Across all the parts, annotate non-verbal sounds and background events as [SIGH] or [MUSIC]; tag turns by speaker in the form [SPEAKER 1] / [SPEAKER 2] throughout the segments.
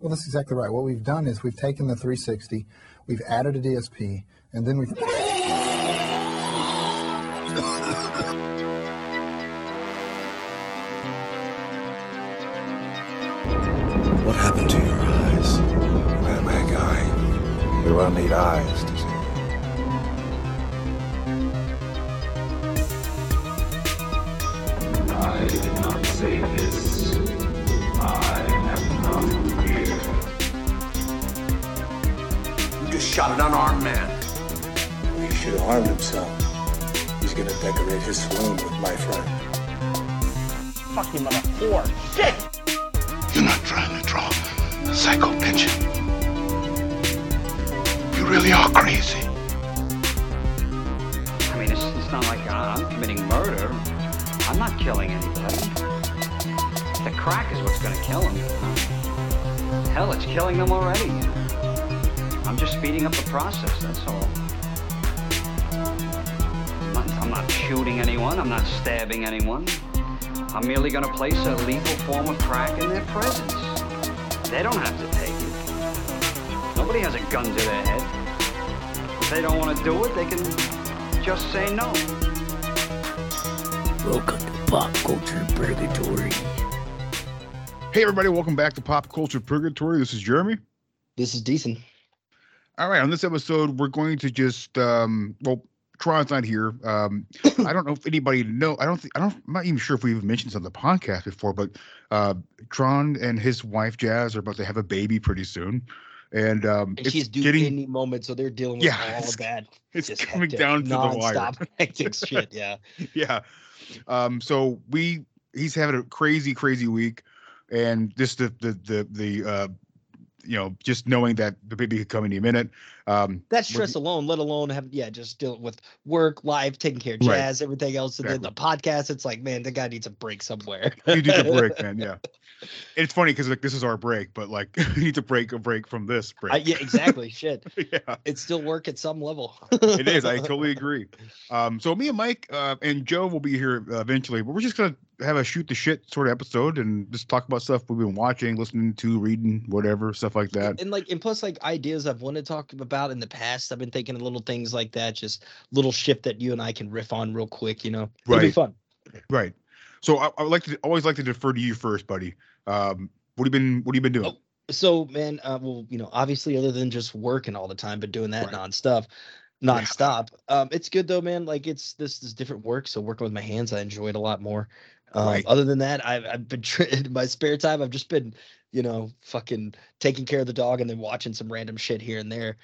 [SPEAKER 1] Well, that's exactly right. What we've done is we've taken the 360, we've added a DSP, and then we've.
[SPEAKER 2] What happened to your eyes?
[SPEAKER 3] Well, my guy, you will need eyes
[SPEAKER 2] shot an unarmed man.
[SPEAKER 3] He should have harmed himself. He's gonna decorate his swoon with my friend.
[SPEAKER 4] fucking mother whore. Shit!
[SPEAKER 5] You're not trying to draw a psycho pension. You really are crazy.
[SPEAKER 6] I mean, it's, it's not like I- I'm committing murder. I'm not killing anybody. The crack is what's going to kill him. Hell, it's killing them already. I'm just speeding up the process, that's all. I'm not, I'm not shooting anyone. I'm not stabbing anyone. I'm merely going to place a legal form of crack in their presence. They don't have to take it. Nobody has a gun to their head. If they don't want to do it, they can just say no.
[SPEAKER 4] Welcome to Pop Culture Purgatory.
[SPEAKER 7] Hey, everybody, welcome back to Pop Culture Purgatory. This is Jeremy.
[SPEAKER 8] This is decent.
[SPEAKER 7] All right, on this episode, we're going to just, um, well, Tron's not here. Um, [COUGHS] I don't know if anybody know. I don't think I don't. I'm not even sure if we've mentioned this on the podcast before, but uh, Tron and his wife Jazz are about to have a baby pretty soon, and um,
[SPEAKER 8] And
[SPEAKER 7] it's
[SPEAKER 8] she's due
[SPEAKER 7] getting
[SPEAKER 8] any moment, so they're dealing with
[SPEAKER 7] Yeah,
[SPEAKER 8] all of that.
[SPEAKER 7] it's
[SPEAKER 8] just
[SPEAKER 7] coming
[SPEAKER 8] hectic,
[SPEAKER 7] down to the wire. [LAUGHS]
[SPEAKER 8] hectic shit. Yeah. [LAUGHS]
[SPEAKER 7] yeah. Um, so we he's having a crazy, crazy week, and just the the the the uh, you know just knowing that the baby could come any minute. Um,
[SPEAKER 8] That stress alone, let alone have yeah, just dealing with work, life, taking care of
[SPEAKER 7] Right.
[SPEAKER 8] jazz, everything else, and then the podcast. It's like, man, the guy needs a break somewhere.
[SPEAKER 7] you need a break, [LAUGHS] man. Yeah. It's funny because like this is our break, but like [LAUGHS] you need to break a break from this break.
[SPEAKER 8] Yeah, exactly. Shit, [LAUGHS]
[SPEAKER 7] yeah,
[SPEAKER 8] it's still work at some level.
[SPEAKER 7] it is. I totally agree. Um, so me and Mike uh, and Joe will be here uh, eventually, but we're just gonna have a shoot the shit sort of episode and just talk about stuff we've been watching, listening to, reading, whatever stuff like that.
[SPEAKER 8] and like and plus like ideas I've wanted to talk about in the past. I've been thinking of little things like that, just little shit that you and I can riff on real quick. You know, it'll be
[SPEAKER 7] Right.
[SPEAKER 8] fun.
[SPEAKER 7] Right. So I, I would like to always like to defer to you first, buddy. Um, what have you been What have you been doing?
[SPEAKER 8] Oh, So man, uh, well, you know, obviously other than just working all the time, but doing that
[SPEAKER 7] Right.
[SPEAKER 8] non-stop, nonstop. Um, it's good though, man. Like it's this is different work. So working with my hands, I enjoy it a lot more. Um,
[SPEAKER 7] Right.
[SPEAKER 8] Other than that, I've I've been [LAUGHS] in my spare time. I've just been, you know, fucking taking care of the dog and then watching some random shit here and there.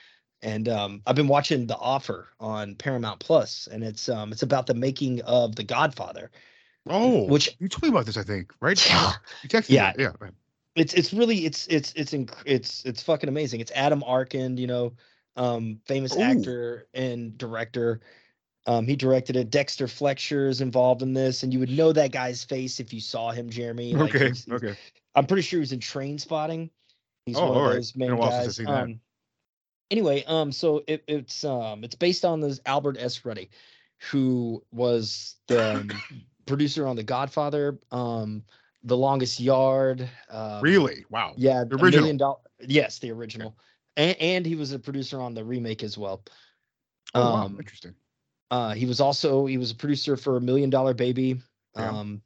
[SPEAKER 8] And um, I've been watching The Offer on Paramount Plus, and it's um, it's about the making of The Godfather.
[SPEAKER 7] Oh,
[SPEAKER 8] which-
[SPEAKER 7] you told me about this, I think, right?
[SPEAKER 8] Yeah.
[SPEAKER 7] You texted
[SPEAKER 8] Yeah.
[SPEAKER 7] me. Yeah.
[SPEAKER 8] it's it's really it's it's it's inc- it's it's fucking amazing. It's Adam Arkin, you know, um, famous
[SPEAKER 7] Ooh.
[SPEAKER 8] actor and director. Um, he directed it. Dexter Fletcher is involved in this, and you would know that guy's face if you saw him, Jeremy. Like,
[SPEAKER 7] Okay.
[SPEAKER 8] he's- he's-
[SPEAKER 7] Okay.
[SPEAKER 8] I'm pretty sure he's in Trainspotting. He's
[SPEAKER 7] Oh,
[SPEAKER 8] one of those
[SPEAKER 7] Been
[SPEAKER 8] main
[SPEAKER 7] while since I've
[SPEAKER 8] guys.
[SPEAKER 7] that.
[SPEAKER 8] Um, anyway, um, so it, it's um, it's based on this Albert S. Ruddy, who was the [COUGHS] producer on The Godfather, um, The Longest Yard. Um,
[SPEAKER 7] Really? Wow.
[SPEAKER 8] yeah,
[SPEAKER 7] The original.
[SPEAKER 8] dollar. Yes, the original, and and he was a producer on the remake as well.
[SPEAKER 7] Oh, wow.
[SPEAKER 8] Um,
[SPEAKER 7] Interesting.
[SPEAKER 8] uh, he was also he was a producer for a Million Dollar Baby.
[SPEAKER 7] Yeah.
[SPEAKER 8] Um,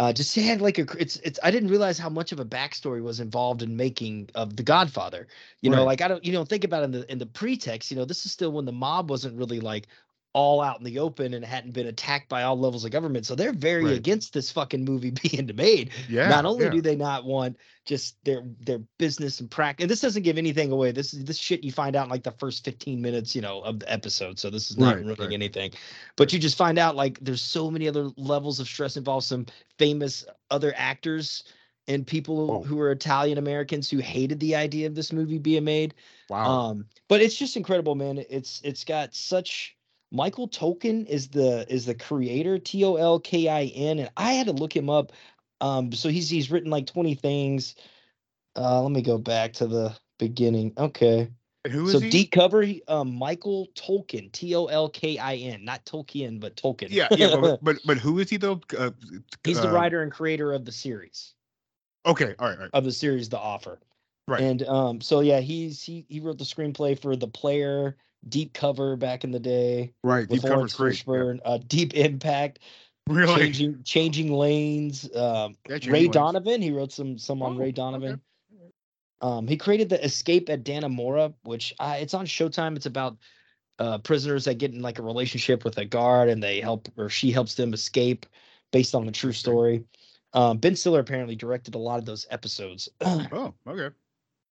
[SPEAKER 8] uh, just had like a it's it's I didn't realize how much of a backstory was involved in making of The Godfather. You know, like I don't you don't think about it in the in the pretext. You know, this is still when the mob wasn't really like all out in the open and hadn't been attacked by all levels of government. So they're very
[SPEAKER 7] Right.
[SPEAKER 8] against this fucking movie [LAUGHS] being made
[SPEAKER 7] Yeah.
[SPEAKER 8] not only
[SPEAKER 7] yeah.
[SPEAKER 8] do they not want just their their business and practice and this doesn't give anything away this is this shit you find out in like the first 15 minutes you know of the episode so this is not
[SPEAKER 7] Right,
[SPEAKER 8] ruining
[SPEAKER 7] right.
[SPEAKER 8] anything but you just find out like there's so many other levels of stress involved some famous other actors and people
[SPEAKER 7] Oh.
[SPEAKER 8] who are italian americans who hated the idea of this movie being made
[SPEAKER 7] Wow.
[SPEAKER 8] um but it's just incredible man it's it's got such michael tolkin is the is the creator t-o-l-k-i-n and i had to look him up um so he's he's written like 20 things uh let me go back to the beginning okay
[SPEAKER 7] who is
[SPEAKER 8] so
[SPEAKER 7] he?
[SPEAKER 8] deep cover um michael tolkin t-o-l-k-i-n not tolkien but tolkin
[SPEAKER 7] yeah, yeah, but, [LAUGHS] but but who is he though? Uh,
[SPEAKER 8] he's the
[SPEAKER 7] uh,
[SPEAKER 8] writer and creator of the series
[SPEAKER 7] Okay, all right, all right.
[SPEAKER 8] of the series The Offer.
[SPEAKER 7] Right.
[SPEAKER 8] And um, so yeah, he's he he wrote the screenplay for The Player, Deep Cover back in the day
[SPEAKER 7] right, deep
[SPEAKER 8] Lawrence
[SPEAKER 7] great. Yeah.
[SPEAKER 8] Uh, Deep Impact,
[SPEAKER 7] Really?
[SPEAKER 8] changing changing lanes. Um, Ray
[SPEAKER 7] Lanes.
[SPEAKER 8] Donovan, he wrote some some on
[SPEAKER 7] Oh,
[SPEAKER 8] Ray
[SPEAKER 7] okay.
[SPEAKER 8] Donovan. Um, he created the Escape at Dannemora, which uh, it's on Showtime. It's about uh, prisoners that get in like a relationship with a guard, and they help or she helps them escape, based on a true story. Um, ben Stiller apparently directed a lot of those episodes.
[SPEAKER 7] Oh, okay.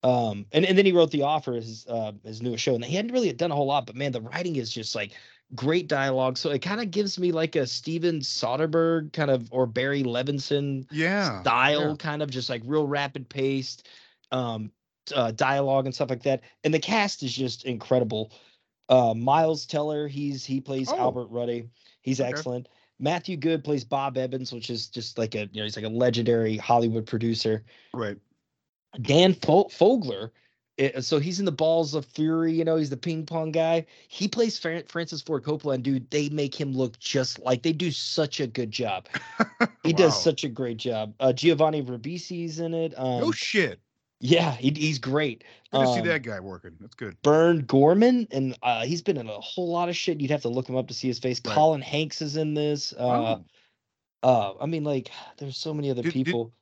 [SPEAKER 8] Um, and, and then he wrote The Offer, his uh, his newest show, and he hadn't really done a whole lot, but man, the writing is just like great dialogue. So it kind of gives me like a Steven Soderbergh kind of or Barry Levinson
[SPEAKER 7] Yeah.
[SPEAKER 8] style
[SPEAKER 7] yeah.
[SPEAKER 8] kind of just like real rapid paced um uh, dialogue and stuff like that and the cast is just incredible uh miles teller he's he plays
[SPEAKER 7] Oh.
[SPEAKER 8] albert ruddy he's
[SPEAKER 7] Okay.
[SPEAKER 8] excellent matthew goode plays bob evans which is just like a you know he's like a legendary hollywood producer
[SPEAKER 7] Right.
[SPEAKER 8] Dan fogler eh, so he's in the balls of fury you know he's the ping pong guy he plays francis ford coppola and dude they make him look just like they do such a good job [LAUGHS] he does such a great job. Uh, Giovanni Ribisi's in it. Um,
[SPEAKER 7] no shit.
[SPEAKER 8] yeah, he, he's great.
[SPEAKER 7] Good to see
[SPEAKER 8] Um,
[SPEAKER 7] that guy working. That's good.
[SPEAKER 8] Burn Gorman, and uh, he's been in a whole lot of shit. You'd have to look him up to see his face.
[SPEAKER 7] Right.
[SPEAKER 8] Colin Hanks is in this. Uh,
[SPEAKER 7] oh.
[SPEAKER 8] uh, I mean, like, there's so many other
[SPEAKER 7] did-
[SPEAKER 8] people.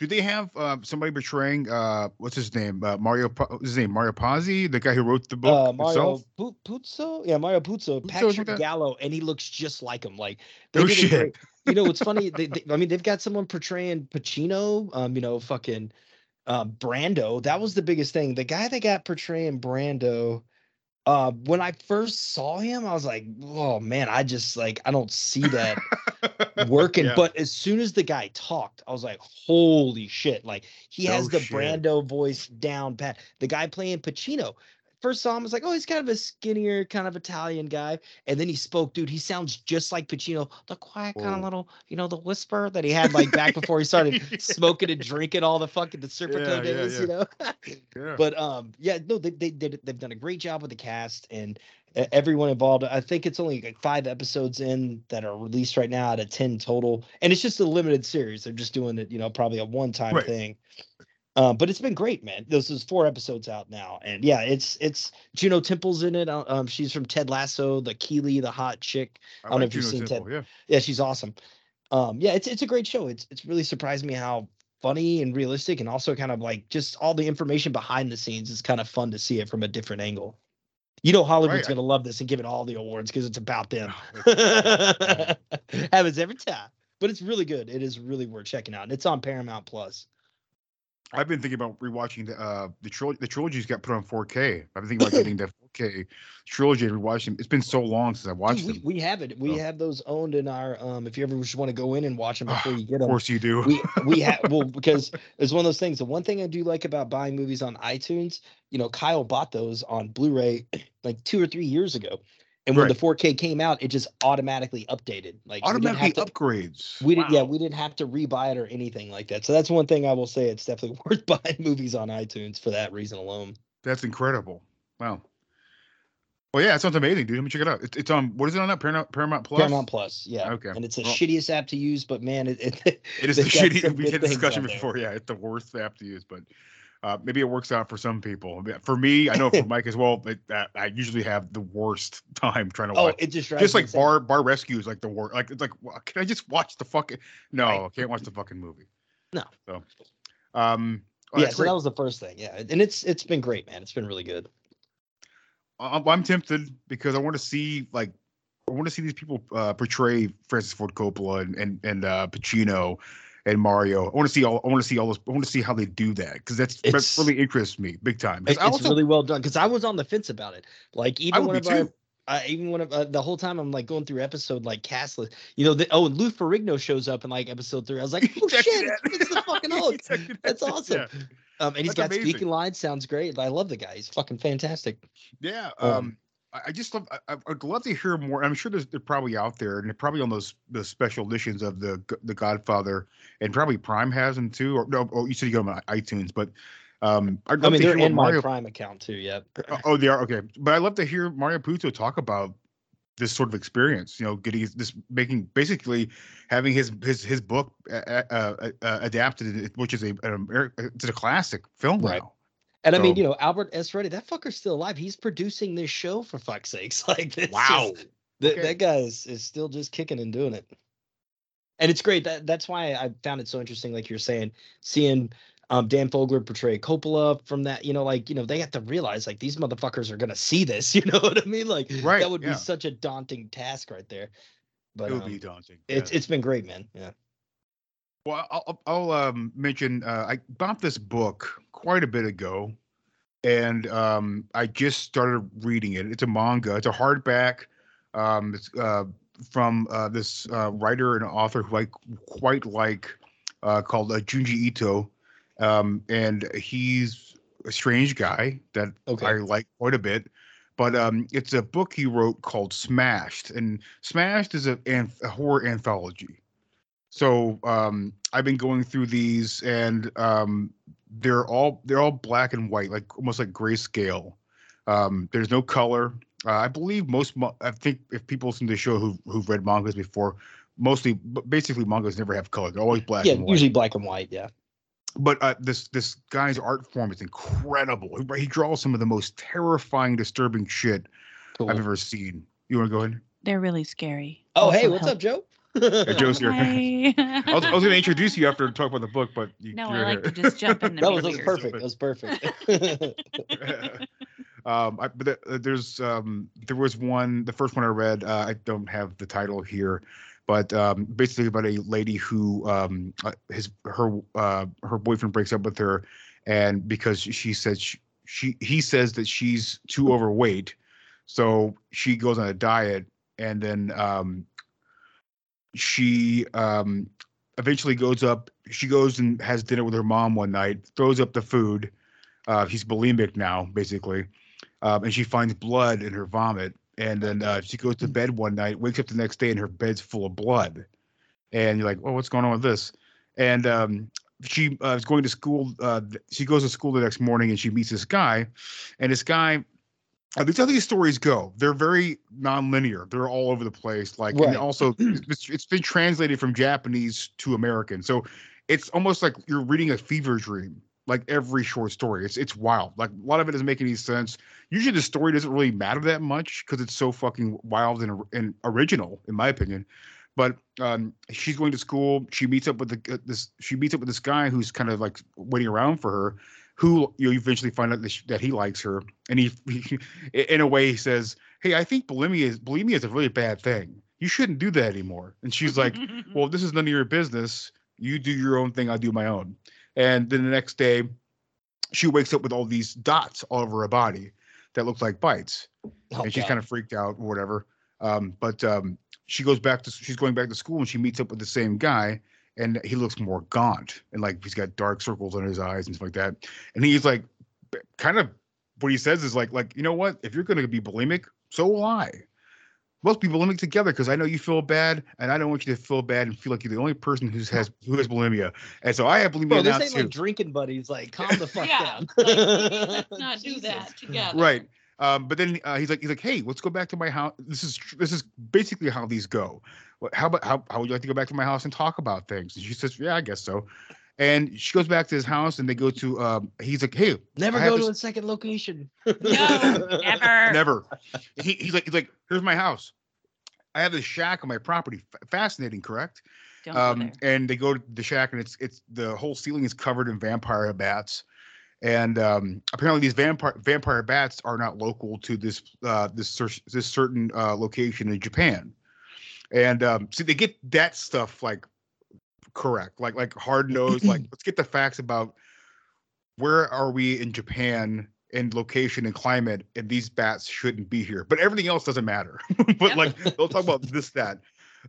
[SPEAKER 7] Do they have uh, somebody portraying uh, what's his name? Uh, Mario. His name? Mario Pazzi, the guy who wrote the book
[SPEAKER 8] Uh, Mario. Puzo, yeah, Mario Puzo, Patrick
[SPEAKER 7] like?
[SPEAKER 8] Gallo, and he looks just like him. Like,
[SPEAKER 7] No
[SPEAKER 8] did
[SPEAKER 7] shit.
[SPEAKER 8] great- you know, what's funny? [LAUGHS] They, they, I mean, they've got someone portraying Pacino. Um, you know, fucking uh, Brando. That was the biggest thing. The guy they got portraying Brando. Uh, when I first saw him, I was like, "Oh man, I just like I don't see that [LAUGHS] working."
[SPEAKER 7] Yeah.
[SPEAKER 8] But as soon as the guy talked, I was like, "Holy shit!" Like he
[SPEAKER 7] No
[SPEAKER 8] has the
[SPEAKER 7] shit.
[SPEAKER 8] Brando voice down pat. The guy playing Pacino. First saw him, I was like, "Oh, he's kind of a skinnier, kind of Italian guy." And then he spoke, dude. He sounds just like Pacino. The quiet kind of little, you know, the whisper that he had like back before he [LAUGHS] started smoking and drinking all the fucking the Serpico
[SPEAKER 7] Yeah, yeah,
[SPEAKER 8] days,
[SPEAKER 7] yeah.
[SPEAKER 8] you know. [LAUGHS]
[SPEAKER 7] yeah.
[SPEAKER 8] But um, yeah, no, they they did they've done a great job with the cast and everyone involved. I think it's only like five episodes in that are released right now out of ten total, and it's just a limited series. They're just doing it, you know, probably a one time
[SPEAKER 7] Right.
[SPEAKER 8] thing. Um, but it's been great, man. This is four episodes out now, and yeah, it's it's Juno Temple's in it. uh, Um, she's from Ted Lasso, the Keeley, the hot chick.
[SPEAKER 7] I
[SPEAKER 8] don't know
[SPEAKER 7] like
[SPEAKER 8] if you've seen
[SPEAKER 7] Temple, Yeah.
[SPEAKER 8] Yeah, she's awesome. Um, yeah, it's it's a great show. It's it's really surprised me how funny and realistic, and also kind of like just all the information behind the scenes is kind of fun to see it from a different angle. You know, Hollywood's
[SPEAKER 7] Right,
[SPEAKER 8] gonna love this and give it all the awards because it's about them.
[SPEAKER 7] Oh, [LAUGHS]
[SPEAKER 8] Happens every time, but it's really good. It is really worth checking out, and it's on Paramount Plus.
[SPEAKER 7] I've been thinking about rewatching the uh the trilogy. The trilogy's got put on 4K. I've been thinking about getting [LAUGHS] the 4K trilogy and rewatching. It's been so long since I watched
[SPEAKER 8] Dude, we,
[SPEAKER 7] them.
[SPEAKER 8] we have it. We
[SPEAKER 7] Oh.
[SPEAKER 8] have those owned in our. Um, if you ever just want to go in and watch them before you get them, Of
[SPEAKER 7] course you do.
[SPEAKER 8] we we have [LAUGHS] well because it's one of those things. The one thing I do like about buying movies on iTunes, you know, Kyle bought those on Blu-ray [CLEARS THROAT] like two or three years ago, and when the 4K came out, it just automatically updated. Like
[SPEAKER 7] Automatically
[SPEAKER 8] to-
[SPEAKER 7] upgrades.
[SPEAKER 8] We didn't, yeah, we didn't have to rebuy it or anything like that. So that's one thing I will say. It's definitely [LAUGHS] worth buying movies on iTunes for that reason alone.
[SPEAKER 7] That's incredible. Wow. Well, yeah, it sounds amazing, dude. Let me check it out. It's, it's on. What is it on that Paramount Paramount Plus?
[SPEAKER 8] Paramount Plus, yeah.
[SPEAKER 7] Okay.
[SPEAKER 8] And it's the
[SPEAKER 7] Well-
[SPEAKER 8] shittiest app to use, but man, it, it,
[SPEAKER 7] It is [LAUGHS] the shitty. We had
[SPEAKER 8] things
[SPEAKER 7] discussion before. Yeah, it's the worst app to use, but uh, maybe it works out for some people. For me, I know for [LAUGHS] Mike as well. It, uh, I usually have the worst [LAUGHS] time trying to
[SPEAKER 8] Oh,
[SPEAKER 7] watch.
[SPEAKER 8] it just
[SPEAKER 7] just like bar bar rescue is like the worst. Like it's like, can I just watch the fucking? No,
[SPEAKER 8] Right.
[SPEAKER 7] I can't watch the fucking movie.
[SPEAKER 8] No.
[SPEAKER 7] So, um, oh,
[SPEAKER 8] yeah, so
[SPEAKER 7] great.
[SPEAKER 8] that was the first thing. Yeah, and it's it's been great, man. It's been really good.
[SPEAKER 7] I'm, I'm tempted because I want to see like I want to see these people uh, portray Francis Ford Coppola and and, and uh, Pacino and Mario. I want to see all. I want to see all this. I want to see how they do that because that's that
[SPEAKER 8] It's-
[SPEAKER 7] really interests me big time.
[SPEAKER 8] It- it's
[SPEAKER 7] also-
[SPEAKER 8] really well done because I was on the fence about it. Like even whenever I, even when uh, the whole time I'm like going through episode like cast list, you know, the, oh, and Lou Ferrigno shows up in like episode three. I was [LAUGHS] like, oh shit,
[SPEAKER 7] it
[SPEAKER 8] it's the fucking [LAUGHS] Hulk. That's awesome.
[SPEAKER 7] Yeah.
[SPEAKER 8] Um, and he's
[SPEAKER 7] That's
[SPEAKER 8] got
[SPEAKER 7] amazing.
[SPEAKER 8] speaking lines. Sounds great. I love the guy. He's fucking fantastic.
[SPEAKER 7] Yeah.
[SPEAKER 8] Um,
[SPEAKER 7] Um, I, just love. I, I'd love to hear more. I'm sure there's, they're probably out there, and they're probably on those the special editions of the the Godfather, and probably Prime has them too. Or no, oh, you said you got them on iTunes, but um,
[SPEAKER 8] I mean, they're in my Prime account too. Yep.
[SPEAKER 7] Oh, oh, they are okay. But I'd love to hear Mario Puzo talk about this sort of experience. You know, getting this making basically having his his his book uh, uh, uh, adapted, which is a Ameri- it's a classic film
[SPEAKER 8] Right.
[SPEAKER 7] now.
[SPEAKER 8] And I mean, you know, Albert S. Ruddy, that fucker's still alive. He's producing this show for fuck's sakes. [LAUGHS] Like, this
[SPEAKER 7] Wow.
[SPEAKER 8] is- that
[SPEAKER 7] Okay.
[SPEAKER 8] that guy is, is still just kicking and doing it. And it's great. That that's why I found it so interesting, like you're saying, seeing um, Dan Fogler portray Coppola from that. You know, like you know, they have to realize like these motherfuckers are gonna see this. [LAUGHS] You know what I mean? Like
[SPEAKER 7] Right,
[SPEAKER 8] that would
[SPEAKER 7] yeah.
[SPEAKER 8] be such a daunting task right there. But
[SPEAKER 7] it would
[SPEAKER 8] um,
[SPEAKER 7] be daunting.
[SPEAKER 8] it's
[SPEAKER 7] yeah.
[SPEAKER 8] it's been great, man. Yeah.
[SPEAKER 7] Well, I'll, I'll- um, mention uh, I bought this book quite a bit ago, and um, I just started reading it. It's a manga. It's a hardback. Um, it's uh, from uh, this uh, writer and author who I quite like, uh, called uh, Junji Ito, um, and he's a strange guy that
[SPEAKER 8] Okay.
[SPEAKER 7] I like quite a bit. But um, it's a book he wrote called Smashed, and Smashed is a, an- a horror anthology. So um, I've been going through these, and um, they're all they're all black and white, like almost like grayscale. Um, there's no color. Uh, I believe most. I think if people listen to the show who who've read mangas before, mostly, basically mangas never have color. They're always black
[SPEAKER 8] yeah,
[SPEAKER 7] and white.
[SPEAKER 8] usually black and white. Yeah.
[SPEAKER 7] But uh, this this guy's art form is incredible. He, he draws some of the most terrifying, disturbing shit
[SPEAKER 8] Cool.
[SPEAKER 7] I've ever seen. You want to go ahead?
[SPEAKER 9] They're really scary.
[SPEAKER 8] Oh, hey, what's
[SPEAKER 9] help-
[SPEAKER 8] up, Joe?
[SPEAKER 7] Yeah, Joe's here. I was, I was going [LAUGHS] to introduce you after talk about the book, but you,
[SPEAKER 9] No,
[SPEAKER 7] you're
[SPEAKER 9] I like
[SPEAKER 7] here.
[SPEAKER 9] to just jump in and [LAUGHS]
[SPEAKER 8] that was, that was perfect. That was perfect. [LAUGHS]
[SPEAKER 7] um, I, but uh, there's um, there was one. The first one I read. Uh, I don't have the title here, but um, basically about a lady who um, uh, his her uh, her boyfriend breaks up with her, and because she says she, she he says that she's too overweight, so she goes on a diet, and then um, she um, eventually goes up. She goes and has dinner with her mom one night, throws up the food. Uh, she's bulimic now, basically, um, and she finds blood in her vomit. And then uh, she goes to bed one night, wakes up the next day, and her bed's full of blood. And you're like, "Oh, what's going on with this?" And um, she uh, is going to school. Uh, she goes to school the next morning, and she meets this guy. And this guy, uh, these how these stories go. They're very non-linear. They're all over the place. Like,
[SPEAKER 8] Right.
[SPEAKER 7] and also, [CLEARS THROAT] it's, it's been translated from Japanese to American, so it's almost like you're reading a fever dream. Like every short story, it's it's wild. Like a lot of it doesn't make any sense. Usually, the story doesn't really matter that much because it's so fucking wild and, and original, in my opinion. But um, she's going to school. She meets up with the, uh, this. She meets up with this guy who's kind of like waiting around for her. Who you eventually find out that, he likes her, and he, he, [LAUGHS] in a way, he says, "Hey, I think bulimia is bulimia is a really bad thing. You shouldn't do that anymore." And she's like, [LAUGHS] "Well, this is none of your business. You do your own thing. I do my own." And then the next day, she wakes up with all these dots all over her body that look like bites
[SPEAKER 8] Oh,
[SPEAKER 7] and she's
[SPEAKER 8] God.
[SPEAKER 7] kind of freaked out or whatever. Um, but um, she goes back to she's going back to school and she meets up with the same guy and he looks more gaunt and like he's got dark circles under his eyes and stuff like that. And he's like, kind of what he says is like, like you know what? If you're going to be bulimic, so will I. Let's be bulimic together because I know you feel bad and I don't want you to feel bad and feel like you're the only person who's has who has bulimia. And so I have bulimia
[SPEAKER 8] Bro,
[SPEAKER 7] now
[SPEAKER 8] this ain't
[SPEAKER 7] too.
[SPEAKER 8] like drinking buddies. Like, calm the [LAUGHS] fuck
[SPEAKER 9] Yeah,
[SPEAKER 8] down.
[SPEAKER 9] like, [LAUGHS] let's not do that together.
[SPEAKER 7] right um but then uh, he's like he's like hey let's go back to my house this is this is basically how these go. What- how about how, how would you like to go back to my house and talk about things? And she says yeah i guess so. And she goes back to his house and they go to um he's like hey
[SPEAKER 8] Never
[SPEAKER 7] I
[SPEAKER 8] go to
[SPEAKER 7] this-
[SPEAKER 8] a second location.
[SPEAKER 9] No, never. [LAUGHS]
[SPEAKER 7] never. He, he's like he's like here's my house. I have this shack on my property. F- fascinating correct?
[SPEAKER 9] Don't
[SPEAKER 7] um, and they go to the shack and it's it's the whole ceiling is covered in vampire bats and um, apparently these vampire vampire bats are not local to this uh, this cer- this certain uh, location in Japan and um, see they get that stuff like correct like like hard nosed like [CLEARS THROAT] let's get the facts about where are we in Japan and location and climate and these bats shouldn't be here but everything else doesn't matter [LAUGHS] but
[SPEAKER 9] Yep.
[SPEAKER 7] like they'll talk about this that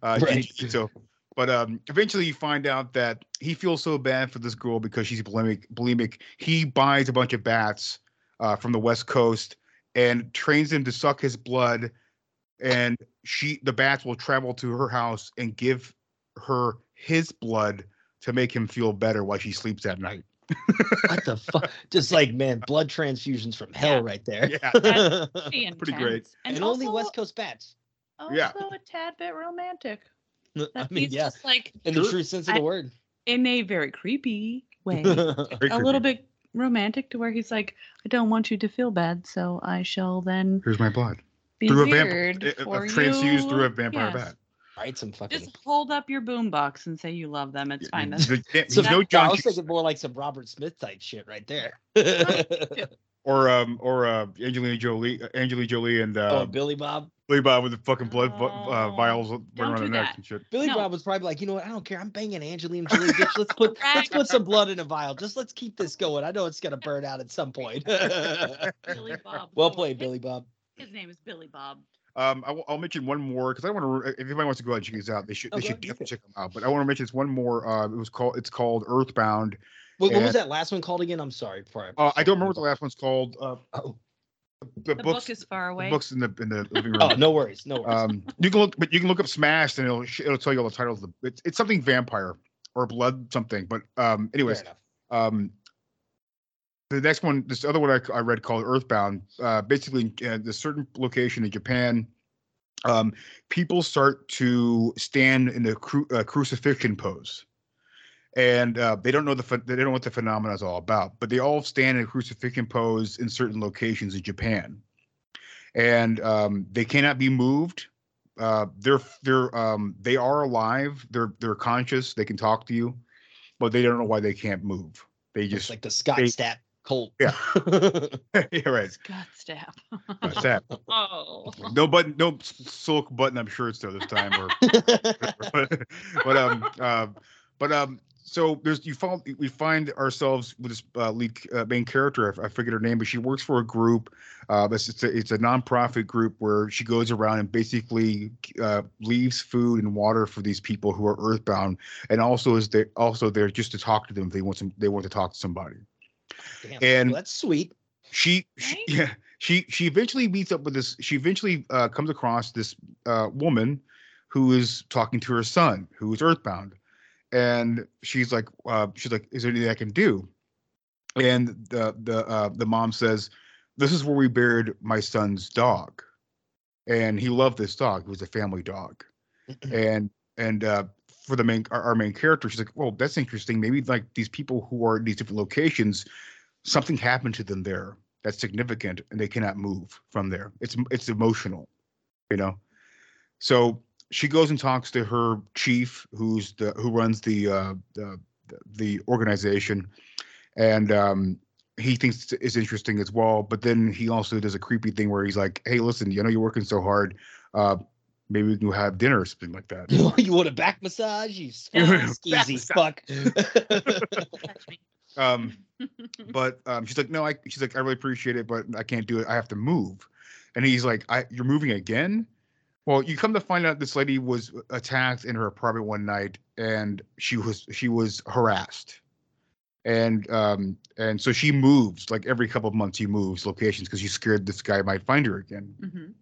[SPEAKER 7] uh [LAUGHS]
[SPEAKER 8] Right.
[SPEAKER 7] so but um eventually you find out that he feels so bad for this girl because she's bulimic bulimic he buys a bunch of bats uh from the west coast and trains them to suck his blood and she the bats will travel to her house and give her his blood to make him feel better while she sleeps at night
[SPEAKER 8] what the fuck? Just [LAUGHS] like, man, blood transfusions from hell
[SPEAKER 9] Yeah.
[SPEAKER 8] right there.
[SPEAKER 7] Yeah.
[SPEAKER 9] Pretty [LAUGHS]
[SPEAKER 7] Pretty great.
[SPEAKER 9] intense.
[SPEAKER 8] and
[SPEAKER 9] And,
[SPEAKER 8] only West Coast bats.
[SPEAKER 9] also
[SPEAKER 7] Yeah.
[SPEAKER 9] a tad bit romantic.
[SPEAKER 8] I mean,
[SPEAKER 9] he's
[SPEAKER 8] yeah,
[SPEAKER 9] just like
[SPEAKER 8] in the true sense of the
[SPEAKER 9] I-
[SPEAKER 8] word.
[SPEAKER 9] in a very creepy way, [LAUGHS]
[SPEAKER 7] Very
[SPEAKER 9] a
[SPEAKER 7] creepy.
[SPEAKER 9] little bit romantic to where he's like, I don't want you to feel bad, so I shall then
[SPEAKER 7] Here's my blood.
[SPEAKER 9] be
[SPEAKER 7] through a vampire,
[SPEAKER 9] eh,
[SPEAKER 7] eh,
[SPEAKER 9] transfused
[SPEAKER 7] through a vampire
[SPEAKER 9] Yes.
[SPEAKER 7] bat.
[SPEAKER 8] Right, some fucking.
[SPEAKER 9] Just hold up your boombox and say you love them. It's fine. That's
[SPEAKER 7] There's there's
[SPEAKER 8] So
[SPEAKER 7] no
[SPEAKER 8] I was thinking more like some Robert Smith type shit right there. [LAUGHS]
[SPEAKER 7] or um or uh Angelina Jolie, uh, Angelina Jolie and
[SPEAKER 8] oh,
[SPEAKER 7] uh,
[SPEAKER 8] Billy Bob.
[SPEAKER 7] Billy Bob with the fucking blood vo- uh,
[SPEAKER 9] Oh,
[SPEAKER 7] vials running
[SPEAKER 9] don't
[SPEAKER 7] around
[SPEAKER 9] do
[SPEAKER 7] the neck and shit.
[SPEAKER 8] Billy
[SPEAKER 9] No.
[SPEAKER 8] Bob was probably like, you know what? I don't care. I'm banging Angelina Jolie. [LAUGHS] Bitch. Let's put let's put some blood in a vial. Just let's keep this going. I know it's gonna burn out at some point. [LAUGHS]
[SPEAKER 9] Billy [LAUGHS] Bob.
[SPEAKER 8] well played, Billy Bob.
[SPEAKER 9] His name is Billy Bob.
[SPEAKER 7] Um, I will, mention one more because I want to. If anybody wants to go out and check these out, they should. They
[SPEAKER 8] go
[SPEAKER 7] should definitely check them out. But I want to mention this one more. Uh, it was called. It's called Earthbound.
[SPEAKER 8] What, what was that last one called again? I'm sorry. Before I,
[SPEAKER 7] Uh, I don't remember what the last one's called. Uh,
[SPEAKER 8] Oh.
[SPEAKER 7] the,
[SPEAKER 9] The
[SPEAKER 7] books.
[SPEAKER 9] book is far
[SPEAKER 7] the
[SPEAKER 9] away.
[SPEAKER 7] books in the in the [LAUGHS] living room.
[SPEAKER 8] Oh, no worries. No worries.
[SPEAKER 7] Um, you can look, but you can look up Smashed, and it'll it'll tell you all the titles. Of the, it's it's something vampire or blood something. But um, anyways, um, the next one, this other one I, I read called Earthbound. Uh, basically, uh, the certain location in Japan, um, people start to stand in the cru- uh, crucifixion pose, and uh, they don't know the they don't know what the phenomenon is all about. But they all stand in a crucifixion pose in certain locations in Japan, and um, they cannot be moved. Uh, they're they're um, they are alive. They're they're conscious. They can talk to you, but they don't know why they can't move. They
[SPEAKER 8] It's
[SPEAKER 7] just
[SPEAKER 8] like the Scott
[SPEAKER 7] they-
[SPEAKER 8] Stapp cult.
[SPEAKER 7] Yeah. [LAUGHS] [LAUGHS] yeah, right.
[SPEAKER 9] Scott Stapp.
[SPEAKER 7] That's [LAUGHS] that.
[SPEAKER 9] oh.
[SPEAKER 7] No button, no silk button-up shirts though this time. Or, but, but um, uh, but um, so there's you found we find ourselves with this uh, lead uh, main character. I, I forget her name, but she works for a group. Uh, it's it's a, it's a nonprofit group where she goes around and basically uh, leaves food and water for these people who are earthbound, and also is there also there just to talk to them. if They want some. They want to talk to somebody.
[SPEAKER 8] Damn,
[SPEAKER 7] And-
[SPEAKER 8] well, that's sweet.
[SPEAKER 7] she, she
[SPEAKER 9] Right?
[SPEAKER 7] yeah she she eventually meets up with this she eventually uh, comes across this uh, woman who is talking to her son who is earthbound and she's like uh, she's like is there anything i can do? And the the uh, the mom says this is where we buried my son's dog. And he loved this dog. It was a family dog. And and uh for the main our, our main character she's like well that's interesting. Maybe like these people who are in these different locations something happened to them there that's significant and they cannot move from there. It's it's emotional you know? So she goes and talks to her chief who's the who runs the uh the the organization and um he thinks it's interesting as well but then he also does a creepy thing where he's like hey listen you know you're working so hard uh maybe we can have dinner or something like that [LAUGHS]
[SPEAKER 8] you want a back massage? You
[SPEAKER 9] Yeah. [LAUGHS]
[SPEAKER 8] skeezy
[SPEAKER 7] Back
[SPEAKER 8] fuck. [LAUGHS]
[SPEAKER 7] Um but um, she's like, no, I. She's like, I really appreciate it, but I can't do it. I have to move. And he's like, I, you're moving again. Well, you come to find out this lady was attacked in her apartment one night, and she was she was harassed, and um and so she moves like every couple of months. She moves locations because she's scared this guy might find her again.
[SPEAKER 9] Mhm.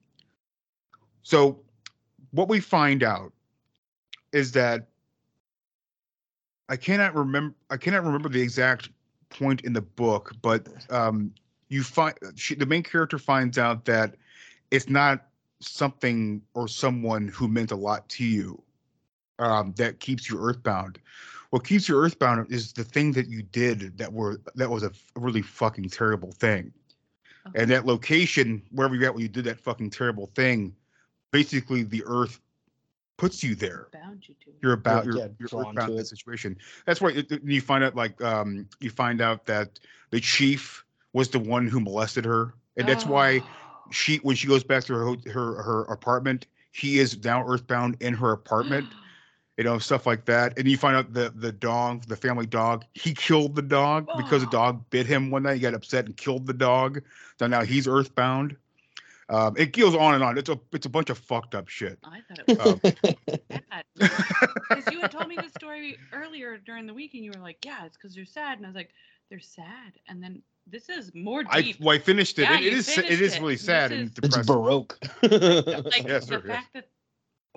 [SPEAKER 7] So, what we find out is that I cannot remember. I cannot remember the exact point in the book, but um, you find she, the main character finds out that it's not something or someone who meant a lot to you um, that keeps you earthbound. What keeps you earthbound is the thing that you did that were that was a really fucking terrible thing.
[SPEAKER 9] Okay.
[SPEAKER 7] And that location, wherever you're at when you did that fucking terrible thing, basically the earth puts you there
[SPEAKER 9] Bound you to.
[SPEAKER 7] You're about
[SPEAKER 8] Yeah,
[SPEAKER 7] you're,
[SPEAKER 8] yeah,
[SPEAKER 7] you're
[SPEAKER 8] drawn
[SPEAKER 7] earthbound
[SPEAKER 8] to
[SPEAKER 7] in
[SPEAKER 8] it.
[SPEAKER 7] that situation. That's why it, it- you find out like um you find out that the chief was the one who molested her, and that's why
[SPEAKER 9] Oh.
[SPEAKER 7] She when she goes back to her her her apartment, he is now earthbound in her apartment. [GASPS] You know stuff like that, and you find out the the dog, the family dog, he killed the dog because the
[SPEAKER 9] Oh.
[SPEAKER 7] dog bit him one night. He got upset and killed the dog. So now he's earthbound. Um, it goes on and on. It's a it's a bunch of fucked up shit.
[SPEAKER 9] I thought it was
[SPEAKER 7] Um,
[SPEAKER 9] sad. Because you had told me the story earlier during the week, and you were like, "Yeah, it's because they're sad," and I was like, "They're sad," and then this is more
[SPEAKER 7] I
[SPEAKER 9] deep.
[SPEAKER 7] well, I finished it.
[SPEAKER 9] Yeah,
[SPEAKER 7] it, it
[SPEAKER 9] you
[SPEAKER 7] is it
[SPEAKER 9] finished
[SPEAKER 7] is
[SPEAKER 9] it.
[SPEAKER 7] really
[SPEAKER 9] This
[SPEAKER 7] sad
[SPEAKER 9] is-
[SPEAKER 7] and
[SPEAKER 8] it's baroque. [LAUGHS]
[SPEAKER 9] like
[SPEAKER 7] Yes,
[SPEAKER 9] the
[SPEAKER 7] sir, yes.
[SPEAKER 9] fact that,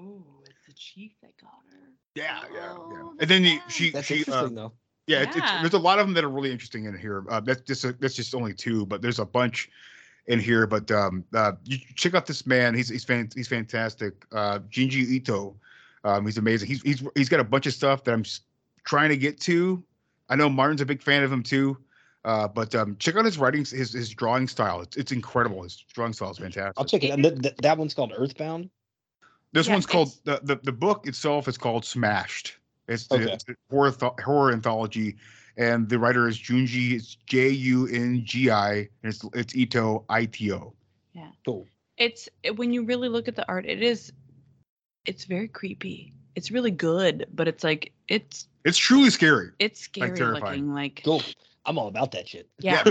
[SPEAKER 9] oh, it's the chief that got her.
[SPEAKER 7] Yeah, yeah, yeah.
[SPEAKER 9] Oh,
[SPEAKER 7] And then
[SPEAKER 9] that's
[SPEAKER 7] the, she
[SPEAKER 8] That's
[SPEAKER 7] she uh,
[SPEAKER 8] interesting though.
[SPEAKER 7] yeah, It's, it's there's a lot of them that are really interesting in here. Uh, that's just a, that's just only two, but there's a bunch. in here, but um, uh, you check out this man. He's he's fan, he's fantastic. Uh, Junji Ito, um, he's amazing. He's he's he's got a bunch of stuff that I'm trying to get to. I know Martin's a big fan of him too. Uh, but um, check out his writing, his his drawing style. It's, it's incredible. His drawing style is fantastic.
[SPEAKER 8] I'll check it. And th- th- that one's called Earthbound.
[SPEAKER 7] This
[SPEAKER 9] Yeah,
[SPEAKER 7] one's called the, the the book itself is called Smashed. It's, the
[SPEAKER 8] Okay.
[SPEAKER 7] it's a horror th- horror anthology, and the writer is Junji. It's J U N G I, and it's it's Ito I T O. Yeah.
[SPEAKER 8] Cool.
[SPEAKER 9] It's when you really look at the art, it is it's very creepy. It's really good, but it's like it's
[SPEAKER 7] It's truly scary.
[SPEAKER 9] it's scary
[SPEAKER 7] terrifying.
[SPEAKER 9] looking. Like
[SPEAKER 8] Cool. I'm all about that shit.
[SPEAKER 9] yeah,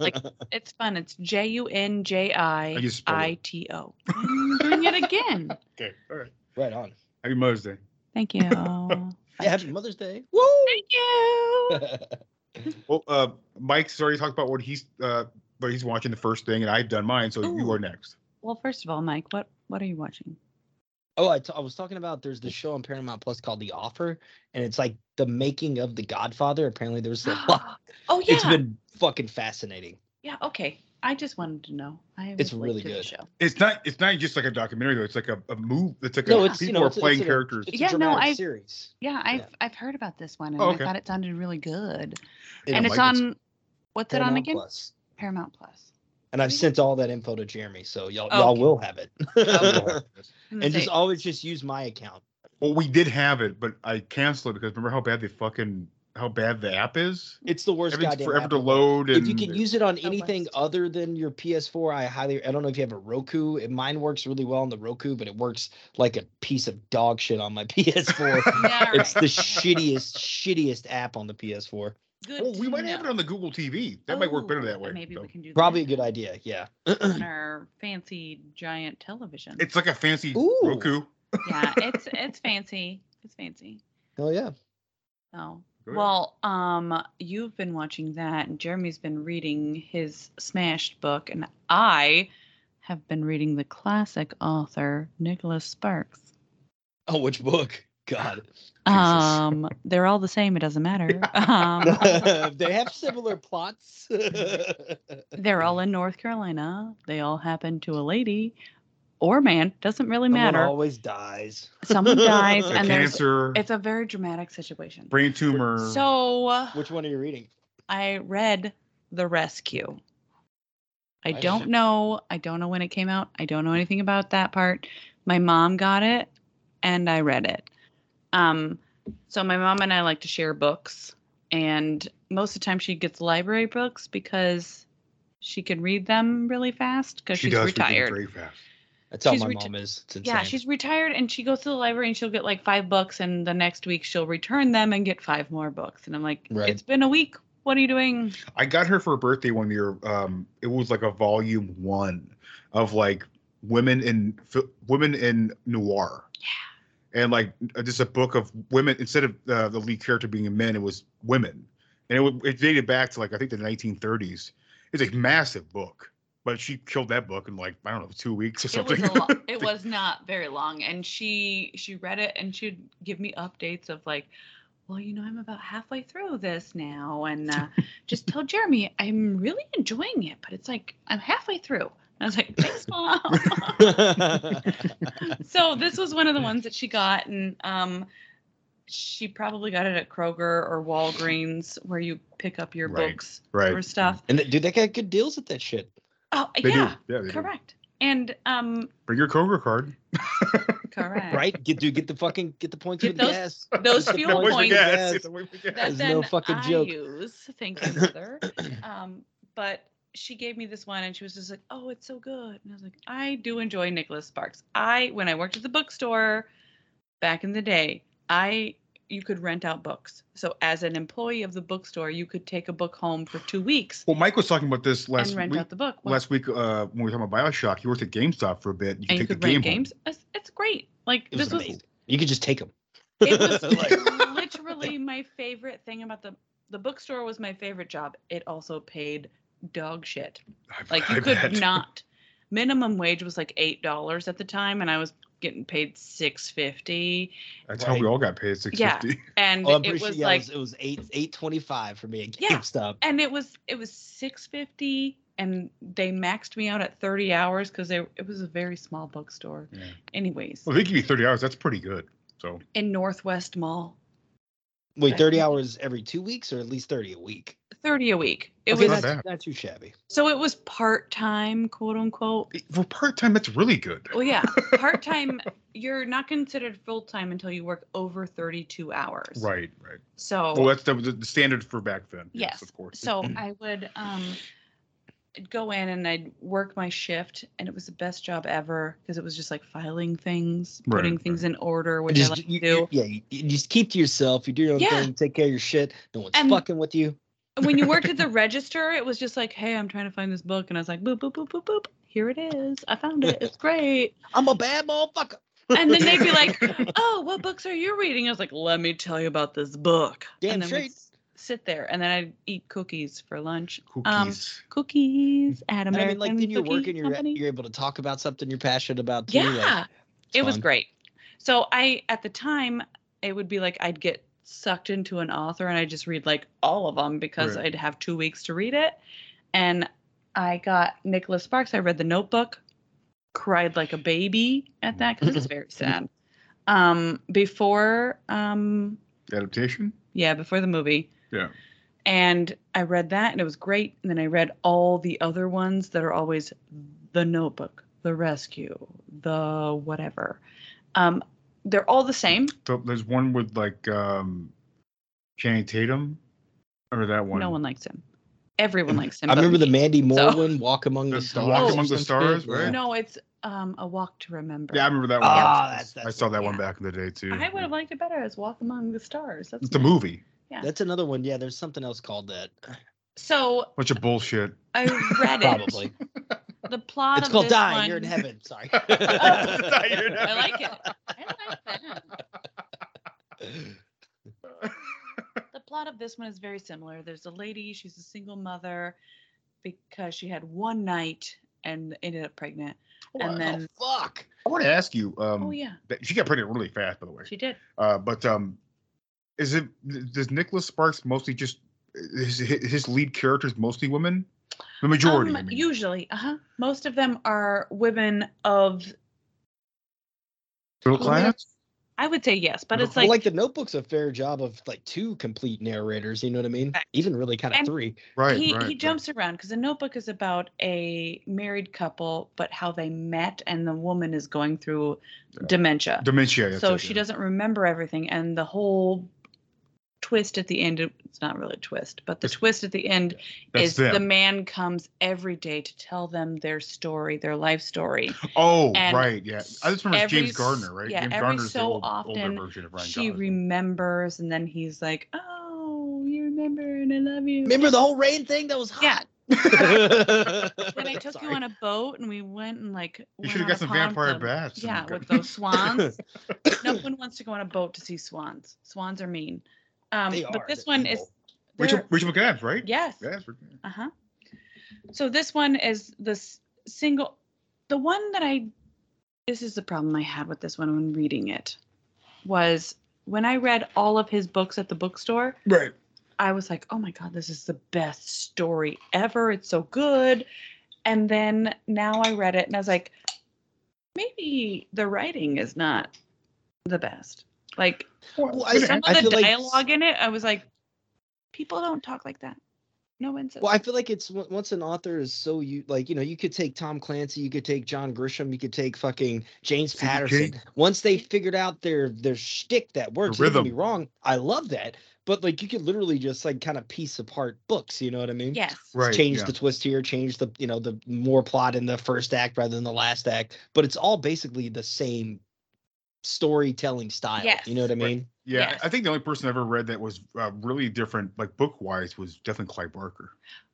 [SPEAKER 8] like [LAUGHS]
[SPEAKER 9] it's fun. It's J U N J I
[SPEAKER 7] I just spelled it.
[SPEAKER 9] I T O. I'm doing it again. [LAUGHS]
[SPEAKER 7] Okay, all right.
[SPEAKER 8] right on.
[SPEAKER 7] Happy Mother's Day.
[SPEAKER 9] Thank you. [LAUGHS]
[SPEAKER 8] Yeah, happy Mother's Day.
[SPEAKER 9] Thank you.
[SPEAKER 7] Well, uh, Mike's already talked about what he's uh, but he's watching the first thing, and I've done mine. So you are next.
[SPEAKER 9] Well, first of all, Mike, what what are you watching?
[SPEAKER 8] Oh, I, t- I was talking about there's this show on Paramount Plus called The Offer, and it's like the making of The Godfather. Apparently, there's a lot. [GASPS]
[SPEAKER 9] oh [LAUGHS] yeah.
[SPEAKER 8] It's been fucking fascinating.
[SPEAKER 9] yeah. Okay. I just wanted to know. I
[SPEAKER 8] It's really good.
[SPEAKER 9] show.
[SPEAKER 7] It's not it's not just like a documentary though. It's like a, a move. It's like
[SPEAKER 8] No,
[SPEAKER 7] a,
[SPEAKER 8] it's
[SPEAKER 7] people
[SPEAKER 8] you know
[SPEAKER 7] are
[SPEAKER 8] it's,
[SPEAKER 7] playing
[SPEAKER 8] it's a-
[SPEAKER 7] characters.
[SPEAKER 8] It's a
[SPEAKER 9] Yeah, no, I've-
[SPEAKER 8] series.
[SPEAKER 9] Yeah, I've
[SPEAKER 8] Yeah.
[SPEAKER 9] I've heard about this one and
[SPEAKER 7] Oh,
[SPEAKER 9] I thought it sounded really good.
[SPEAKER 8] It
[SPEAKER 9] and it's
[SPEAKER 7] like it.
[SPEAKER 9] on what's it on again?
[SPEAKER 8] Plus.
[SPEAKER 9] Paramount Plus.
[SPEAKER 8] And I've sent all that info to Jeremy, so y'all
[SPEAKER 9] Oh,
[SPEAKER 8] y'all
[SPEAKER 9] okay.
[SPEAKER 8] will have it. [LAUGHS] [LAUGHS]
[SPEAKER 9] I'm
[SPEAKER 8] and just always just use my account.
[SPEAKER 7] Well, we did have it, but I canceled it because remember how bad the fucking how bad the app is.
[SPEAKER 8] It's the worst
[SPEAKER 7] Everything's
[SPEAKER 8] goddamn
[SPEAKER 7] forever
[SPEAKER 8] app
[SPEAKER 7] to
[SPEAKER 8] in the world.
[SPEAKER 7] load. And
[SPEAKER 8] If you can use it on anything
[SPEAKER 9] worst.
[SPEAKER 8] other than your PS4, I highly I don't know if you have a Roku. It, mine works really well on the Roku, but it works like a piece of dog shit on my [LAUGHS] PS4.
[SPEAKER 9] Yeah,
[SPEAKER 8] it's the shittiest, shittiest app on the PS4.
[SPEAKER 9] Good.
[SPEAKER 7] well, we
[SPEAKER 9] to
[SPEAKER 7] might have it on the Google TV. That might work better
[SPEAKER 9] Oh,
[SPEAKER 7] that way.
[SPEAKER 9] Maybe
[SPEAKER 7] so.
[SPEAKER 9] we can do
[SPEAKER 8] Probably a good idea. Yeah. [CLEARS THROAT]
[SPEAKER 9] on our fancy giant television.
[SPEAKER 7] It's like a fancy
[SPEAKER 8] Ooh.
[SPEAKER 7] Roku.
[SPEAKER 9] yeah, [LAUGHS] it's it's fancy. It's fancy.
[SPEAKER 8] Oh yeah.
[SPEAKER 9] Oh.
[SPEAKER 7] Go.
[SPEAKER 9] Well, um, you've been watching that, and Jeremy's been reading his smashed book, and I have been reading the classic author Nicholas Sparks.
[SPEAKER 8] Oh, which book? God.
[SPEAKER 9] Um, they're all the same. It doesn't matter. [LAUGHS] Um, [LAUGHS]
[SPEAKER 8] they have similar plots. [LAUGHS]
[SPEAKER 9] they're all in North Carolina. They all happen to a lady or man. Doesn't really
[SPEAKER 8] Someone
[SPEAKER 9] matter.
[SPEAKER 8] always dies.
[SPEAKER 9] Someone dies,
[SPEAKER 7] A
[SPEAKER 9] and there's
[SPEAKER 7] cancer,
[SPEAKER 9] it's a very dramatic situation.
[SPEAKER 7] brain tumor.
[SPEAKER 9] So uh,
[SPEAKER 8] Which one are you reading?
[SPEAKER 9] I read The Rescue. I
[SPEAKER 8] I
[SPEAKER 9] don't know. I don't know when it came out. I don't know anything about that part. My mom got it and I read it. Um so my mom and I like to share books and most of the time she gets library books because she can read them really fast because
[SPEAKER 7] she
[SPEAKER 9] she's
[SPEAKER 7] does read things
[SPEAKER 9] retired.
[SPEAKER 7] very fast.
[SPEAKER 8] That's how
[SPEAKER 9] She's
[SPEAKER 8] my
[SPEAKER 9] reti-
[SPEAKER 8] mom is. It's.
[SPEAKER 9] Yeah, she's retired and she goes to the library and she'll get like five books and the next week she'll return them and get five more books. And I'm like,
[SPEAKER 8] Right.
[SPEAKER 9] it's been a week. What are you doing?
[SPEAKER 7] I got her for a birthday one year. Um, it was like a volume one of like women in fi- women in noir. Yeah. And like just a book of women instead of uh, the lead character being a man, it was women, and it, it dated back to like I think the 1930s. It's a massive book, but she killed that book in like I don't know two weeks or
[SPEAKER 9] It was
[SPEAKER 7] something.
[SPEAKER 9] lo- [LAUGHS] it was not very long and she she read it and she'd give me updates of like well you know i'm about halfway through this now and uh, just tell jeremy i'm really enjoying it but it's like i'm halfway through i was like thanks mom [LAUGHS] so this was one of the ones that she got and um she probably got it at kroger or walgreens where you pick up your
[SPEAKER 7] Right,
[SPEAKER 9] books
[SPEAKER 7] right.
[SPEAKER 9] or stuff
[SPEAKER 8] and th- dude, they got good deals at that shit.
[SPEAKER 9] oh
[SPEAKER 7] They
[SPEAKER 9] yeah
[SPEAKER 7] do. Yeah, they do.
[SPEAKER 9] correct and um
[SPEAKER 7] Bring your Kroger card. [LAUGHS]
[SPEAKER 9] correct
[SPEAKER 8] Right? Get dude, get the fucking get the points
[SPEAKER 9] Get
[SPEAKER 8] for the
[SPEAKER 9] those-
[SPEAKER 8] gas.
[SPEAKER 9] those fuel
[SPEAKER 7] Don't wait for
[SPEAKER 9] points.
[SPEAKER 7] gas.
[SPEAKER 8] Yes.
[SPEAKER 7] Don't gas.
[SPEAKER 9] that
[SPEAKER 8] There's no fucking
[SPEAKER 9] I
[SPEAKER 8] joke.
[SPEAKER 9] use. Thank you, mother. [CLEARS THROAT] um, but she gave me this one, and she was just like, "Oh, it's so good." And I was like, "I do enjoy Nicholas Sparks. I when I worked at the bookstore back in the day, I you could rent out books. So as an employee of the bookstore, you could take a book home for two weeks
[SPEAKER 7] Well, Mike was talking about this last
[SPEAKER 9] and rent
[SPEAKER 7] week.
[SPEAKER 9] out the book. Well,
[SPEAKER 7] last week uh, when we were talking about Bioshock, he worked at GameStop for a bit. You
[SPEAKER 9] and you
[SPEAKER 7] could take
[SPEAKER 9] could
[SPEAKER 7] the game
[SPEAKER 9] rent
[SPEAKER 7] home.
[SPEAKER 9] games. It's, it's great. Like
[SPEAKER 8] It
[SPEAKER 9] this was
[SPEAKER 8] amazing. You could just take them.
[SPEAKER 9] it was [LAUGHS]
[SPEAKER 8] Like-
[SPEAKER 9] literally my favorite thing about the the bookstore was my favorite job. It also paid dog shit.
[SPEAKER 7] I-
[SPEAKER 9] Like you
[SPEAKER 7] I
[SPEAKER 9] could
[SPEAKER 7] bet.
[SPEAKER 9] not minimum wage was like eight dollars at the time and I was getting paid six fifty.
[SPEAKER 7] That's how we all got paid six
[SPEAKER 9] Yeah.
[SPEAKER 7] fifty.
[SPEAKER 9] And
[SPEAKER 8] Oh, I'm
[SPEAKER 9] it was
[SPEAKER 8] sure yeah,
[SPEAKER 9] like
[SPEAKER 8] it was, it was eight eight twenty five for me at
[SPEAKER 9] Yeah.
[SPEAKER 8] GameStop.
[SPEAKER 9] and it was it was six fifty and they maxed me out at 30 hours because it was a very small bookstore.
[SPEAKER 7] Yeah.
[SPEAKER 9] Anyways,
[SPEAKER 7] Well, they give you 30 hours. That's pretty good. So
[SPEAKER 9] in Northwest Mall,
[SPEAKER 8] Wait, 30 hours every two weeks or at least 30 a week?
[SPEAKER 9] 30 a week. It
[SPEAKER 8] okay,
[SPEAKER 9] was
[SPEAKER 7] not
[SPEAKER 8] that's not too shabby.
[SPEAKER 9] so it was part time, quote unquote.
[SPEAKER 7] for part time, that's really good.
[SPEAKER 9] Well, yeah, [LAUGHS] part time. You're not considered full time until you work over 32 hours.
[SPEAKER 7] Right, right.
[SPEAKER 9] So
[SPEAKER 7] Well, that's the, the standard for back then.
[SPEAKER 9] Yes.
[SPEAKER 7] of course.
[SPEAKER 9] So [CLEARS THROAT] I would um I'd go in and I'd work my shift and it was the best job ever because it was just like filing things,
[SPEAKER 7] Right,
[SPEAKER 9] putting things in order, which
[SPEAKER 8] Just,
[SPEAKER 9] I like
[SPEAKER 8] you,
[SPEAKER 9] to
[SPEAKER 8] you-
[SPEAKER 9] do.
[SPEAKER 8] yeah, you, you just keep to yourself. You do your own
[SPEAKER 9] Yeah.
[SPEAKER 8] thing. Take care of your shit. No one's
[SPEAKER 9] And-
[SPEAKER 8] fucking with you.
[SPEAKER 9] And when you worked at the [LAUGHS] register, it was just like, hey, I'm trying to find this book. And I was like, boop, boop, boop, boop, boop. Here it is. I found it. It's great.
[SPEAKER 8] I'm a bad motherfucker.
[SPEAKER 9] And then they'd be [LAUGHS] like, oh, what books are you reading? I was like, let me tell you about this book.
[SPEAKER 8] Damn
[SPEAKER 9] and then we'd
[SPEAKER 8] straight.
[SPEAKER 9] sit there and then I'd eat cookies for lunch.
[SPEAKER 7] Cookies.
[SPEAKER 9] Um, cookies at
[SPEAKER 8] And I mean, like, then you're
[SPEAKER 9] Cookie
[SPEAKER 8] working, you're,
[SPEAKER 9] Company.
[SPEAKER 8] you're able to talk about something you're passionate about too.
[SPEAKER 9] Yeah,
[SPEAKER 8] like, it's
[SPEAKER 9] it was great. So I, at the time, it would be like I'd get sucked into an author and I just read like all of them because
[SPEAKER 7] Right.
[SPEAKER 9] I'd have two weeks to read it. And I got Nicholas Sparks. I read The Notebook, cried like a baby at that because it's very [LAUGHS] sad. Um, before, um,
[SPEAKER 7] Adaptation?
[SPEAKER 9] yeah, before the movie.
[SPEAKER 7] Yeah.
[SPEAKER 9] And I read that and it was great. And then I read all the other ones that are always The Notebook, The Rescue, The whatever. Um, they're all the same.
[SPEAKER 7] So there's one with like um Channing Tatum, or that one.
[SPEAKER 9] No one likes him. Everyone likes him.
[SPEAKER 8] I
[SPEAKER 9] but
[SPEAKER 8] remember the. Mandy Moore
[SPEAKER 9] So- [LAUGHS]
[SPEAKER 8] one, Walk Among the,
[SPEAKER 7] The
[SPEAKER 8] Stars.
[SPEAKER 7] Walk Among the Stars, right?
[SPEAKER 9] No, it's um, A Walk to Remember.
[SPEAKER 7] Yeah, I remember that one.
[SPEAKER 8] Ah,
[SPEAKER 7] I-
[SPEAKER 8] that's-
[SPEAKER 7] I saw
[SPEAKER 8] the
[SPEAKER 7] that one back in the day too.
[SPEAKER 9] I would have liked it better as Walk Among the Stars. That's
[SPEAKER 7] It's a movie.
[SPEAKER 9] Yeah.
[SPEAKER 8] That's another one. Yeah, there's something else called that.
[SPEAKER 9] So
[SPEAKER 7] Bunch of bullshit.
[SPEAKER 9] I read [LAUGHS] it.
[SPEAKER 8] Probably.
[SPEAKER 9] The plot
[SPEAKER 8] it's
[SPEAKER 9] of
[SPEAKER 8] called
[SPEAKER 9] this
[SPEAKER 8] Die.
[SPEAKER 9] one,
[SPEAKER 8] You're in heaven. Sorry. [LAUGHS] [LAUGHS]
[SPEAKER 9] I like it. I like that. the plot of this one is very similar. There's a lady, she's a single mother because she had one night and ended up pregnant. And then,
[SPEAKER 8] oh, fuck.
[SPEAKER 7] I want to ask you. Um,
[SPEAKER 9] oh yeah,
[SPEAKER 7] she got pregnant really fast, by the way.
[SPEAKER 9] she did.
[SPEAKER 7] Uh, but um, is it does Nicholas Sparks mostly just his his lead characters mostly women? The majority.
[SPEAKER 9] Um, usually, uh huh. Most of them are women of,
[SPEAKER 7] middle class.
[SPEAKER 9] I would say yes, but it's
[SPEAKER 8] Well,
[SPEAKER 9] like,
[SPEAKER 8] like the Notebook's a fair job of like two complete narrators. You know what I mean?
[SPEAKER 9] Correct.
[SPEAKER 8] Even really kind of
[SPEAKER 9] And-
[SPEAKER 8] three.
[SPEAKER 7] Right.
[SPEAKER 9] he,
[SPEAKER 7] right.
[SPEAKER 9] he
[SPEAKER 7] right.
[SPEAKER 9] jumps around because the notebook is about a married couple, but how they met, and the woman is going through
[SPEAKER 7] Yeah.
[SPEAKER 9] dementia.
[SPEAKER 7] Dementia.
[SPEAKER 9] so
[SPEAKER 7] it,
[SPEAKER 9] she
[SPEAKER 7] yeah.
[SPEAKER 9] doesn't remember everything and the whole twist at the end it's not really a twist but the
[SPEAKER 7] It's-
[SPEAKER 9] twist at the end
[SPEAKER 7] That's
[SPEAKER 9] is the man comes every day to tell them their story their life story
[SPEAKER 7] Oh,
[SPEAKER 9] and
[SPEAKER 7] right. Yeah. I just remember
[SPEAKER 9] every
[SPEAKER 7] James Garner, right?
[SPEAKER 9] yeah,
[SPEAKER 7] James
[SPEAKER 9] every
[SPEAKER 7] Gardner's the
[SPEAKER 9] so
[SPEAKER 7] old, older
[SPEAKER 9] often
[SPEAKER 7] version of Ryan
[SPEAKER 9] she
[SPEAKER 7] Gosling.
[SPEAKER 9] remembers and then he's like oh you remember and i love you
[SPEAKER 8] Remember the whole rain thing? That was
[SPEAKER 9] yeah [LAUGHS]
[SPEAKER 8] hot.
[SPEAKER 9] then i took you on a boat and we went and like
[SPEAKER 7] You should have got some vampire
[SPEAKER 9] with-
[SPEAKER 7] bats.
[SPEAKER 9] yeah with those [LAUGHS] swans [LAUGHS] no one wants to go on a boat to see swans swans are mean um
[SPEAKER 8] They
[SPEAKER 9] but
[SPEAKER 8] are,
[SPEAKER 9] this
[SPEAKER 8] they're
[SPEAKER 9] one
[SPEAKER 8] evil.
[SPEAKER 9] is
[SPEAKER 7] Rachel,
[SPEAKER 9] they're-
[SPEAKER 7] Rachel McAdams, right?
[SPEAKER 9] yes
[SPEAKER 7] Yes.
[SPEAKER 9] uh-huh so this one is this single the one that i this is the problem i had with this one when reading it was when i read all of his books at the bookstore
[SPEAKER 7] Right.
[SPEAKER 9] i was like oh my god this is the best story ever it's so good and then now i read it and i was like maybe the writing is not the best like
[SPEAKER 8] Well, I,
[SPEAKER 9] some
[SPEAKER 8] I
[SPEAKER 9] of the
[SPEAKER 8] feel like-
[SPEAKER 9] dialogue in it i was like people don't talk like that no one says
[SPEAKER 8] Well, I feel like it's once an author is so you like you know you could take Tom Clancy, you could take John Grisham, you could take fucking James Patterson. Once they figured out their their shtick that works, don't get
[SPEAKER 7] rhythm.
[SPEAKER 8] me wrong, I love that. But like you could literally just like kind of piece apart books. You know what I mean?
[SPEAKER 9] yes
[SPEAKER 7] Right.
[SPEAKER 8] change
[SPEAKER 7] yeah.
[SPEAKER 8] the twist here, change the you know the more plot in the first act rather than the last act. But it's all basically the same storytelling style. You know what I
[SPEAKER 9] Yes.
[SPEAKER 8] mean?
[SPEAKER 7] Yeah,
[SPEAKER 9] Yes.
[SPEAKER 7] I think the only person I ever read that was uh, really different, like book wise, was definitely Clive Barker.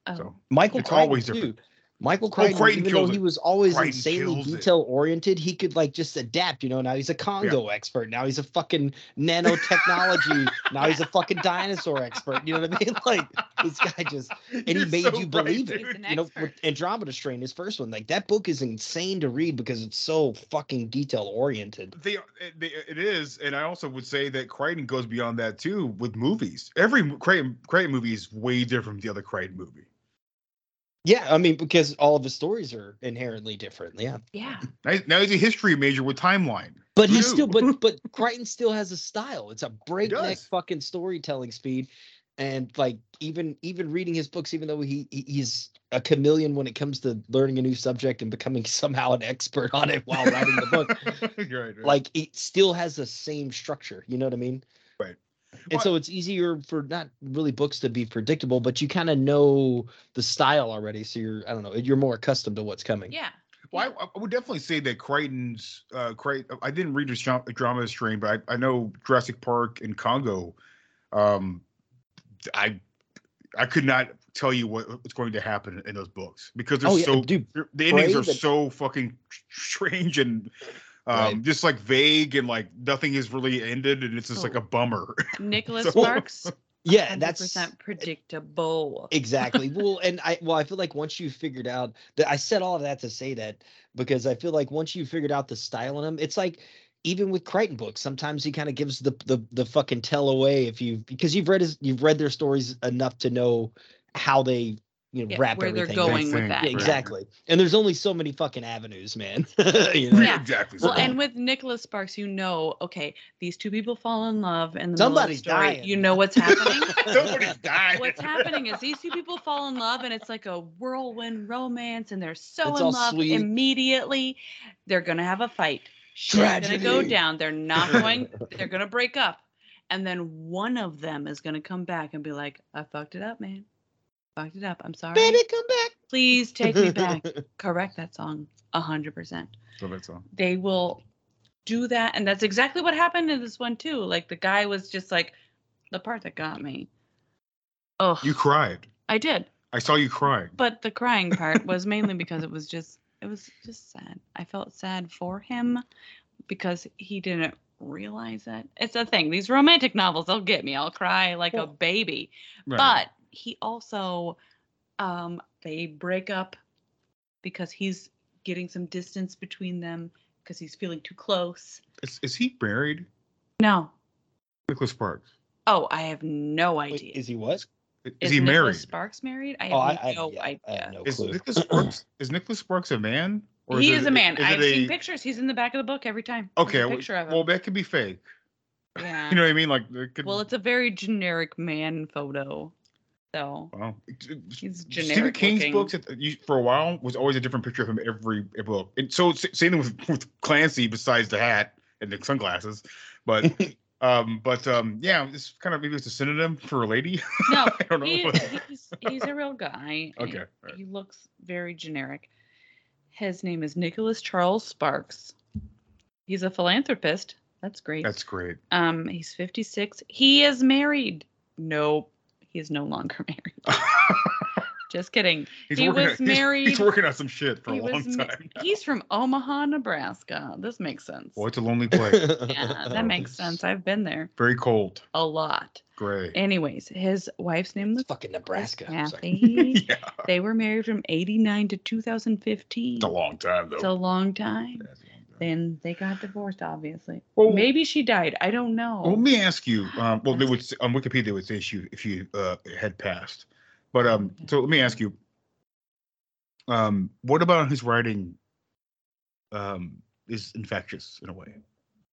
[SPEAKER 9] oh.
[SPEAKER 7] So
[SPEAKER 8] Michael
[SPEAKER 7] It's
[SPEAKER 8] Crichton
[SPEAKER 7] always
[SPEAKER 8] too.
[SPEAKER 7] different.
[SPEAKER 8] Michael Crichton,
[SPEAKER 7] Crichton
[SPEAKER 8] even though he
[SPEAKER 7] it.
[SPEAKER 8] was always
[SPEAKER 7] Crichton
[SPEAKER 8] insanely detail oriented, he could like just adapt. You know, now he's a Congo expert. Now he's a fucking nanotechnology. [LAUGHS] now he's a fucking dinosaur expert. You know what I mean? [LAUGHS] Like this guy just [LAUGHS] and he
[SPEAKER 7] You're
[SPEAKER 8] made
[SPEAKER 7] so
[SPEAKER 8] you
[SPEAKER 7] right,
[SPEAKER 8] believe it. You know,
[SPEAKER 9] expert.
[SPEAKER 8] with Andromeda Strain, his first one, like that book is insane to read because it's so fucking detail oriented.
[SPEAKER 7] they, they, it is, and I also would say that Crichton goes beyond that too with movies. Every mo- Crichton, Crichton movie is way different from the other Crichton movie.
[SPEAKER 8] Yeah, I mean because all of his stories are inherently different. Yeah,
[SPEAKER 9] Yeah.
[SPEAKER 7] Now, now he's a history major with timeline.
[SPEAKER 8] but
[SPEAKER 7] Who
[SPEAKER 8] he's still
[SPEAKER 7] knew?
[SPEAKER 8] but but [LAUGHS] Crichton still has a style. It's a breakneck fucking storytelling speed, and like even even reading his books, even though he he- he's a chameleon when it comes to learning a new subject and becoming [LAUGHS] somehow an expert on it while writing the book. [LAUGHS]
[SPEAKER 7] right, right.
[SPEAKER 8] like it still has the same structure you know what i mean
[SPEAKER 7] Right.
[SPEAKER 8] and
[SPEAKER 7] Well-
[SPEAKER 8] so it's easier for not really books to be predictable but you kind of know the style already so you're i don't know you're more accustomed to what's coming
[SPEAKER 9] Yeah.
[SPEAKER 7] Well, I, I would definitely say that Crichton's uh, Crichton. I didn't read his dra- drama strain, but I, I know Jurassic Park and Congo. Um, I I could not tell you what, what's going to happen in those books because they're
[SPEAKER 8] Oh, yeah,
[SPEAKER 7] so
[SPEAKER 8] dude,
[SPEAKER 7] they're- the endings are
[SPEAKER 8] Brave and-
[SPEAKER 7] so fucking [LAUGHS] strange and um,
[SPEAKER 8] Right.
[SPEAKER 7] just like vague and like nothing is really ended and it's just like
[SPEAKER 9] Oh.
[SPEAKER 7] a bummer.
[SPEAKER 9] Nicholas [LAUGHS]
[SPEAKER 7] So-
[SPEAKER 9] Sparks,
[SPEAKER 8] yeah
[SPEAKER 9] 100%
[SPEAKER 8] that's
[SPEAKER 9] predictable.
[SPEAKER 8] exactly [LAUGHS] well and i well i feel like once you figured out that i said all of that to say that because i feel like once you figured out the style in them it's like even with Crichton books, sometimes he kind of gives the, the the fucking tell away if you because you've read his you've read their stories enough to know how they you know
[SPEAKER 9] Yeah,
[SPEAKER 8] wrap
[SPEAKER 9] where they're
[SPEAKER 8] everything.
[SPEAKER 9] going
[SPEAKER 7] Same
[SPEAKER 9] with that.
[SPEAKER 8] Yeah,
[SPEAKER 7] right.
[SPEAKER 8] exactly. And there's only so many fucking avenues, man. [LAUGHS] you know?
[SPEAKER 9] Yeah.
[SPEAKER 7] exactly.
[SPEAKER 9] Well,
[SPEAKER 7] so-
[SPEAKER 9] and with Nicholas Sparks, you know, okay, these two people fall in love and the
[SPEAKER 8] Somebody's
[SPEAKER 9] middle of the story,
[SPEAKER 8] dying.
[SPEAKER 9] You know what's happening. [LAUGHS] [LAUGHS]
[SPEAKER 7] somebody's dying.
[SPEAKER 9] what's happening is these two people fall in love and it's like a whirlwind romance and they're so
[SPEAKER 8] It's
[SPEAKER 9] in love
[SPEAKER 8] sweet.
[SPEAKER 9] immediately. They're gonna have a fight. Shit's gonna go down. They're not going. [LAUGHS] they're gonna break up, and then one of them is gonna come back and be like, "I fucked it up, man. Fucked it up. I'm sorry.
[SPEAKER 8] Baby, come back.
[SPEAKER 9] Please take me back." [LAUGHS] Correct that song a hundred percent
[SPEAKER 7] So that's all.
[SPEAKER 9] they will do that and that's exactly what happened in this one too like the guy was just like the part that got me oh
[SPEAKER 7] You cried.
[SPEAKER 9] i did
[SPEAKER 7] I saw you crying.
[SPEAKER 9] but the crying part was mainly because it was just it was just sad i felt sad for him because he didn't realize that it's a thing these romantic novels they'll get me i'll cry like a baby
[SPEAKER 7] Right.
[SPEAKER 9] but he also um they break up because he's getting some distance between them because he's feeling too close
[SPEAKER 7] is, is he married?
[SPEAKER 9] no
[SPEAKER 7] Nicholas Sparks.
[SPEAKER 9] oh i have no idea
[SPEAKER 8] Wait, is he what?
[SPEAKER 7] Is,
[SPEAKER 9] Is
[SPEAKER 7] he
[SPEAKER 9] Nicholas
[SPEAKER 7] married?
[SPEAKER 9] sparks married i have
[SPEAKER 8] Oh, I, I,
[SPEAKER 9] no
[SPEAKER 8] yeah,
[SPEAKER 9] idea
[SPEAKER 8] I have no
[SPEAKER 7] Is
[SPEAKER 8] clue.
[SPEAKER 7] Nicholas Sparks is Nicholas Sparks a man?
[SPEAKER 9] he
[SPEAKER 7] it-
[SPEAKER 9] is a man
[SPEAKER 7] is
[SPEAKER 9] i've
[SPEAKER 7] it
[SPEAKER 9] seen
[SPEAKER 7] a-
[SPEAKER 9] pictures he's in the back of the book every time
[SPEAKER 7] Okay, well,
[SPEAKER 9] picture of him
[SPEAKER 7] well, that could be fake.
[SPEAKER 9] yeah [LAUGHS]
[SPEAKER 7] You know what I mean? Like, it could,
[SPEAKER 9] well it's a very generic man photo so
[SPEAKER 7] Wow.
[SPEAKER 9] He's
[SPEAKER 7] Stephen King's
[SPEAKER 9] looking.
[SPEAKER 7] books at- you- for a while was always a different picture of him every every book. And so same thing with, with Clancy, besides the hat and the sunglasses. But [LAUGHS] um, but um, yeah, it's kind of maybe it's a synonym for a lady. [LAUGHS]
[SPEAKER 9] no
[SPEAKER 7] I don't know.
[SPEAKER 9] he, [LAUGHS] he's, he's a real guy
[SPEAKER 7] Okay, alright.
[SPEAKER 9] he looks very generic his name is nicholas charles sparks he's a philanthropist that's great
[SPEAKER 7] That's great.
[SPEAKER 9] Um, he's 56. He is married. Nope, he is no longer [LAUGHS] married. Just kidding.
[SPEAKER 7] He's
[SPEAKER 9] He
[SPEAKER 7] working
[SPEAKER 9] was
[SPEAKER 7] on,
[SPEAKER 9] married-
[SPEAKER 7] He's, working on some shit for a long
[SPEAKER 9] was ma-
[SPEAKER 7] time. now.
[SPEAKER 9] He's from Omaha, Nebraska. This makes sense.
[SPEAKER 7] Well, it's a lonely place. [LAUGHS]
[SPEAKER 9] Yeah, that makes sense. I've been there
[SPEAKER 7] Very cold.
[SPEAKER 9] a lot.
[SPEAKER 7] Gray.
[SPEAKER 9] Anyways, his wife's name was
[SPEAKER 8] It's fucking Nebraska.
[SPEAKER 9] Kathy. [LAUGHS]
[SPEAKER 7] yeah. [LAUGHS]
[SPEAKER 9] they were married from 89 to 2015.
[SPEAKER 7] It's a long time though.
[SPEAKER 9] It's a long time.
[SPEAKER 7] That's a long.
[SPEAKER 9] Then they got divorced, obviously.
[SPEAKER 7] Well-
[SPEAKER 9] Maybe she died. I don't know.
[SPEAKER 7] Well, let me ask you. Um, well, they would on Wikipedia they would say if you if you uh, had passed, but um, so let me ask you. Um, what about his writing? Um, is infectious in a way,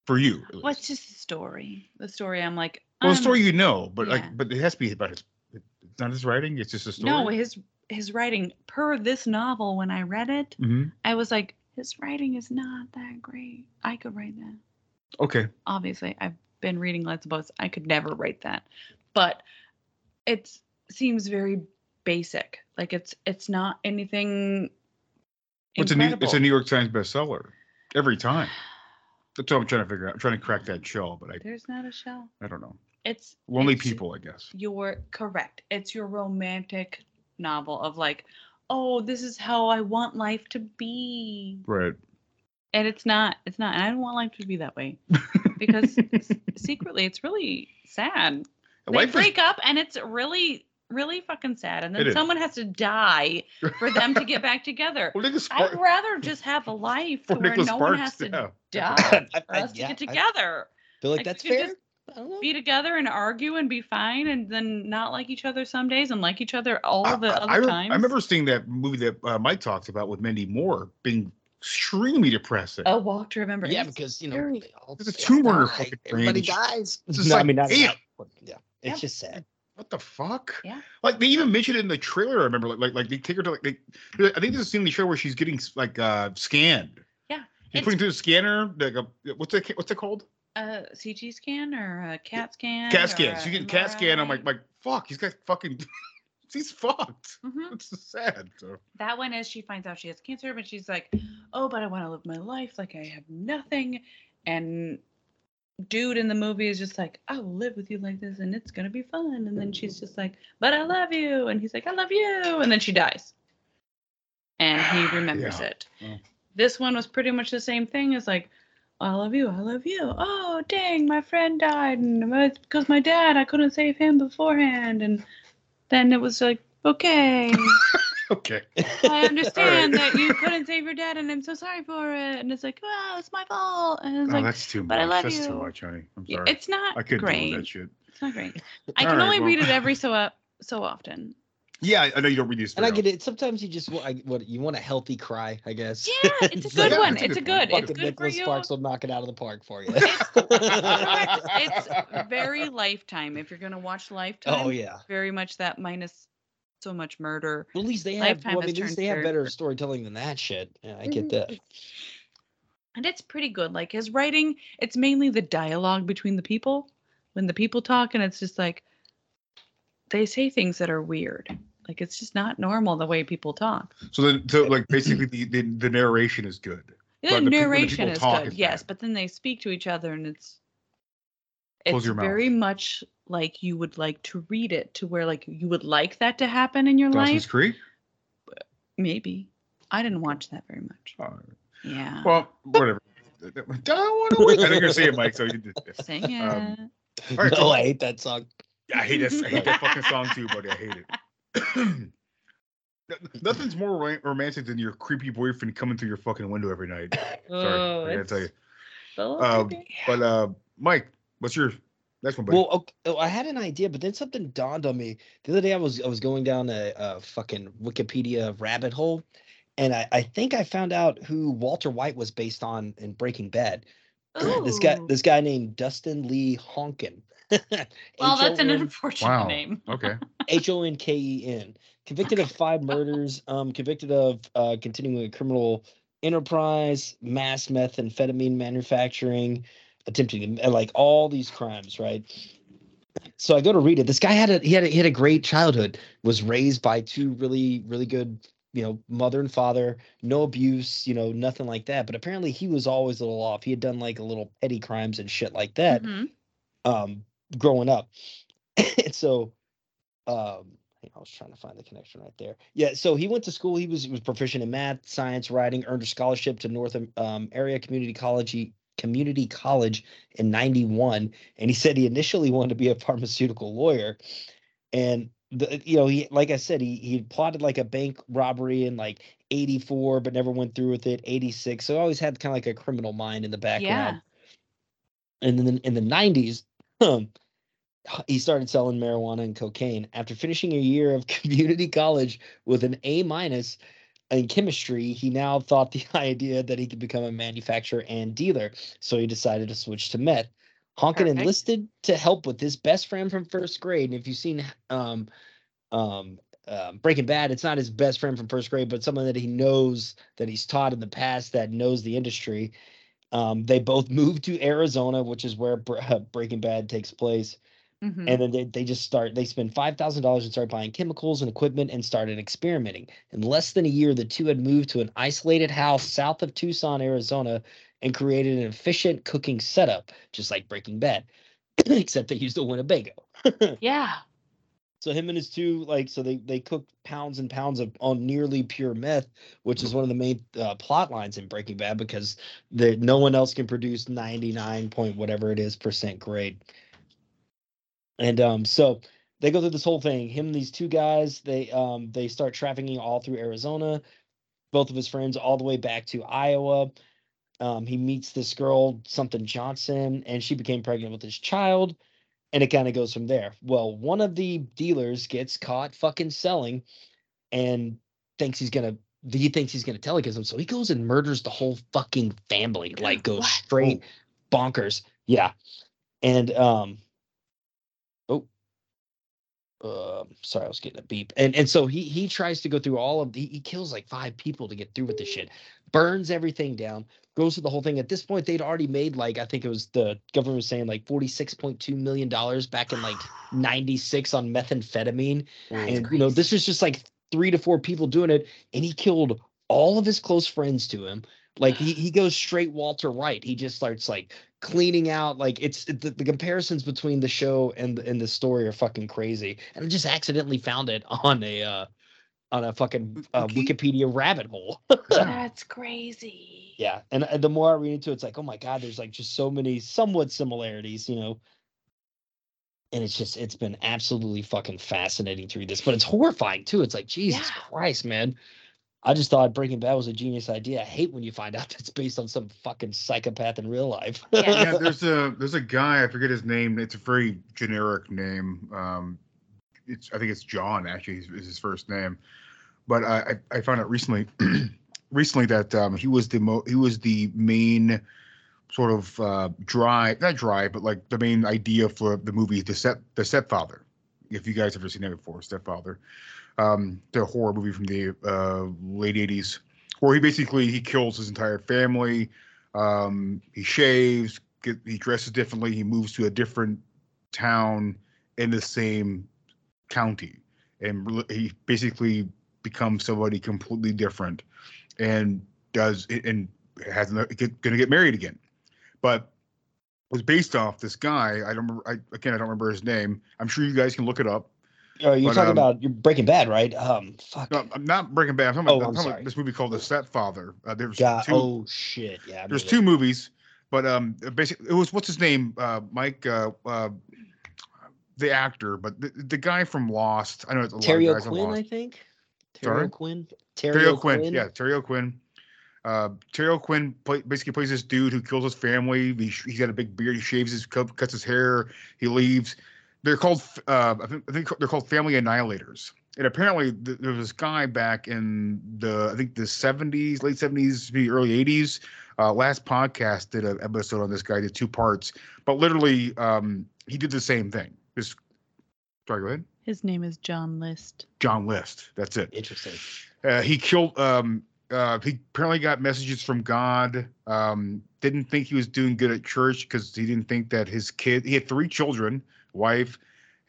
[SPEAKER 7] for you.
[SPEAKER 9] What's just the story? The story. I'm like,
[SPEAKER 7] well, the
[SPEAKER 9] um,
[SPEAKER 7] story you know, but
[SPEAKER 9] yeah.
[SPEAKER 7] like, but it has to be about his. It's not his writing. It's just a story.
[SPEAKER 9] No, his his writing per this novel. When I read it,
[SPEAKER 7] Mhm.
[SPEAKER 9] I was like, his writing is not that great. I could write that.
[SPEAKER 7] Okay.
[SPEAKER 9] Obviously, I've been reading lots of books. I could never write that, but it seems very basic. Like it's it's not anything.
[SPEAKER 7] It's a new. It's a. New York Times bestseller every time. That's what I'm trying to figure out. I'm trying to crack that shell, but I
[SPEAKER 9] There's not a shell.
[SPEAKER 7] I don't know.
[SPEAKER 9] It's
[SPEAKER 7] Lonely
[SPEAKER 9] it's
[SPEAKER 7] people, I guess.
[SPEAKER 9] You're correct. It's your romantic novel of like, oh, this is how I want life to be.
[SPEAKER 7] Right.
[SPEAKER 9] and it's not it's not and i don't want life to be that way because [LAUGHS] secretly it's really sad they
[SPEAKER 7] Life is-
[SPEAKER 9] break up and it's really really fucking sad and then someone has to die for them to get back together [LAUGHS]
[SPEAKER 7] Well, Nicholas
[SPEAKER 9] i'd rather just have a life [LAUGHS] where
[SPEAKER 7] Nicholas
[SPEAKER 9] no one has to
[SPEAKER 7] yeah.
[SPEAKER 9] die [LAUGHS]
[SPEAKER 8] I-
[SPEAKER 9] for
[SPEAKER 8] I-
[SPEAKER 9] us to
[SPEAKER 8] yeah,
[SPEAKER 9] get
[SPEAKER 8] I-
[SPEAKER 9] together
[SPEAKER 8] feel like
[SPEAKER 9] Like,
[SPEAKER 8] that's fair.
[SPEAKER 9] just-
[SPEAKER 8] I don't know.
[SPEAKER 9] be together and argue and be fine, and then not like each other some days and like each other all
[SPEAKER 7] I,
[SPEAKER 9] the
[SPEAKER 7] I-
[SPEAKER 9] other
[SPEAKER 7] I, rem-
[SPEAKER 9] times.
[SPEAKER 7] I remember seeing that movie that uh, Mike talked about with Mandy Moore being extremely depressing.
[SPEAKER 9] A walk to remember.
[SPEAKER 8] Yeah,
[SPEAKER 9] It's
[SPEAKER 8] because you know
[SPEAKER 9] very-
[SPEAKER 8] they all
[SPEAKER 7] There's a
[SPEAKER 8] just
[SPEAKER 7] tumor in her
[SPEAKER 8] die.
[SPEAKER 7] fucking brain
[SPEAKER 8] Everybody dies.
[SPEAKER 7] it's just
[SPEAKER 8] no, I mean, not,
[SPEAKER 7] damn.
[SPEAKER 8] not- yeah, it's
[SPEAKER 9] Yeah.
[SPEAKER 8] just sad.
[SPEAKER 7] What the fuck?
[SPEAKER 9] Yeah.
[SPEAKER 7] Like they even mentioned it in the trailer. I remember, like, like, like they take her to like, they, I think there's a scene in the show where she's getting like uh scanned.
[SPEAKER 9] Yeah,
[SPEAKER 7] He's
[SPEAKER 9] it's-
[SPEAKER 7] putting through the scanner. Like a, what's it? What's it called?
[SPEAKER 9] a CT scan or a CAT scan.
[SPEAKER 7] CAT scan. She's getting CAT scan. I'm like, like, fuck. He's got fucking. [LAUGHS] she's fucked.
[SPEAKER 9] Mhm.
[SPEAKER 7] It's sad. So.
[SPEAKER 9] that one is she finds out she has cancer, but she's like, oh, but I want to live my life like I have nothing. And dude in the movie is just like, I will live with you like this and it's going to be fun. And then she's just like, but I love you. And he's like, I love you. And then she dies. And he [SIGHS] remembers
[SPEAKER 7] Yeah.
[SPEAKER 9] it.
[SPEAKER 7] Oh.
[SPEAKER 9] This one was pretty much the same thing. It's like, I love you. I love you. Oh, dang, my friend died. And it's because my dad, I couldn't save him beforehand. And then it was like, okay. [LAUGHS] [LAUGHS]
[SPEAKER 7] Okay.
[SPEAKER 9] I [LAUGHS] understand that you couldn't save your dad, and I'm so sorry for it. And it's like, well, it's my fault. And it's
[SPEAKER 7] Oh,
[SPEAKER 9] like,
[SPEAKER 7] that's too much.
[SPEAKER 9] but I love
[SPEAKER 7] that's
[SPEAKER 9] you.
[SPEAKER 7] too much, honey. I'm
[SPEAKER 9] yeah,
[SPEAKER 7] sorry.
[SPEAKER 9] it's not
[SPEAKER 7] I couldn't
[SPEAKER 9] great.
[SPEAKER 7] with that shit.
[SPEAKER 9] It's not great. I can
[SPEAKER 7] right,
[SPEAKER 9] only
[SPEAKER 7] well-
[SPEAKER 9] read it every so up so often.
[SPEAKER 7] Yeah, I know you don't read these.
[SPEAKER 8] And I get it. Sometimes you just want, I, what you want a healthy cry, I guess.
[SPEAKER 9] Yeah, it's a [LAUGHS] good
[SPEAKER 7] Yeah,
[SPEAKER 9] one.
[SPEAKER 7] that's a
[SPEAKER 9] It's a
[SPEAKER 7] good
[SPEAKER 9] good. It's good for
[SPEAKER 8] Nicholas
[SPEAKER 9] you.
[SPEAKER 8] Sparks will knock it out of the park for you.
[SPEAKER 9] it's very Lifetime. If you're gonna watch Lifetime,
[SPEAKER 8] oh yeah.
[SPEAKER 9] very much that minus so much murder.
[SPEAKER 8] Well, at least they have. Well, I mean, at least they have better
[SPEAKER 9] good.
[SPEAKER 8] storytelling than that shit. Yeah, I get mm-hmm. that.
[SPEAKER 9] and it's pretty good. Like his writing, it's mainly the dialogue between the people. When the people talk, and it's just like they say things that are weird. Like it's just not normal the way people talk.
[SPEAKER 7] So then, so like basically the, the, the narration is good.
[SPEAKER 9] The
[SPEAKER 7] the peop- when the
[SPEAKER 9] narration
[SPEAKER 7] people
[SPEAKER 9] is good, yes,
[SPEAKER 7] bad.
[SPEAKER 9] but then they speak to each other, and it's
[SPEAKER 7] Close
[SPEAKER 9] it's
[SPEAKER 7] your mouth.
[SPEAKER 9] very much like you would like to read it, to where like you would like that to happen in your
[SPEAKER 7] Dawson's
[SPEAKER 9] life.
[SPEAKER 7] Creek.
[SPEAKER 9] Maybe I didn't watch that very much.
[SPEAKER 7] Uh,
[SPEAKER 9] Yeah,
[SPEAKER 7] well, whatever. Don't want to wait. I know you're gonna say it, Mike. So you did.
[SPEAKER 9] sing it.
[SPEAKER 7] um, All right, [LAUGHS]
[SPEAKER 8] no,
[SPEAKER 7] so-
[SPEAKER 8] I hate that song.
[SPEAKER 7] I hate that. I hate that fucking [LAUGHS] song too, buddy. I hate it. [CLEARS THROAT] Nothing's more ro- romantic than your creepy boyfriend coming through your fucking window every night. Sorry,
[SPEAKER 9] Oh,
[SPEAKER 7] I gotta tell you.
[SPEAKER 9] a
[SPEAKER 7] Um, but uh, Mike, what's your next one, buddy?
[SPEAKER 8] Well, okay, oh, I had an idea, but then something dawned on me. The other day, I was I was going down a, a fucking Wikipedia rabbit hole, and I, I think I found out who Walter White was based on in Breaking Bad. [CLEARS THROAT] this guy this guy named Dustin Lee Honken. [LAUGHS]
[SPEAKER 9] well, that's an unfortunate
[SPEAKER 7] wow.
[SPEAKER 9] name.
[SPEAKER 7] Okay. [LAUGHS]
[SPEAKER 8] H O N K E N. Convicted of five [LAUGHS] murders, um, convicted of uh, continuing a criminal enterprise, mass methamphetamine manufacturing, attempting to, like all these crimes, right? So I go to read it. This guy had a he had a, he had a great childhood. Was raised by two really really good you know mother and father. No abuse, you know nothing like that. But apparently he was always a little off. He had done like a little petty crimes and shit like that
[SPEAKER 9] Mhm.
[SPEAKER 8] um growing up [LAUGHS] and so um I was trying to find the connection right there. Yeah, so he went to school. He was he was proficient in math, science, writing. Earned a scholarship to North um, Area Community College Community College in '91, and he said he initially wanted to be a pharmaceutical lawyer. And the, you know, he like I said, he he plotted like a bank robbery in like '84, but never went through with it. '86, so always had kind of like a criminal mind in the background yeah. and then in the 90s um, he started selling marijuana and cocaine after finishing a year of [LAUGHS] community college with an a minus in chemistry he now thought the [LAUGHS] idea that he could become a manufacturer and dealer so he decided to switch to meth Honken
[SPEAKER 9] Perfect.
[SPEAKER 8] enlisted to help with his best friend from first grade and if you've seen um um um, Breaking Bad, it's not his best friend from first grade, but someone that he knows that he's taught in the past that knows the industry. Um, they both [LAUGHS] moved to Arizona, which is where Bre- [LAUGHS] Breaking Bad takes place.
[SPEAKER 9] Mhm.
[SPEAKER 8] And then they, they just start, they spend $5,000 and start buying chemicals and equipment and started experimenting. In less than a year, the two had moved to an isolated house south of Tucson, Arizona, and created an efficient cooking setup, just like Breaking Bad, [CLEARS THROAT] except they used a Winnebago. [LAUGHS]
[SPEAKER 9] yeah.
[SPEAKER 8] So him and his two like so they they cooked pounds and pounds of on nearly pure meth, which is one of the main uh, plot lines in Breaking Bad because there no one else can produce ninety nine point whatever it is percent grade. And um so they go through this whole thing. Him and these two guys they um they start trafficking all through Arizona. Both of his friends all the way back to Iowa. Um, he meets this girl, something Johnson, and she became pregnant with his child. And it kind of goes from there. Well, one of the dealers gets caught fucking selling and thinks he's gonna he thinks he's gonna telekiss him. So he goes and murders the whole fucking family, like goes
[SPEAKER 9] What?
[SPEAKER 8] straight bonkers. Yeah. And um um sorry, I was getting a beep. And and so he he tries to go through all of the he kills like five people to get through with the shit, burns everything down, goes through the whole thing. At this point, they'd already made like I think it was the government was saying like forty six point two million dollars back in like [SIGHS] ninety six on methamphetamine. and you know, this was just like three to four people doing it, and he killed all of his close friends to him. Like he, [SIGHS] he goes straight Walter White. He just starts like cleaning out. Like it's it- the, the comparisons between the show and the- and the story are fucking crazy. And I just accidentally found it on a uh, on a fucking uh, Wikipedia rabbit hole. [LAUGHS]
[SPEAKER 9] That's crazy.
[SPEAKER 8] yeah, and, and the more I read into it, it's like, oh my god, there's like just so many somewhat similarities, you know. And it's just it's been absolutely fucking fascinating to read this, but it's horrifying too. It's like Jesus
[SPEAKER 9] Yeah.
[SPEAKER 8] Christ, man. I just thought Breaking Bad was a genius idea. I hate when you find out [LAUGHS] it's based on some fucking psychopath in real life.
[SPEAKER 9] Yeah. [LAUGHS]
[SPEAKER 7] yeah, there's a there's a guy I forget his name. It's a very generic name. Um, it's I think it's John actually is, is his first name, but I I, I found out recently [CLEARS THROAT] recently that um, he was the mo- he was the main sort of uh, dry not dry but like the main idea for the movie the step the stepfather. If you guys ever seen that before, Stepfather, um, the horror movie from the uh, late '80s, where he basically he kills his entire family. Um, he shaves, get, he dresses differently. He moves to a different town in the same county, and he basically becomes somebody completely different, and does and has gonna get married again, but was based off this guy. I don't remember. I, again, I don't remember his name. I'm sure you guys can look it up.
[SPEAKER 8] Oh, you're
[SPEAKER 7] But,
[SPEAKER 8] talking
[SPEAKER 7] um,
[SPEAKER 8] about you're Breaking Bad, right? Um, fuck.
[SPEAKER 7] No, I'm not Breaking Bad. I'm talking,
[SPEAKER 8] Oh,
[SPEAKER 7] about,
[SPEAKER 8] I'm
[SPEAKER 7] I'm talking about this movie called The Stepfather. Uh, there's
[SPEAKER 8] God,
[SPEAKER 7] two.
[SPEAKER 8] oh shit, yeah. I
[SPEAKER 7] there's two
[SPEAKER 8] it.
[SPEAKER 7] movies, but um, basically it was what's his name, uh, Mike, uh, uh, the actor, but the, the guy from Lost. I know it's a
[SPEAKER 8] Terry
[SPEAKER 7] lot of guys on
[SPEAKER 8] O'Quinn, I think. Terry
[SPEAKER 7] Sorry?
[SPEAKER 8] O'Quinn.
[SPEAKER 7] Terry O'Quinn. Yeah, Terry O'Quinn. Uh, Terry O'Quinn play, basically plays this dude who kills his family. He he's got a big beard. He shaves his cut- cuts his hair. He leaves. They're called. Uh, I think, I think they're called family annihilators. And apparently, th- there was this guy back in the I think the 70s, late 70s, maybe early 80s. Uh, last podcast did an episode on this guy. Did two parts, but literally, um, he did the same thing. This. Sorry, go ahead.
[SPEAKER 9] His name is John List.
[SPEAKER 7] John List. That's it.
[SPEAKER 8] Interesting.
[SPEAKER 7] Uh, he killed. Um, uh, he apparently got messages from God. Um, didn't think he was doing good at church because he didn't think that his kid. He had three children, wife,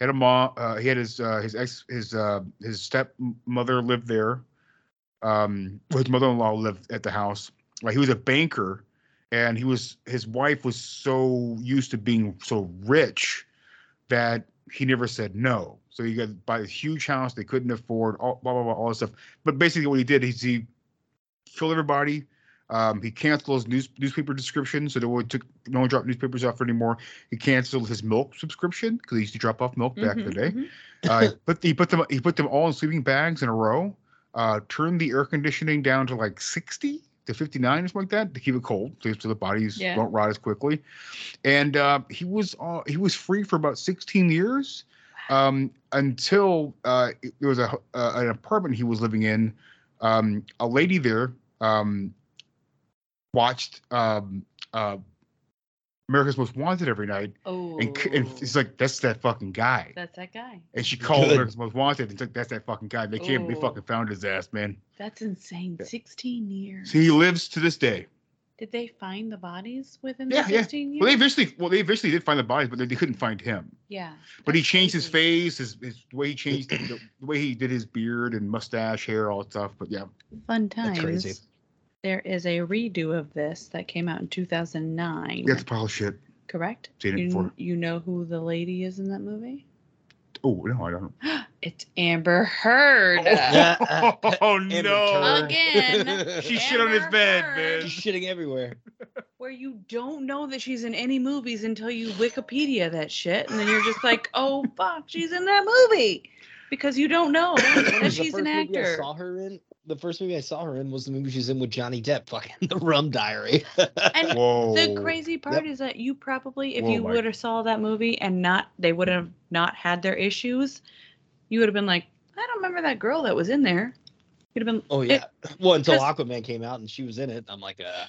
[SPEAKER 7] had a mom. Uh, he had his uh, his ex his uh, his stepmother lived there. Um, his mother-in-law lived at the house. Like he was a banker, and he was his wife was so used to being so rich that he never said no. So he got buy this huge house they couldn't afford, all, blah blah blah, all this stuff. But basically, what he did is he killed everybody. Um, he canceled his news, newspaper subscription, so no one took no one dropped newspapers off anymore. He canceled his milk subscription because he used to drop off milk back in the day. Uh, he [LAUGHS] put he put them he put them all in sleeping bags in a row. Uh, turned the air conditioning down to like sixty to fifty nine or something like that to keep it cold, so, the bodies
[SPEAKER 9] Yeah.
[SPEAKER 7] don't rot as quickly. And uh, he was uh, he was free for about sixteen years um, until uh, it- was a uh, an apartment he was living in. Um, a lady there um, watched um, uh, America's Most Wanted every night,
[SPEAKER 9] Oh,
[SPEAKER 7] and, c- and it's like that's that fucking guy.
[SPEAKER 9] that's that guy.
[SPEAKER 7] And she called
[SPEAKER 8] Good.
[SPEAKER 7] America's Most Wanted and took that's that fucking guy. They came, they
[SPEAKER 9] Oh.
[SPEAKER 7] fucking found his ass, man.
[SPEAKER 9] That's insane. 16 years.
[SPEAKER 7] So he lives to this day.
[SPEAKER 9] Did they find the bodies within
[SPEAKER 7] Yeah,
[SPEAKER 9] the
[SPEAKER 7] yeah.
[SPEAKER 9] 16 years?
[SPEAKER 7] Well, they eventually, well, they eventually did find the bodies, but they, they couldn't find him.
[SPEAKER 9] yeah.
[SPEAKER 7] But he
[SPEAKER 9] that's
[SPEAKER 7] changed his face, his, his the way he changed the, the way he did his beard and mustache, hair, all that stuff. But yeah,
[SPEAKER 9] Fun times.
[SPEAKER 8] That's crazy.
[SPEAKER 9] There is a redo of this that came out in 2009.
[SPEAKER 7] That's it's a pile of shit.
[SPEAKER 9] correct?
[SPEAKER 7] Seen it
[SPEAKER 9] you,
[SPEAKER 7] before.
[SPEAKER 9] you know who the lady is in that movie?
[SPEAKER 7] Oh no, I don't. [GASPS]
[SPEAKER 9] It's Amber Heard.
[SPEAKER 7] Oh, uh, [LAUGHS]
[SPEAKER 8] Amber oh,
[SPEAKER 7] no!
[SPEAKER 8] Turd.
[SPEAKER 9] Again. [LAUGHS]
[SPEAKER 7] She shit on his
[SPEAKER 9] Amber
[SPEAKER 7] bed,
[SPEAKER 9] Heard.
[SPEAKER 7] man.
[SPEAKER 8] She's shitting everywhere.
[SPEAKER 9] Where you don't know that she's in any movies until you Wikipedia that shit, and then you're just like, [LAUGHS] oh fuck, she's in that movie. because you don't know [COUGHS] that
[SPEAKER 8] was the
[SPEAKER 9] she's
[SPEAKER 8] first
[SPEAKER 9] an
[SPEAKER 8] movie I
[SPEAKER 9] actor.
[SPEAKER 8] saw her in. The first movie I saw her in was the movie she was in with Johnny Depp, fucking [LAUGHS] The Rum Diary.
[SPEAKER 9] And [LAUGHS]
[SPEAKER 7] Whoa.
[SPEAKER 9] the crazy part
[SPEAKER 8] Yep.
[SPEAKER 9] is that you probably, if
[SPEAKER 7] Whoa,
[SPEAKER 9] you would have saw that movie and not, they would have not had their issues. You would have been like, I don't remember that girl that was in there. You'd have been.
[SPEAKER 8] oh
[SPEAKER 9] it-
[SPEAKER 8] yeah. well, until Aquaman came out and she was in it, I'm like, uh,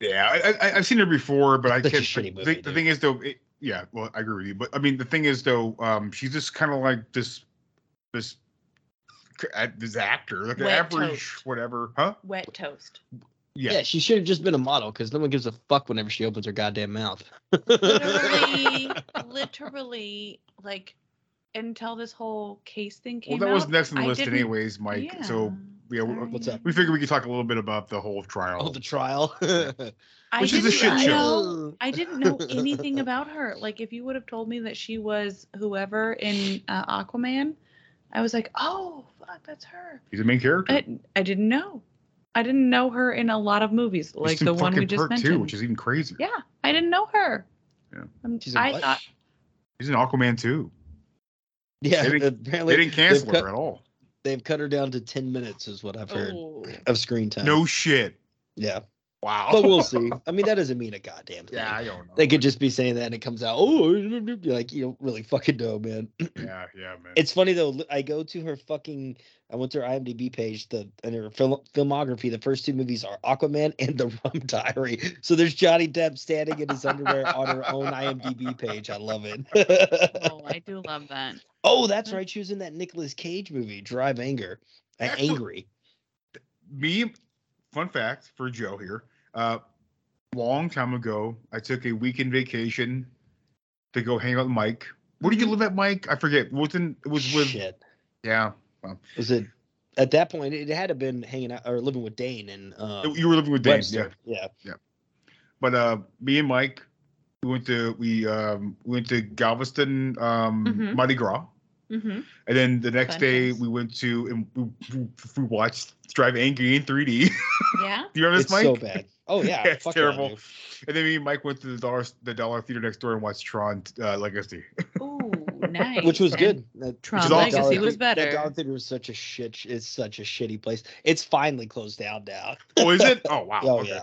[SPEAKER 7] Yeah, I, I, I've seen her before, but I
[SPEAKER 8] Such
[SPEAKER 7] can't.
[SPEAKER 8] shitty
[SPEAKER 7] the, the thing is, though, it, yeah, well, I agree with you, but I mean, the thing is, though, um, she's just kind of like this, this, this actor, like an average,
[SPEAKER 9] toast.
[SPEAKER 7] whatever, huh?
[SPEAKER 9] Wet toast.
[SPEAKER 7] Yeah,
[SPEAKER 8] yeah. she should have just been a model because no one gives a fuck whenever she opens her goddamn mouth.
[SPEAKER 9] Literally, [LAUGHS] literally, like until this whole case thing came. Out.
[SPEAKER 7] Well, that
[SPEAKER 9] out.
[SPEAKER 7] was next on the
[SPEAKER 9] I
[SPEAKER 7] list, anyways, Mike. So yeah, we,
[SPEAKER 9] sorry.
[SPEAKER 8] What's up?
[SPEAKER 7] we figured we could talk a little bit about the whole trial.
[SPEAKER 8] Oh, the trial. [LAUGHS]
[SPEAKER 9] I
[SPEAKER 7] which is a
[SPEAKER 9] didn't
[SPEAKER 7] shit show.
[SPEAKER 9] know- I didn't know anything about her. Like, if you would have told me that she was whoever in uh, Aquaman, I was like, oh, fuck, that's her.
[SPEAKER 7] He's the main character.
[SPEAKER 9] I, I didn't know. I didn't know her in a lot of movies,
[SPEAKER 7] He's
[SPEAKER 9] like the one we just
[SPEAKER 7] Part
[SPEAKER 9] mentioned.
[SPEAKER 7] Two, which is even crazy.
[SPEAKER 9] yeah, I didn't know her.
[SPEAKER 7] Yeah.
[SPEAKER 9] Um,
[SPEAKER 8] She's in
[SPEAKER 9] I
[SPEAKER 8] what?
[SPEAKER 9] thought
[SPEAKER 7] He's in Aquaman too.
[SPEAKER 8] yeah,
[SPEAKER 7] They didn't-
[SPEAKER 8] apparently
[SPEAKER 7] They didn't cancel
[SPEAKER 8] they've
[SPEAKER 7] her at all.
[SPEAKER 8] they've cut her down to ten minutes, is what I've heard
[SPEAKER 9] oh,
[SPEAKER 8] of screen time.
[SPEAKER 7] No shit.
[SPEAKER 8] yeah,
[SPEAKER 7] Wow.
[SPEAKER 8] but we'll [LAUGHS] see. I mean, that doesn't mean a goddamn thing.
[SPEAKER 7] yeah, I don't know.
[SPEAKER 8] They could just be saying that and it comes out. Oh, [LAUGHS] you're like you don't really fucking know, man. [CLEARS THROAT]
[SPEAKER 7] Yeah, yeah, man.
[SPEAKER 8] It's funny though. I go to her fucking. I went to her IMDb page. The and her film, filmography. The first two movies are Aquaman [LAUGHS] and The Rum Diary. So there's Johnny Depp standing in his underwear on her own IMDb page. I love it.
[SPEAKER 9] oh, I do love that.
[SPEAKER 8] oh, that's right. She was in that Nicolas Cage movie, Drive Anger. Uh, Angry.
[SPEAKER 7] me fun fact for joe here uh long time ago i took a weekend vacation to go hang out with mike where did you live at mike i forget wasn't it was with
[SPEAKER 8] Shit.
[SPEAKER 7] yeah
[SPEAKER 8] Was it? At that point, it had to have been hanging out or living with Dane and uh,
[SPEAKER 7] you were living with Dane, yeah
[SPEAKER 8] Webster. Yeah.
[SPEAKER 7] but uh me and mike we went to we um we went to galveston um
[SPEAKER 9] Mhm.
[SPEAKER 7] mardi gras
[SPEAKER 9] hmm
[SPEAKER 7] and then the next
[SPEAKER 9] Fun
[SPEAKER 7] day
[SPEAKER 9] times.
[SPEAKER 7] we went to and we, we, we watched drive angry in 3d [LAUGHS]
[SPEAKER 9] Yeah.
[SPEAKER 7] do you remember this
[SPEAKER 8] It's
[SPEAKER 7] mike
[SPEAKER 8] so bad. Oh [LAUGHS] yeah,
[SPEAKER 7] Yeah, it's
[SPEAKER 8] fuck
[SPEAKER 7] terrible.
[SPEAKER 8] do.
[SPEAKER 7] And then me and Mike went to the dollar the dollar theater next door and watched Tron uh, Legacy. [LAUGHS]
[SPEAKER 9] Ooh, nice.
[SPEAKER 8] which was
[SPEAKER 9] And
[SPEAKER 8] good. That-
[SPEAKER 9] Tron
[SPEAKER 7] is awesome.
[SPEAKER 8] Dollar
[SPEAKER 9] Legacy was
[SPEAKER 8] Thea-
[SPEAKER 9] better.
[SPEAKER 8] That Dollar Theater was such a shit. It's such a shitty place. It's finally closed down now.
[SPEAKER 7] Oh, is it? [LAUGHS] Oh wow.
[SPEAKER 8] Oh
[SPEAKER 7] okay.
[SPEAKER 8] yeah.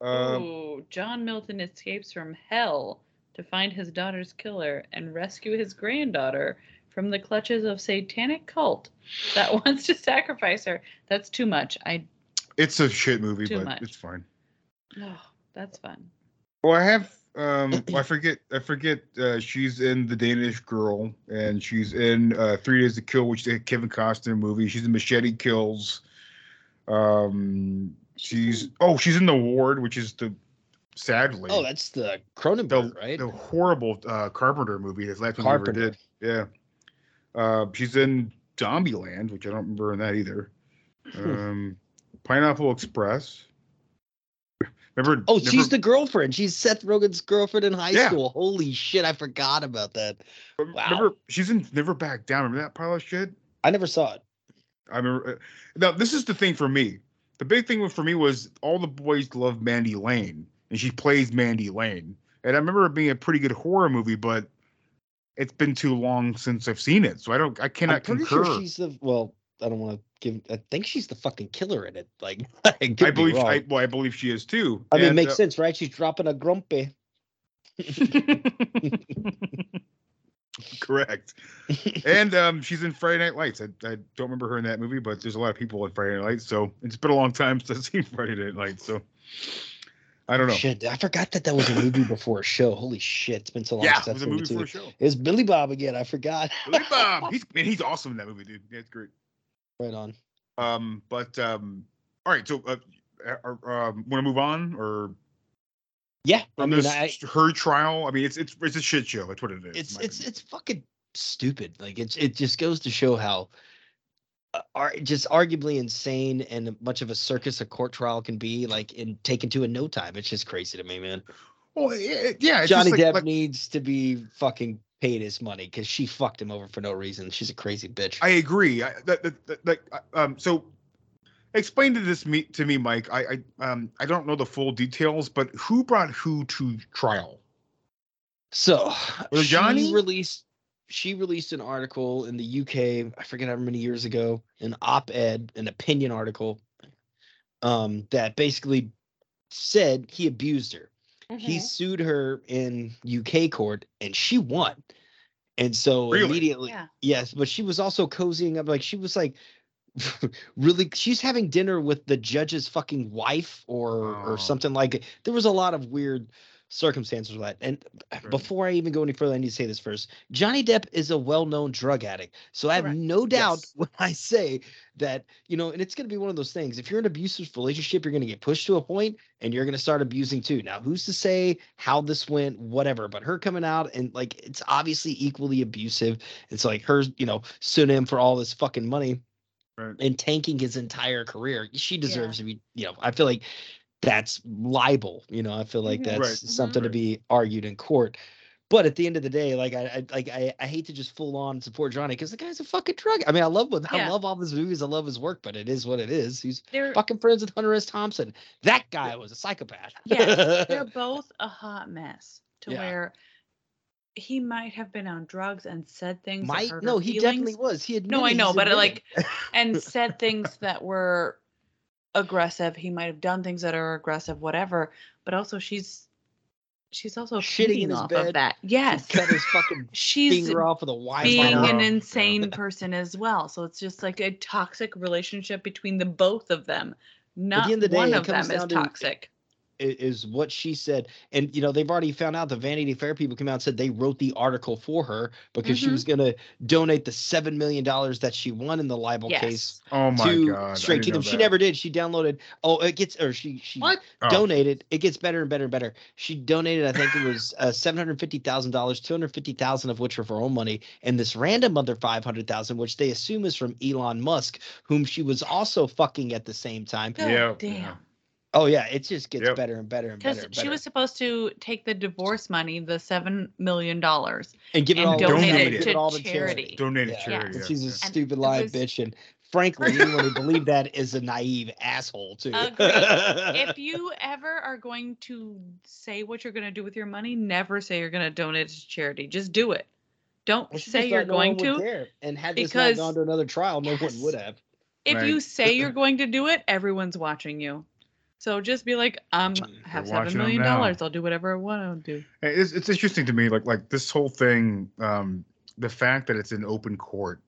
[SPEAKER 7] Um,
[SPEAKER 9] Ooh, John Milton escapes from hell to find his daughter's killer and rescue his granddaughter from the clutches of satanic cult that wants to sacrifice her. That's too much. I
[SPEAKER 7] it's a shit movie,
[SPEAKER 9] Too
[SPEAKER 7] but
[SPEAKER 9] much.
[SPEAKER 7] it's fine.
[SPEAKER 9] oh, that's fun.
[SPEAKER 7] Well, I have um [CLEARS THROAT] I forget I forget uh, she's in the Danish Girl and she's in uh, Three Days to Kill, which is a Kevin Costner movie. She's in Machete Kills. Um, she's oh she's in the Ward, which is the sadly
[SPEAKER 8] Oh, that's the
[SPEAKER 7] the,
[SPEAKER 8] Cronenberg, right?
[SPEAKER 7] the horrible uh, Carpenter movie. His last one he ever did. Yeah. Uh, she's in Zombieland, which I don't remember in that either. Um, Pineapple Express. Remember?
[SPEAKER 8] Oh,
[SPEAKER 7] never-
[SPEAKER 8] she's the girlfriend. She's Seth Rogen's girlfriend in high
[SPEAKER 7] Yeah.
[SPEAKER 8] school. Holy shit, I forgot about that. wow.
[SPEAKER 7] Remember? She's in Never Back Down. Remember that pile of shit?
[SPEAKER 8] I never saw it.
[SPEAKER 7] I remember. Uh, now, this is the thing for me. The big thing for me was all the boys love Mandy Lane, and she plays Mandy Lane. And I remember it being a pretty good horror movie, but it's been too long since I've seen it, so I don't. I cannot
[SPEAKER 8] I'm pretty
[SPEAKER 7] concur.
[SPEAKER 8] sure she's the well. I don't want to give. I think she's the fucking killer in it. Like [LAUGHS] I,
[SPEAKER 7] I believe.
[SPEAKER 8] wrong.
[SPEAKER 7] I, well, I believe she is too.
[SPEAKER 8] I mean, it makes
[SPEAKER 7] uh,
[SPEAKER 8] sense, right? She's dropping a grumpy. [LAUGHS]
[SPEAKER 7] Correct. and um, she's in Friday Night Lights. I, I don't remember her in that movie, but there's a lot of people in Friday Night Lights. So it's been a long time [LAUGHS] since I've seen Friday Night Lights. So I don't know.
[SPEAKER 8] Shit, I forgot that that was a movie before a show. Holy shit, it's been so long
[SPEAKER 7] yeah,
[SPEAKER 8] since
[SPEAKER 7] it was a movie for a show.
[SPEAKER 8] It's Billy Bob again. I forgot.
[SPEAKER 7] Billy Bob. He's man, he's awesome in that movie, dude. Yeah, it's great.
[SPEAKER 8] Right on.
[SPEAKER 7] Um, but um, all right. So, uh, uh, um, want to move on or
[SPEAKER 8] Yeah, I mean, I,
[SPEAKER 7] her trial? I mean, it's it's it's a shit show. That's what it is.
[SPEAKER 8] it's it's
[SPEAKER 7] opinion.
[SPEAKER 8] it's fucking stupid. Like it's it just goes to show how uh, are just arguably insane and much of a circus a court trial can be like in taken to in no time. It's just crazy to me, man.
[SPEAKER 7] well, yeah, yeah. It's
[SPEAKER 8] Johnny
[SPEAKER 7] just like,
[SPEAKER 8] Depp
[SPEAKER 7] like-
[SPEAKER 8] needs to be fucking paid his money because she fucked him over for no reason. She's a crazy bitch.
[SPEAKER 7] I agree. I, that, that, that, like, um, so explain to this me to me, Mike. I, I, um, I don't know the full details, but who brought who to trial?
[SPEAKER 8] So
[SPEAKER 7] Was it
[SPEAKER 8] she
[SPEAKER 7] Johnny?
[SPEAKER 8] released. she released an article in the UK, I forget how many years ago, an op-ed, an opinion article, um, that basically said he abused her. He
[SPEAKER 9] Mhm.
[SPEAKER 8] sued her in UK court and she won. And so
[SPEAKER 7] Really?
[SPEAKER 8] immediately,
[SPEAKER 9] Yeah.
[SPEAKER 8] yes, but she was also cozying up, like she was like [LAUGHS] really she's having dinner with the judge's fucking wife or
[SPEAKER 7] Oh.
[SPEAKER 8] or something like it. There was a lot of weird circumstances with that. And before I even go any further, I need to say this first. Johnny Depp is a well-known drug addict. So I have
[SPEAKER 9] Correct.
[SPEAKER 8] no doubt
[SPEAKER 7] Yes. [LAUGHS]
[SPEAKER 8] when I say that, you know, and it's going to be one of those things. If you're in an abusive relationship, you're going to get pushed to a point and you're going to start abusing too. Now, who's to say how this went, whatever, but her coming out and like it's obviously equally abusive. It's like her, you know, suing him for all this fucking money
[SPEAKER 7] Right.
[SPEAKER 8] and tanking his entire career. She deserves to be, you know, I feel like that's libel. You know, I feel like
[SPEAKER 9] Mhm.
[SPEAKER 8] that's
[SPEAKER 7] Right.
[SPEAKER 8] something to be argued in court. But at the end of the day, like I, I like I, I hate to just full on support Johnny because the guy's a fucking drug. I mean, I love what I love all his movies. I love his work, but it is what it is. He's
[SPEAKER 9] They're
[SPEAKER 8] fucking friends with Hunter S. Thompson. That guy was a psychopath.
[SPEAKER 9] Yeah, they're [LAUGHS] both a hot mess to
[SPEAKER 8] Yeah.
[SPEAKER 9] where he might have been on drugs and said things. that
[SPEAKER 8] Might
[SPEAKER 9] hurt
[SPEAKER 8] no,
[SPEAKER 9] her
[SPEAKER 8] he
[SPEAKER 9] feelings.
[SPEAKER 8] definitely was. He admitted
[SPEAKER 9] No, I know, but like, and said [LAUGHS] things that were aggressive. He might have done things that are aggressive, whatever. But also, she's she's also
[SPEAKER 8] Shitting in his
[SPEAKER 9] off
[SPEAKER 8] bed.
[SPEAKER 9] of that.
[SPEAKER 8] He
[SPEAKER 9] Yes,
[SPEAKER 8] cut his fucking [LAUGHS]
[SPEAKER 9] she's
[SPEAKER 8] finger off with a Wi-Fi.
[SPEAKER 9] being an
[SPEAKER 7] Yeah.
[SPEAKER 9] insane [LAUGHS] person as well. So it's just like a toxic relationship between the both of them. Not
[SPEAKER 8] end of the day,
[SPEAKER 9] one of them is
[SPEAKER 8] down to-
[SPEAKER 9] toxic.
[SPEAKER 8] I- is what she said. And you know, they've already found out the Vanity Fair people came out and said they wrote the article for her because she
[SPEAKER 9] Mhm.
[SPEAKER 8] was gonna donate the seven million dollars that she won in the libel
[SPEAKER 9] Yes.
[SPEAKER 8] case
[SPEAKER 7] Oh my
[SPEAKER 8] to
[SPEAKER 7] god!
[SPEAKER 8] Straight to them. She never did. She downloaded oh it gets or she she
[SPEAKER 7] What? Oh.
[SPEAKER 8] donated. It gets better and better and better. She donated, I think it was uh, seven hundred fifty thousand dollars, two hundred fifty thousand of which were for her own money, and this random other five hundred thousand, which they assume is from Elon Musk, whom she was also fucking at the same time.
[SPEAKER 9] God
[SPEAKER 7] Yeah,
[SPEAKER 9] damn.
[SPEAKER 7] yeah.
[SPEAKER 8] Oh yeah, it just gets
[SPEAKER 7] Yep.
[SPEAKER 8] better and better and
[SPEAKER 9] Because
[SPEAKER 8] better. and
[SPEAKER 9] she was supposed to take the divorce money, the seven million dollars,
[SPEAKER 8] and give it
[SPEAKER 9] and
[SPEAKER 8] all
[SPEAKER 7] donate
[SPEAKER 9] donate
[SPEAKER 7] it
[SPEAKER 9] it
[SPEAKER 8] give it all
[SPEAKER 9] to
[SPEAKER 8] to
[SPEAKER 9] charity.
[SPEAKER 7] Donated
[SPEAKER 8] Yeah.
[SPEAKER 7] charity.
[SPEAKER 8] And
[SPEAKER 7] Yeah.
[SPEAKER 8] she's a
[SPEAKER 7] yeah.
[SPEAKER 8] stupid
[SPEAKER 9] it
[SPEAKER 8] live
[SPEAKER 9] was-
[SPEAKER 8] bitch, and frankly, anyone who believed that is a naive asshole too.
[SPEAKER 9] Agreed. [LAUGHS] if you ever are going to say what you're going to do with your money, never say you're going to donate it to charity. Just do it. Don't
[SPEAKER 8] Well,
[SPEAKER 9] say you're
[SPEAKER 8] thought no
[SPEAKER 9] going to.
[SPEAKER 8] and had this
[SPEAKER 9] because-
[SPEAKER 8] not gone to another trial, no
[SPEAKER 9] Yes.
[SPEAKER 8] one would have.
[SPEAKER 9] If
[SPEAKER 7] Right.
[SPEAKER 9] you say you're [LAUGHS] going to do it, everyone's watching you. So just be like, um, I have
[SPEAKER 7] They're watching 'em
[SPEAKER 9] seven million
[SPEAKER 7] now.
[SPEAKER 9] dollars. I'll do whatever I want to do.
[SPEAKER 7] It's, it's interesting to me, like like this whole thing, um, the fact that it's in open court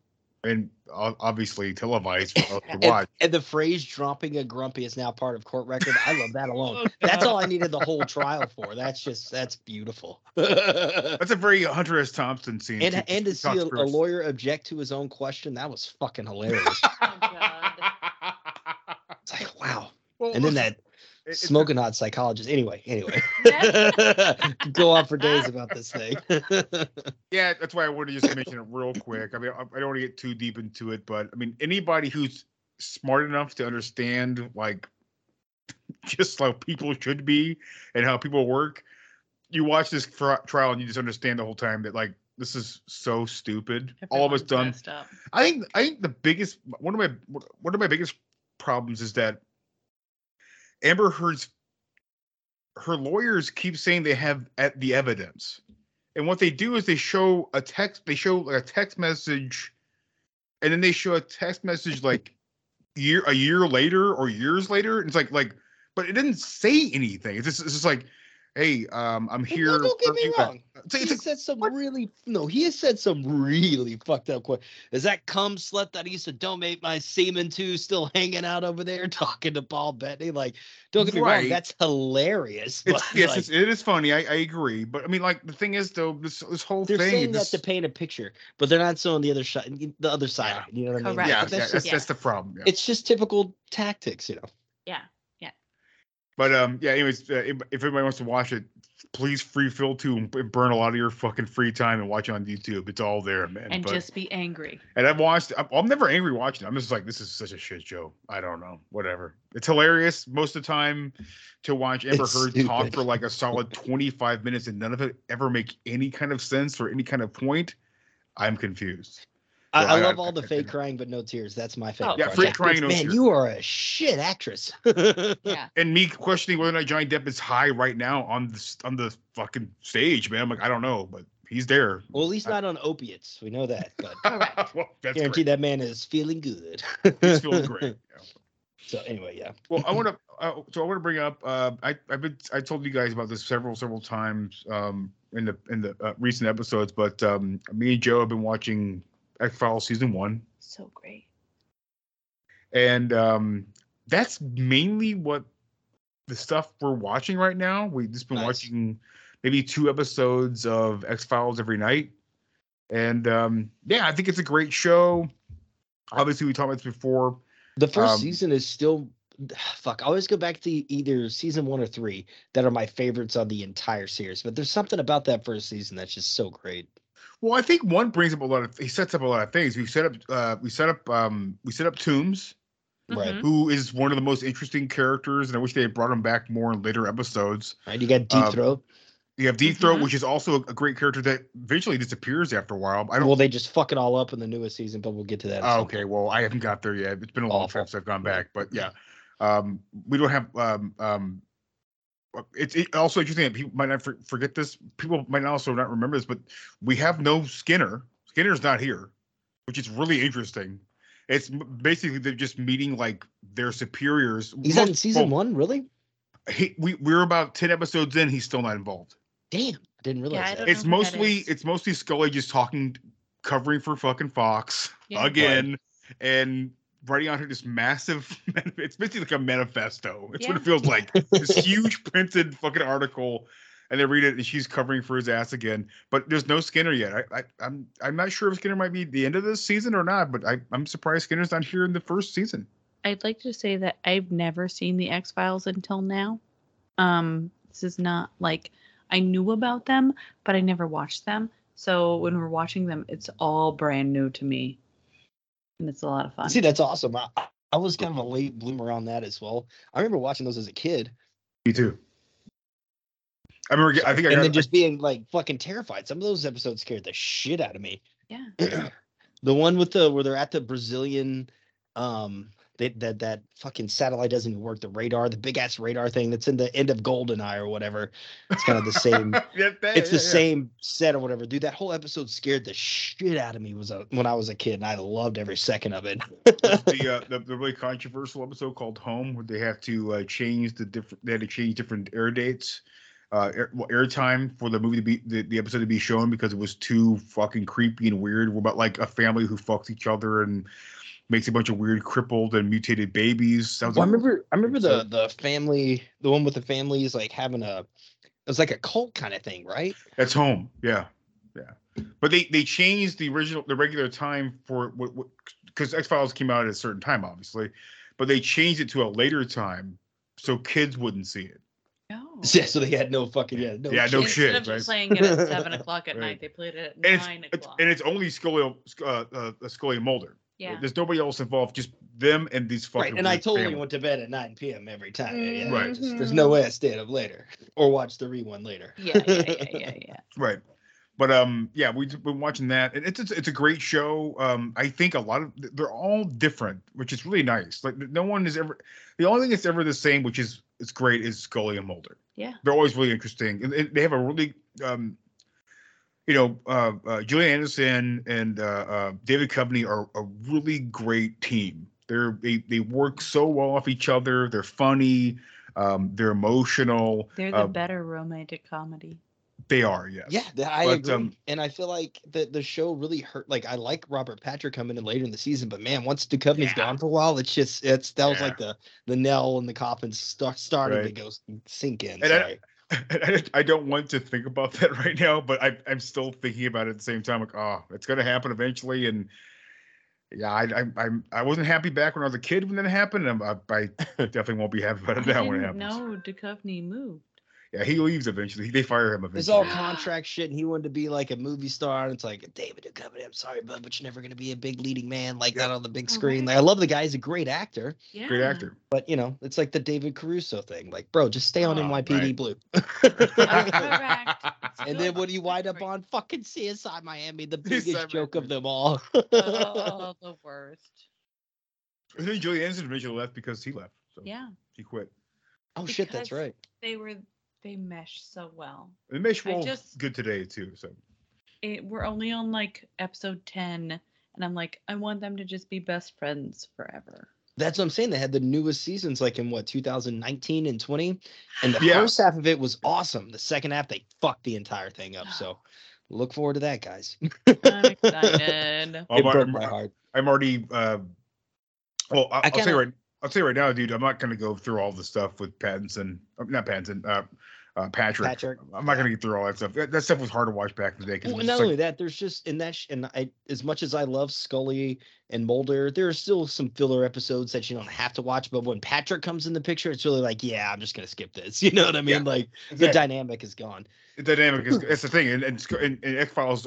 [SPEAKER 7] and obviously televised for us to [LAUGHS]
[SPEAKER 8] And,
[SPEAKER 7] watch.
[SPEAKER 8] and the phrase "dropping a grumpy" is now part of court record. I love that alone. [LAUGHS] That's all I needed the whole trial for. That's just that's beautiful. [LAUGHS]
[SPEAKER 7] That's a very Hunter S. Thompson scene. too,
[SPEAKER 8] and to see a, a lawyer object to his own question, that was fucking hilarious.
[SPEAKER 9] Oh, God.
[SPEAKER 8] It's like wow.
[SPEAKER 7] Well,
[SPEAKER 8] And then that
[SPEAKER 7] it-
[SPEAKER 8] smoking hot psychologist. Anyway, anyway, [LAUGHS] [LAUGHS] go on for days about this thing. [LAUGHS]
[SPEAKER 7] Yeah, that's why I wanted to just mention it real quick. I mean, I, I don't want to get too deep into it, but I mean, anybody who's smart enough to understand like just how people should be and how people work, you watch this tri- trial and you just understand the whole time that like this is so stupid. All of us done.
[SPEAKER 9] messed up.
[SPEAKER 7] I think I think the biggest one of my one of my biggest problems is that Amber Heard's her lawyers keep saying they have the evidence. And what they do is they show a text they show like a text message and then they show a text message like year a year later or years later. And it's like like but it didn't say anything. It's just it's just like hey, um I'm here.
[SPEAKER 8] no, don't get me wrong.
[SPEAKER 7] It's,
[SPEAKER 8] he
[SPEAKER 7] it's
[SPEAKER 8] has
[SPEAKER 7] like,
[SPEAKER 8] said some really no. He has said some really fucked up. Qu- Is that cum slut that I used to donate my semen to still hanging out over there [LAUGHS] talking to Paul Bettany? Like, don't get me wrong, that's hilarious. [LAUGHS]
[SPEAKER 7] it's,
[SPEAKER 8] but,
[SPEAKER 7] yes,
[SPEAKER 8] like,
[SPEAKER 7] it's, it is funny. I, I agree, but I mean, like the thing is, though, this this whole
[SPEAKER 8] they're
[SPEAKER 7] thing.
[SPEAKER 8] saying
[SPEAKER 7] this,
[SPEAKER 8] that to paint a picture, but they're not showing the other side. The other side.
[SPEAKER 7] Yeah.
[SPEAKER 8] of it, You know what I mean?
[SPEAKER 7] Yeah,
[SPEAKER 8] But
[SPEAKER 7] yeah,
[SPEAKER 8] that's
[SPEAKER 7] that's,
[SPEAKER 8] just,
[SPEAKER 7] that's the problem. Yeah.
[SPEAKER 8] it's just typical tactics, you know.
[SPEAKER 9] Yeah.
[SPEAKER 7] But um, yeah. Anyways, uh, if if anybody wants to watch it, please free fill too and burn a lot of your fucking free time and watch it on YouTube. It's all there, man.
[SPEAKER 9] And
[SPEAKER 7] but,
[SPEAKER 9] just be angry.
[SPEAKER 7] and I've watched. I'm, I'm never angry watching. it. I'm just like, this is such a shit show. I don't know. Whatever. It's hilarious most of the time to watch Amber
[SPEAKER 8] It's
[SPEAKER 7] Heard talk for like a solid 25 minutes and none of it ever make any kind of sense or any kind of point. I'm confused.
[SPEAKER 8] I, I
[SPEAKER 7] I-
[SPEAKER 8] love all the fake crying but no tears. That's my favorite.
[SPEAKER 9] Yeah,
[SPEAKER 7] fake
[SPEAKER 8] That
[SPEAKER 7] crying,
[SPEAKER 8] bitch,
[SPEAKER 7] no
[SPEAKER 8] Man,
[SPEAKER 7] tears.
[SPEAKER 8] you are a shit actress. [LAUGHS]
[SPEAKER 9] Yeah.
[SPEAKER 7] and me questioning whether or not Johnny Depp is high right now on the on the fucking stage, man. I'm like, I don't know, but he's there.
[SPEAKER 8] Well, at least not on opiates. We know that. But
[SPEAKER 9] Correct. [LAUGHS]
[SPEAKER 7] well, that's
[SPEAKER 8] guarantee
[SPEAKER 7] great.
[SPEAKER 8] that man is feeling good.
[SPEAKER 7] He's feeling great. [LAUGHS] yeah.
[SPEAKER 8] So anyway, yeah.
[SPEAKER 7] Well, I want to. Uh, so I want to bring up. Uh, I I've been. I told you guys about this several several times um, in the in the uh, recent episodes, but um, me and Joe have been watching X Files season one,
[SPEAKER 9] So great.
[SPEAKER 7] and um, that's mainly what the stuff we're watching right now. We've just been
[SPEAKER 8] Nice.
[SPEAKER 7] watching maybe two episodes of X Files every night, and um, yeah, I think it's a great show. Obviously, we talked about this before.
[SPEAKER 8] The first
[SPEAKER 7] Um,
[SPEAKER 8] season is still [SIGHS] fuck. I always go back to either season one or three that are my favorites on the entire series. But there's something about that first season that's just so great.
[SPEAKER 7] Well, I think one brings up a lot of. He sets up a lot of things. We set up. Uh, we set up. Um, we set up Tooms,
[SPEAKER 8] Right.
[SPEAKER 9] Mhm.
[SPEAKER 7] who is one of the most interesting characters, and I wish they had brought him back more in later episodes.
[SPEAKER 8] Right? You got Deep
[SPEAKER 7] Um,
[SPEAKER 8] Throat.
[SPEAKER 7] You have Deep Throat,
[SPEAKER 9] Mhm.
[SPEAKER 7] which is also a great character that eventually disappears after a while. I don't.
[SPEAKER 8] Well, they just fuck it all up in the newest season, but we'll get to that.
[SPEAKER 7] Oh, okay. Well, I haven't got there yet. It's been a long
[SPEAKER 8] Awful.
[SPEAKER 7] time since I've gone back, but yeah, um, we don't have. Um, um, Uh, it's it also interesting that people might not for, forget this. People might also not remember this, but we have no Skinner. Skinner's not here, which is really interesting. It's basically they're just meeting like their superiors.
[SPEAKER 8] He's on season
[SPEAKER 7] well,
[SPEAKER 8] one, really?
[SPEAKER 7] He, we we're about ten episodes in. He's still not involved.
[SPEAKER 8] Damn, I didn't realize
[SPEAKER 9] I
[SPEAKER 8] that.
[SPEAKER 9] don't
[SPEAKER 7] It's
[SPEAKER 9] know who that
[SPEAKER 7] mostly it's mostly Scully just talking, covering for fucking Fox
[SPEAKER 9] Yeah.
[SPEAKER 7] again, and writing out her this massive. [LAUGHS] It's basically like a manifesto. It's what it feels like. [LAUGHS] this huge printed fucking article, and they read it, and she's covering for his ass again. But there's no Skinner yet. I, I I'm I'm not sure if Skinner might be the end of this season or not. But I I'm surprised Skinner's not here in the first season.
[SPEAKER 9] I'd like to say that I've never seen the X Files until now. Um, this is not like I knew about them, but I never watched them. So when we're watching them, it's all brand new to me, and it's a lot of fun.
[SPEAKER 8] See, that's awesome. I, I was kind of a late bloomer on that as well. I remember watching those as a kid,
[SPEAKER 7] Me too. I remember. I think I
[SPEAKER 8] and
[SPEAKER 7] got
[SPEAKER 8] then just being like fucking terrified. Some of those episodes scared the shit out of me.
[SPEAKER 9] yeah. [CLEARS THROAT]
[SPEAKER 8] the one with the where they're at the Brazilian, um, they, that that fucking satellite doesn't even work. The radar, the big ass radar thing that's in the end of Goldeneye or whatever. It's kind of the same. [LAUGHS]
[SPEAKER 7] Yeah, that-
[SPEAKER 8] it's the
[SPEAKER 7] yeah, yeah.
[SPEAKER 8] same set or whatever. Dude, that whole episode scared the shit out of me. Was a, when I was a kid, and I loved every second of it.
[SPEAKER 7] the, uh, [LAUGHS] the the really controversial episode called Home, where they have to uh, change the different. They had to change different air dates, uh, air, well, air time for the movie to be the, the episode to be shown because it was too fucking creepy and weird. About like a family who fucks each other and makes a bunch of weird crippled and mutated babies. That was
[SPEAKER 8] Well, I
[SPEAKER 7] a-
[SPEAKER 8] remember, I remember the the family, the one with the families like having a, it was like a cult kind of thing, right?
[SPEAKER 7] That's Home. Yeah, yeah. But they they changed the original the regular time for what because X Files came out at a certain time, obviously, but they changed it to a later time so kids wouldn't see it.
[SPEAKER 9] No.
[SPEAKER 8] Yeah, so they had no fucking yeah, no,
[SPEAKER 7] Yeah, no
[SPEAKER 8] shit.
[SPEAKER 7] shit.
[SPEAKER 9] Instead of
[SPEAKER 7] right?
[SPEAKER 9] playing it at [LAUGHS] seven o'clock at
[SPEAKER 7] Right.
[SPEAKER 9] night, they played it at
[SPEAKER 7] and it's,
[SPEAKER 9] nine
[SPEAKER 7] it's
[SPEAKER 9] o'clock.
[SPEAKER 7] and it's only Scully, uh, uh, Scully and Mulder.
[SPEAKER 9] Yeah.
[SPEAKER 7] There's nobody else involved, just them and these fucking.
[SPEAKER 8] Right, and I
[SPEAKER 7] weird
[SPEAKER 8] totally
[SPEAKER 7] family.
[SPEAKER 8] went to bed at 9 p.m. every time. Yeah,
[SPEAKER 7] Right.
[SPEAKER 8] just- there's no way I stayed up later or watched the rerun later.
[SPEAKER 9] yeah, yeah, yeah, yeah, yeah. [LAUGHS]
[SPEAKER 7] Right. But um, yeah, we've been watching that, and it's it's, it's a great show. Um, I think a lot of they're all different, which is really nice. Like no one is ever the only thing that's ever the same, which is it's great, is Scully and Mulder.
[SPEAKER 9] Yeah.
[SPEAKER 7] They're always really interesting, and, and they have a really um, you know, uh, uh, Gillian Anderson and uh, uh, David Duchovny are a really great team. They're they they work so well off each other. They're funny. Um, they're emotional.
[SPEAKER 9] They're the
[SPEAKER 7] Uh,
[SPEAKER 9] better romantic comedy.
[SPEAKER 7] They are, yes.
[SPEAKER 8] Yeah, th- I
[SPEAKER 7] But,
[SPEAKER 8] agree.
[SPEAKER 7] um,
[SPEAKER 8] and I feel like the the show really hurt. Like I like Robert Patrick coming in later in the season, but man, once Duchovny's
[SPEAKER 7] Yeah.
[SPEAKER 8] gone for a while, it's just it's that was
[SPEAKER 7] Yeah.
[SPEAKER 8] like the the nail in the coffin start starting to go sink in.
[SPEAKER 7] And I-
[SPEAKER 8] Sorry.
[SPEAKER 7] And I, [LAUGHS] I don't want to think about that [LAUGHS] right now, but I, I'm still thinking about it at the same time. Like, oh, it's going to happen eventually. And yeah, I, I, I'm, I wasn't happy back when I was a kid when that happened. And I, I [LAUGHS] definitely won't be happy about it now when it happens.
[SPEAKER 9] know Duchovny moved.
[SPEAKER 7] Yeah, he leaves eventually. They fire him eventually.
[SPEAKER 8] It's all contract shit, and he wanted to be like a movie star. And it's like David Duchovny, I'm sorry, bud, but you're never gonna be a big leading man like that on the big screen. Like I love the guy; he's a great actor,
[SPEAKER 9] Yeah.
[SPEAKER 7] Great actor.
[SPEAKER 8] but you know, it's like the David Caruso thing. Like, bro, just stay on ah,
[SPEAKER 7] Oh,
[SPEAKER 8] NYPD
[SPEAKER 7] right.
[SPEAKER 8] Blue. [LAUGHS]
[SPEAKER 9] Correct.
[SPEAKER 8] And then what do you wind up on? Fucking CSI Miami, the [LAUGHS]
[SPEAKER 7] CSI
[SPEAKER 8] biggest joke of them all.
[SPEAKER 9] Oh, [LAUGHS] the worst.
[SPEAKER 7] I think Gillian Anderson eventually left because he left. So
[SPEAKER 9] Yeah.
[SPEAKER 7] he quit.
[SPEAKER 8] oh shit, that's right.
[SPEAKER 9] They were they mesh so well.
[SPEAKER 7] And Mesh
[SPEAKER 9] I just-
[SPEAKER 7] good today too. So
[SPEAKER 9] it, we're only on like episode 10 and I'm like I want them to just be best friends forever.
[SPEAKER 8] That's what I'm saying. They had the newest seasons like in what 2019 and 20, and the
[SPEAKER 7] Yeah.
[SPEAKER 8] first half of it was awesome. The second half they fucked the entire thing up. So [GASPS] look forward to that, guys.
[SPEAKER 9] I'm [LAUGHS] excited.
[SPEAKER 8] It
[SPEAKER 7] my-
[SPEAKER 8] broke
[SPEAKER 7] my-
[SPEAKER 8] my heart.
[SPEAKER 7] I'm already. Uh, well, I,
[SPEAKER 8] I
[SPEAKER 7] I'll tell you
[SPEAKER 8] kinda-
[SPEAKER 7] right. I'll tell you right now, dude. I'm not going to go through all the stuff with Pattinson. uh, Not Pattinson. Uh, uh, Patrick.
[SPEAKER 8] Patrick,
[SPEAKER 7] I'm not going to get through all that stuff. That, that stuff was hard to watch back in the day.
[SPEAKER 8] Well, not
[SPEAKER 7] like-
[SPEAKER 8] only that, there's just in that, sh- and I, as much as I love Scully and Mulder, there are still some filler episodes that you don't have to watch. But when Patrick comes in the picture, it's really like, yeah, I'm just gonna skip this. [LAUGHS] You know what I mean?
[SPEAKER 7] Yeah,
[SPEAKER 8] like the dynamic is gone.
[SPEAKER 7] the dynamic is [CLEARS THROAT] that's the thing and and, and, and X Files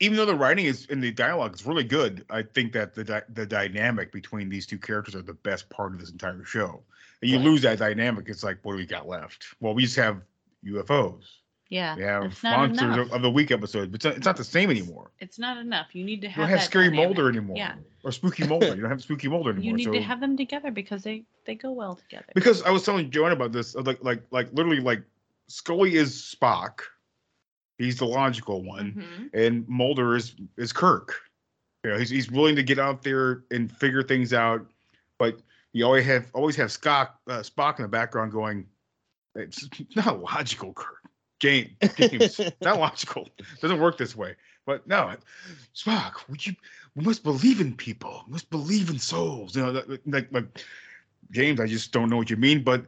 [SPEAKER 7] even though the writing is in the dialogue is really good, I think that the dy- the dynamic between these two characters are the best part of this entire show. You
[SPEAKER 9] Right.
[SPEAKER 7] lose that dynamic, it's like, what do we got left? Well, we just have UFOs.
[SPEAKER 9] Yeah.
[SPEAKER 7] We have monsters of, the week episodes, but it's not, the same anymore.
[SPEAKER 9] It's not enough. You need to
[SPEAKER 7] You
[SPEAKER 9] have
[SPEAKER 7] don't have
[SPEAKER 9] that
[SPEAKER 7] scary
[SPEAKER 9] dynamic.
[SPEAKER 7] Mulder anymore.
[SPEAKER 9] Yeah.
[SPEAKER 7] Or spooky [LAUGHS] Mulder. You don't have spooky Mulder anymore.
[SPEAKER 9] You need
[SPEAKER 7] so
[SPEAKER 9] to have them together because they they go well together.
[SPEAKER 7] because I was telling Joanne about this, like like like literally like Scully is Spock. He's the logical one.
[SPEAKER 9] Mhm.
[SPEAKER 7] and Mulder is is Kirk. You know, he's he's willing to get out there and figure things out, but you always have always have Spock uh, Spock in the background going, "It's not logical, Kirk. James, James, it's not logical. doesn't work this way." But no, Spock, would you? We must believe in people. We must believe in souls. You know, like like James, I just don't know what you mean, but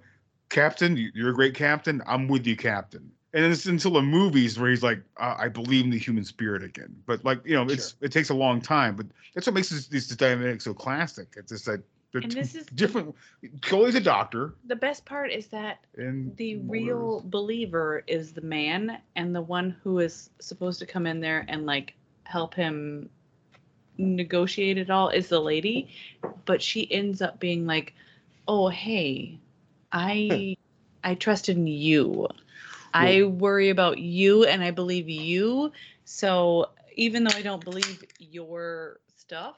[SPEAKER 7] Captain, you- you're a great captain. I'm with you, Captain. And it's until the movies where he's like, uh, I believe in the human spirit again. But like, you know, it's it takes a long time. But that's what makes this, this dynamic so classic. It's just that they're
[SPEAKER 9] And this is-
[SPEAKER 7] different. Scully's a doctor,
[SPEAKER 9] The best part is that
[SPEAKER 7] and
[SPEAKER 9] the real believer is the man and the one who is supposed to come in there and like help him negotiate it all is the lady. But she ends up being like oh hey i i trust in you. I worry about you and i believe you. So even though i don't believe your stuff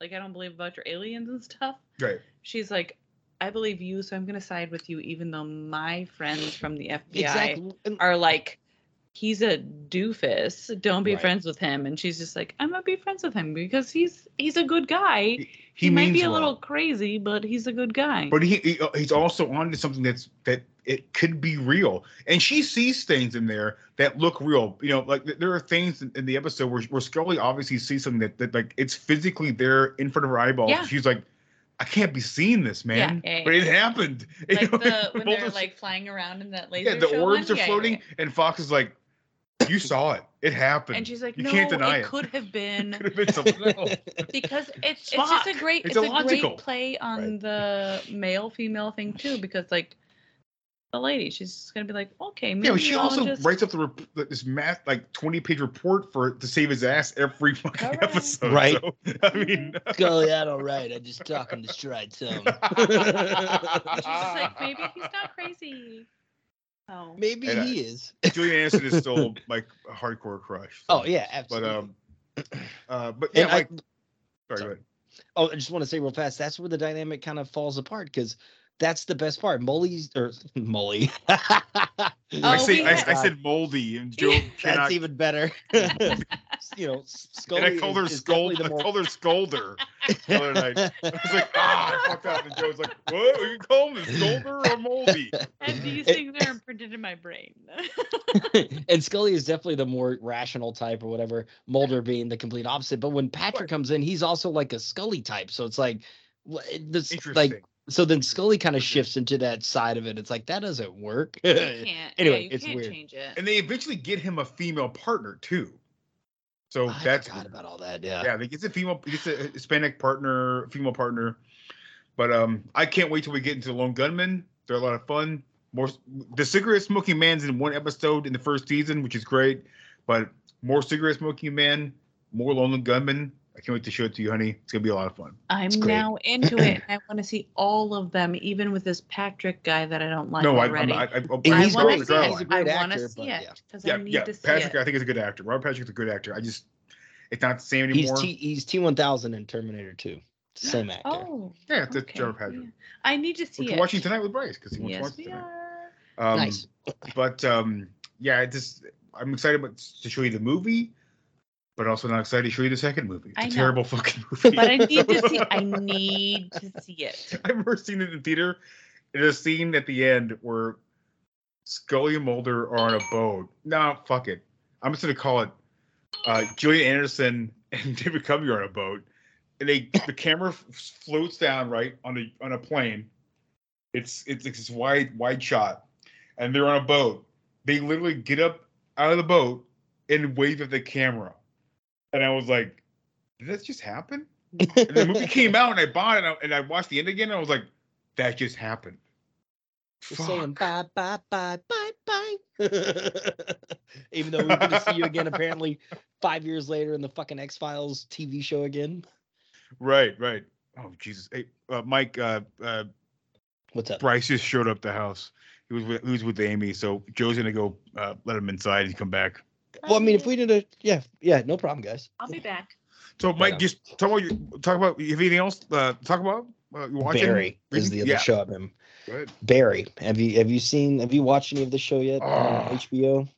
[SPEAKER 9] like i don't believe about your aliens and stuff
[SPEAKER 7] right.
[SPEAKER 9] she's like, I believe you, so I'm gonna side with you, even though my friends from the FBI
[SPEAKER 8] Exactly.
[SPEAKER 9] Are like, he's a doofus. Don't be
[SPEAKER 8] Right.
[SPEAKER 9] friends with him. And she's just like, I'm gonna be friends with him because he's he's a good guy.
[SPEAKER 7] He,
[SPEAKER 9] He, might be a
[SPEAKER 7] well.
[SPEAKER 9] little crazy, but he's a good guy.
[SPEAKER 7] but he, he he's also onto something that's that it could be real. And she sees things in there that look real. You know like there are things in, in the episode where, where scully obviously sees something that, that like it's physically there in front of her eyeballs
[SPEAKER 9] Yeah.
[SPEAKER 7] she's like i can't be seeing this man.
[SPEAKER 9] yeah,
[SPEAKER 7] but it
[SPEAKER 9] yeah.
[SPEAKER 7] happened. [LAUGHS] You know,
[SPEAKER 9] the [LAUGHS] when they're like flying around in that laser
[SPEAKER 7] yeah the
[SPEAKER 9] show
[SPEAKER 7] orbs
[SPEAKER 9] one?
[SPEAKER 7] are
[SPEAKER 9] Yeah, yeah,
[SPEAKER 7] floating
[SPEAKER 9] yeah.
[SPEAKER 7] and fox is like you [LAUGHS] saw it. It happened.
[SPEAKER 9] And she's like,
[SPEAKER 7] you
[SPEAKER 9] no,
[SPEAKER 7] can't deny
[SPEAKER 9] it
[SPEAKER 7] it.
[SPEAKER 9] could have been
[SPEAKER 7] could have been something else.
[SPEAKER 9] Because it's it's just a great
[SPEAKER 7] It's
[SPEAKER 9] it's, a
[SPEAKER 7] illogical.
[SPEAKER 9] great play on the male female thing too because like the lady she's gonna be like okay maybe
[SPEAKER 7] Yeah, but she also
[SPEAKER 9] just...
[SPEAKER 7] writes up the rep- this math like twenty page report for to save his ass every fucking
[SPEAKER 9] All right.
[SPEAKER 7] episode.
[SPEAKER 8] Right.
[SPEAKER 7] So, I mean, [LAUGHS]
[SPEAKER 8] Scully, I don't write. I just talk and stride some. [LAUGHS]
[SPEAKER 9] she's like maybe he's not crazy oh
[SPEAKER 8] Maybe
[SPEAKER 7] And, uh,
[SPEAKER 8] he is.
[SPEAKER 7] Gillian Anderson is still [LAUGHS] like a hardcore crush. so-
[SPEAKER 8] Oh yeah, absolutely.
[SPEAKER 7] but um, [CLEARS THROAT] uh, but yeah,
[SPEAKER 8] And I-
[SPEAKER 7] like, sorry,
[SPEAKER 8] sorry.
[SPEAKER 7] go ahead.
[SPEAKER 8] Oh, I just want to say real fast. That's where the dynamic kind of falls apart because that's the best part. Molly's or [LAUGHS] Molly.
[SPEAKER 7] I
[SPEAKER 9] Oh,
[SPEAKER 7] say I, I said moldy, and [LAUGHS] Joe [LAUGHS] cannot.
[SPEAKER 8] that's even better. you know, Scully
[SPEAKER 7] and I called her
[SPEAKER 8] is, is
[SPEAKER 7] scold. I
[SPEAKER 8] the more-
[SPEAKER 7] called her scolder the other night. I was like, ah, I fucked up. And Joe's like, what? Are you calling me scolder or moldy?
[SPEAKER 9] and these things are imprinted in my brain
[SPEAKER 8] and Scully is definitely the more rational type or whatever. Mulder being the complete opposite. But when Patrick comes in, he's also like a Scully type. So it's like, this
[SPEAKER 7] Interesting.
[SPEAKER 8] like so then Scully kind of shifts into that side of it. It's like that doesn't work.
[SPEAKER 9] you [LAUGHS] can't
[SPEAKER 8] Anyway,
[SPEAKER 9] yeah, you
[SPEAKER 8] it's
[SPEAKER 9] can't
[SPEAKER 8] weird.
[SPEAKER 9] change it
[SPEAKER 7] and they eventually get him a female partner too. So
[SPEAKER 8] I
[SPEAKER 7] that's
[SPEAKER 8] forgot about all that. Yeah.
[SPEAKER 7] yeah, they gets a female, he gets a Hispanic partner, female partner. But um, I can't wait till we get into the Lone Gunmen. They're a lot of fun. More the cigarette smoking man's in one episode in the first season, which is great. But more cigarette smoking man, more Lone Gunmen. I can't wait to show it to you, honey. It's gonna be a lot of fun.
[SPEAKER 9] i'm now into it i want to see all of them even with this patrick guy that i don't like
[SPEAKER 7] no, I,
[SPEAKER 9] already
[SPEAKER 7] I, I, I,
[SPEAKER 8] And
[SPEAKER 9] I
[SPEAKER 8] he's
[SPEAKER 9] wanna
[SPEAKER 8] great.
[SPEAKER 9] see it.
[SPEAKER 8] He's a
[SPEAKER 9] I
[SPEAKER 8] great
[SPEAKER 9] want to
[SPEAKER 8] actor,
[SPEAKER 9] see it
[SPEAKER 8] yeah.
[SPEAKER 9] because
[SPEAKER 7] yeah,
[SPEAKER 9] I need
[SPEAKER 7] yeah.
[SPEAKER 9] to see
[SPEAKER 7] Patrick,
[SPEAKER 9] it.
[SPEAKER 7] I think is a good actor. Robert Patrick's a good actor. I just, it's not the same
[SPEAKER 8] He's
[SPEAKER 7] anymore.
[SPEAKER 8] T he's T one thousand in Terminator two. Same actor.
[SPEAKER 9] Oh,
[SPEAKER 7] yeah, it's
[SPEAKER 9] okay.
[SPEAKER 7] Robert Patrick.
[SPEAKER 9] yeah. I need to see
[SPEAKER 7] Which
[SPEAKER 9] it.
[SPEAKER 7] we're watching tonight with Bryce because he wants to watch it
[SPEAKER 9] we
[SPEAKER 7] tonight.
[SPEAKER 9] are.
[SPEAKER 7] Um,
[SPEAKER 8] Nice.
[SPEAKER 7] But um, yeah, it just I'm excited about, to show you the movie, but also not excited to show you the second movie. It's
[SPEAKER 9] I
[SPEAKER 7] a
[SPEAKER 9] know.
[SPEAKER 7] terrible [LAUGHS] fucking movie.
[SPEAKER 9] But I need to see. I [LAUGHS] need to see it. [LAUGHS]
[SPEAKER 7] I've never seen it in theater. There's a scene at the end where Scully and Mulder are on a boat. No, fuck it. I'm just gonna call it uh, Gillian Anderson and David Duchovny are on a boat, and they the camera f- floats down right on a on a plane. It's it's like this wide wide shot, and they're on a boat. They literally get up out of the boat and wave at the camera, and I was like, "Did that just happen?" And the movie [LAUGHS] came out, and I bought it, and I, and I watched the end again, and I was like, "That just happened."
[SPEAKER 8] Just saying bye bye bye bye bye. [LAUGHS] Even though we're gonna see you again apparently five years later in the fucking X Files TV show again.
[SPEAKER 7] Right, right. Oh Jesus! Hey, uh, Mike. Uh, uh,
[SPEAKER 8] What's up?
[SPEAKER 7] Bryce just showed up the house. He was with, he was with Amy, so Joe's gonna go uh, let him inside and come back.
[SPEAKER 8] Well, I mean, if we did a yeah, yeah, no problem, guys.
[SPEAKER 9] I'll be back.
[SPEAKER 7] So Mike,
[SPEAKER 8] on.
[SPEAKER 7] just talk about your talk about. You have anything else uh, to talk about? Uh, you watching?
[SPEAKER 8] Barry is the other
[SPEAKER 7] yeah.
[SPEAKER 8] show of him.
[SPEAKER 7] Go.
[SPEAKER 8] Barry, have you have you seen have you watched any of the show yet on
[SPEAKER 7] Oh.
[SPEAKER 8] HBO?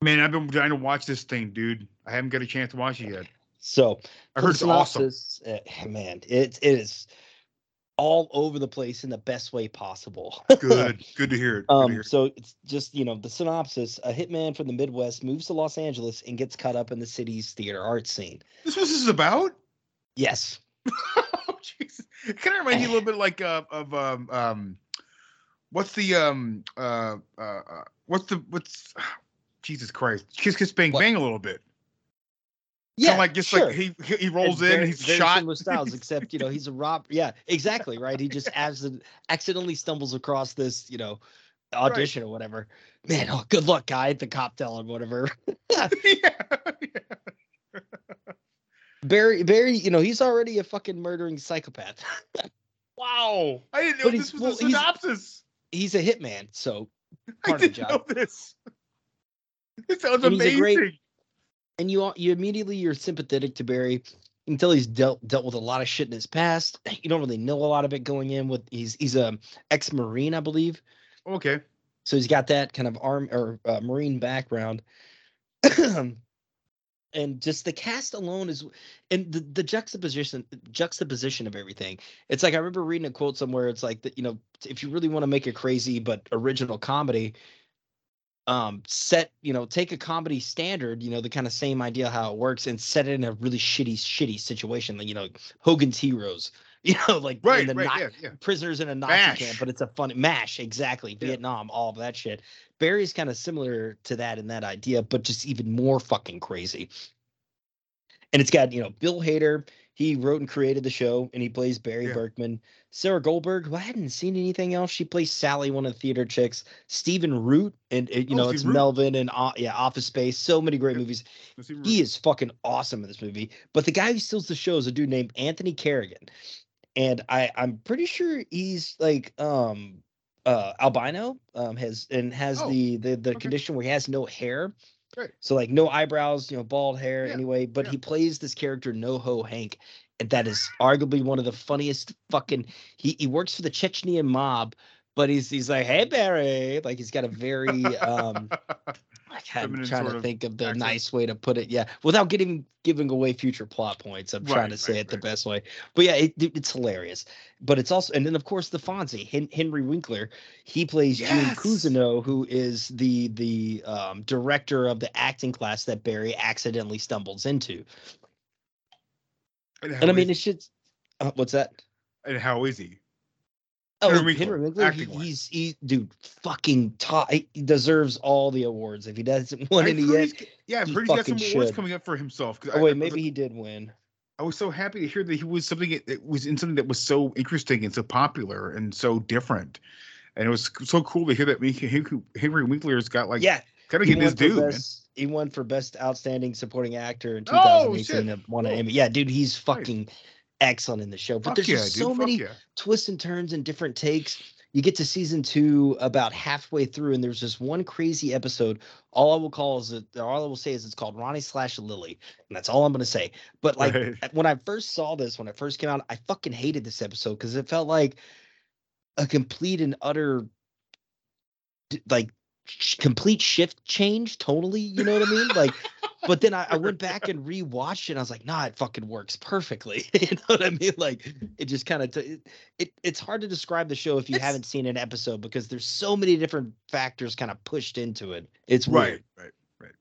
[SPEAKER 7] Man, I've been trying to watch this thing, dude. I haven't got a chance to watch it yet.
[SPEAKER 8] So
[SPEAKER 7] I heard
[SPEAKER 8] the
[SPEAKER 7] it's awesome.
[SPEAKER 8] synopsis, eh, man, it it is all over the place in the best way possible.
[SPEAKER 7] Good, [LAUGHS] good to hear it. Good to
[SPEAKER 8] Um,
[SPEAKER 7] hear
[SPEAKER 8] so it's just you know the synopsis: a hitman from the Midwest moves to Los Angeles and gets caught up in the city's theater art scene.
[SPEAKER 7] This was this is about.
[SPEAKER 8] Yes, [LAUGHS]
[SPEAKER 7] oh, Jesus. Kind of remind you a little bit like uh, of um um, what's the um uh uh, uh what's the what's [SIGHS] Jesus Christ Kiss Kiss Bang
[SPEAKER 8] What?
[SPEAKER 7] Bang a little bit.
[SPEAKER 8] Yeah,
[SPEAKER 7] Kinda like just
[SPEAKER 8] sure.
[SPEAKER 7] like he he he rolls
[SPEAKER 8] And
[SPEAKER 7] in,
[SPEAKER 8] very-
[SPEAKER 7] he's
[SPEAKER 8] very
[SPEAKER 7] shot.
[SPEAKER 8] similar styles, except you know he's a rob. Yeah, exactly right. He just [LAUGHS] accident, accidentally stumbles across this you know audition or whatever. Man, oh, good luck, guy. The cop tell him whatever. [LAUGHS]
[SPEAKER 7] yeah, [LAUGHS] yeah.
[SPEAKER 8] Barry, Barry, you know he's already a fucking murdering psychopath.
[SPEAKER 7] Wow, I didn't know
[SPEAKER 8] But
[SPEAKER 7] this was
[SPEAKER 8] well,
[SPEAKER 7] a
[SPEAKER 8] he's-
[SPEAKER 7] synopsis.
[SPEAKER 8] he's a hitman, so
[SPEAKER 7] I
[SPEAKER 8] part of the
[SPEAKER 7] didn't
[SPEAKER 8] job.
[SPEAKER 7] know this. This sounds
[SPEAKER 8] And he's a
[SPEAKER 7] amazing.
[SPEAKER 8] And you all- you immediately you're sympathetic to Barry until he's dealt dealt with a lot of shit in his past. [CLEARS THROAT] You don't really know a lot of it going in with he's he's a ex marine, I believe.
[SPEAKER 7] Okay.
[SPEAKER 8] So he's got that kind of arm or uh, marine background. [CLEARS THROAT] and just the cast alone is and the, the juxtaposition juxtaposition of everything. It's like I remember reading a quote somewhere. It's like that, you know, if you really want to make a crazy but original comedy, um, set, you know, take a comedy standard, you know, the kind of same idea how it works and set it in a really shitty, shitty situation. Like, you know, Hogan's Heroes, [LAUGHS] you know, like in
[SPEAKER 7] Right,
[SPEAKER 8] the
[SPEAKER 7] right, yeah, yeah.
[SPEAKER 8] prisoners in a Nazi
[SPEAKER 7] MASH.
[SPEAKER 8] camp, but it's a fun mash, exactly.
[SPEAKER 7] Yeah.
[SPEAKER 8] Vietnam, all of that shit. Barry's kind of similar to that in that idea, but just even more fucking crazy. And it's got, you know, Bill Hader, he wrote and created the show, and he plays Barry
[SPEAKER 7] Yeah.
[SPEAKER 8] Berkman. Sarah Goldberg, who I hadn't seen anything else. She plays Sally, one of the theater chicks. Stephen Root, and uh, you
[SPEAKER 7] Oh,
[SPEAKER 8] know,
[SPEAKER 7] Stephen
[SPEAKER 8] it's
[SPEAKER 7] Root.
[SPEAKER 8] Melvin and uh, yeah, Office Space. So many great
[SPEAKER 7] Yep.
[SPEAKER 8] movies. He is fucking awesome in this movie. But the guy who steals the show is a dude named Anthony Carrigan. And I, I'm pretty sure he's like um uh albino, um has and has
[SPEAKER 7] Oh,
[SPEAKER 8] the the, the
[SPEAKER 7] okay.
[SPEAKER 8] condition where he has no hair.
[SPEAKER 7] Right.
[SPEAKER 8] So like no eyebrows, you know, bald hair
[SPEAKER 7] Yeah,
[SPEAKER 8] anyway. But
[SPEAKER 7] yeah.
[SPEAKER 8] he plays this character NoHo Hank. And that is arguably one of the funniest fucking he, he works for the Chechnyan mob, but he's he's like, hey Barry. Like he's got a very um I'm trying to
[SPEAKER 7] of
[SPEAKER 8] think of the
[SPEAKER 7] accent.
[SPEAKER 8] nice way to put it. Yeah, without getting giving away future plot points. I'm trying
[SPEAKER 7] Right,
[SPEAKER 8] to say
[SPEAKER 7] right,
[SPEAKER 8] it the best way. But yeah, it, it- it's hilarious. But it's also, and then of course the Fonzie, Hen- Henry Winkler. He plays Gene
[SPEAKER 7] Yes!
[SPEAKER 8] Cousineau, who is the the um, director of the acting class that Barry accidentally stumbles into.
[SPEAKER 7] and,
[SPEAKER 8] And I mean,
[SPEAKER 7] is-
[SPEAKER 8] it's just uh, what's that?
[SPEAKER 7] and how is he?
[SPEAKER 8] Oh,
[SPEAKER 7] Henry
[SPEAKER 8] Henry
[SPEAKER 7] Winkler,
[SPEAKER 8] he- he's he, dude, fucking top. He deserves all the awards. If he doesn't [LAUGHS] win any yet,
[SPEAKER 7] yeah, I've
[SPEAKER 8] he
[SPEAKER 7] heard he's got some
[SPEAKER 8] fucking
[SPEAKER 7] awards coming up for himself.
[SPEAKER 8] oh
[SPEAKER 7] I-
[SPEAKER 8] wait,
[SPEAKER 7] I
[SPEAKER 8] maybe he did win.
[SPEAKER 7] I was so happy to hear that he was something that was in something that was so interesting and so popular and so different. And it was so cool to hear that he- he- Henry Winkler's got like
[SPEAKER 8] yeah,
[SPEAKER 7] kind of
[SPEAKER 8] he
[SPEAKER 7] getting his due.
[SPEAKER 8] best. He won for best outstanding supporting actor in
[SPEAKER 7] Oh,
[SPEAKER 8] 2018.
[SPEAKER 7] shit.
[SPEAKER 8] and won an Emmy. Yeah, dude, he's
[SPEAKER 7] Nice.
[SPEAKER 8] Excellent in the show. But
[SPEAKER 7] Fuck
[SPEAKER 8] there's
[SPEAKER 7] yeah,
[SPEAKER 8] just
[SPEAKER 7] dude.
[SPEAKER 8] so
[SPEAKER 7] fuck
[SPEAKER 8] many
[SPEAKER 7] yeah.
[SPEAKER 8] twists and turns and different takes. You get to season two about halfway through, and there's this one crazy episode. All I will call is it, all I will say is it's called Ronnie slash Lily, and that's all I'm gonna say. But like
[SPEAKER 7] Right.
[SPEAKER 8] when I first saw this, when it first came out, I fucking hated this episode because it felt like a complete and utter like complete shift change totally you know what i mean? [LAUGHS] Like but then I, I went back and rewatched it and i was like nah it fucking works perfectly. [LAUGHS] You know what i mean? Like it just kind of t- it, it it's hard to describe the show if you
[SPEAKER 7] It's-
[SPEAKER 8] haven't seen an episode because there's so many different factors kind of pushed into it. It's
[SPEAKER 7] right right right.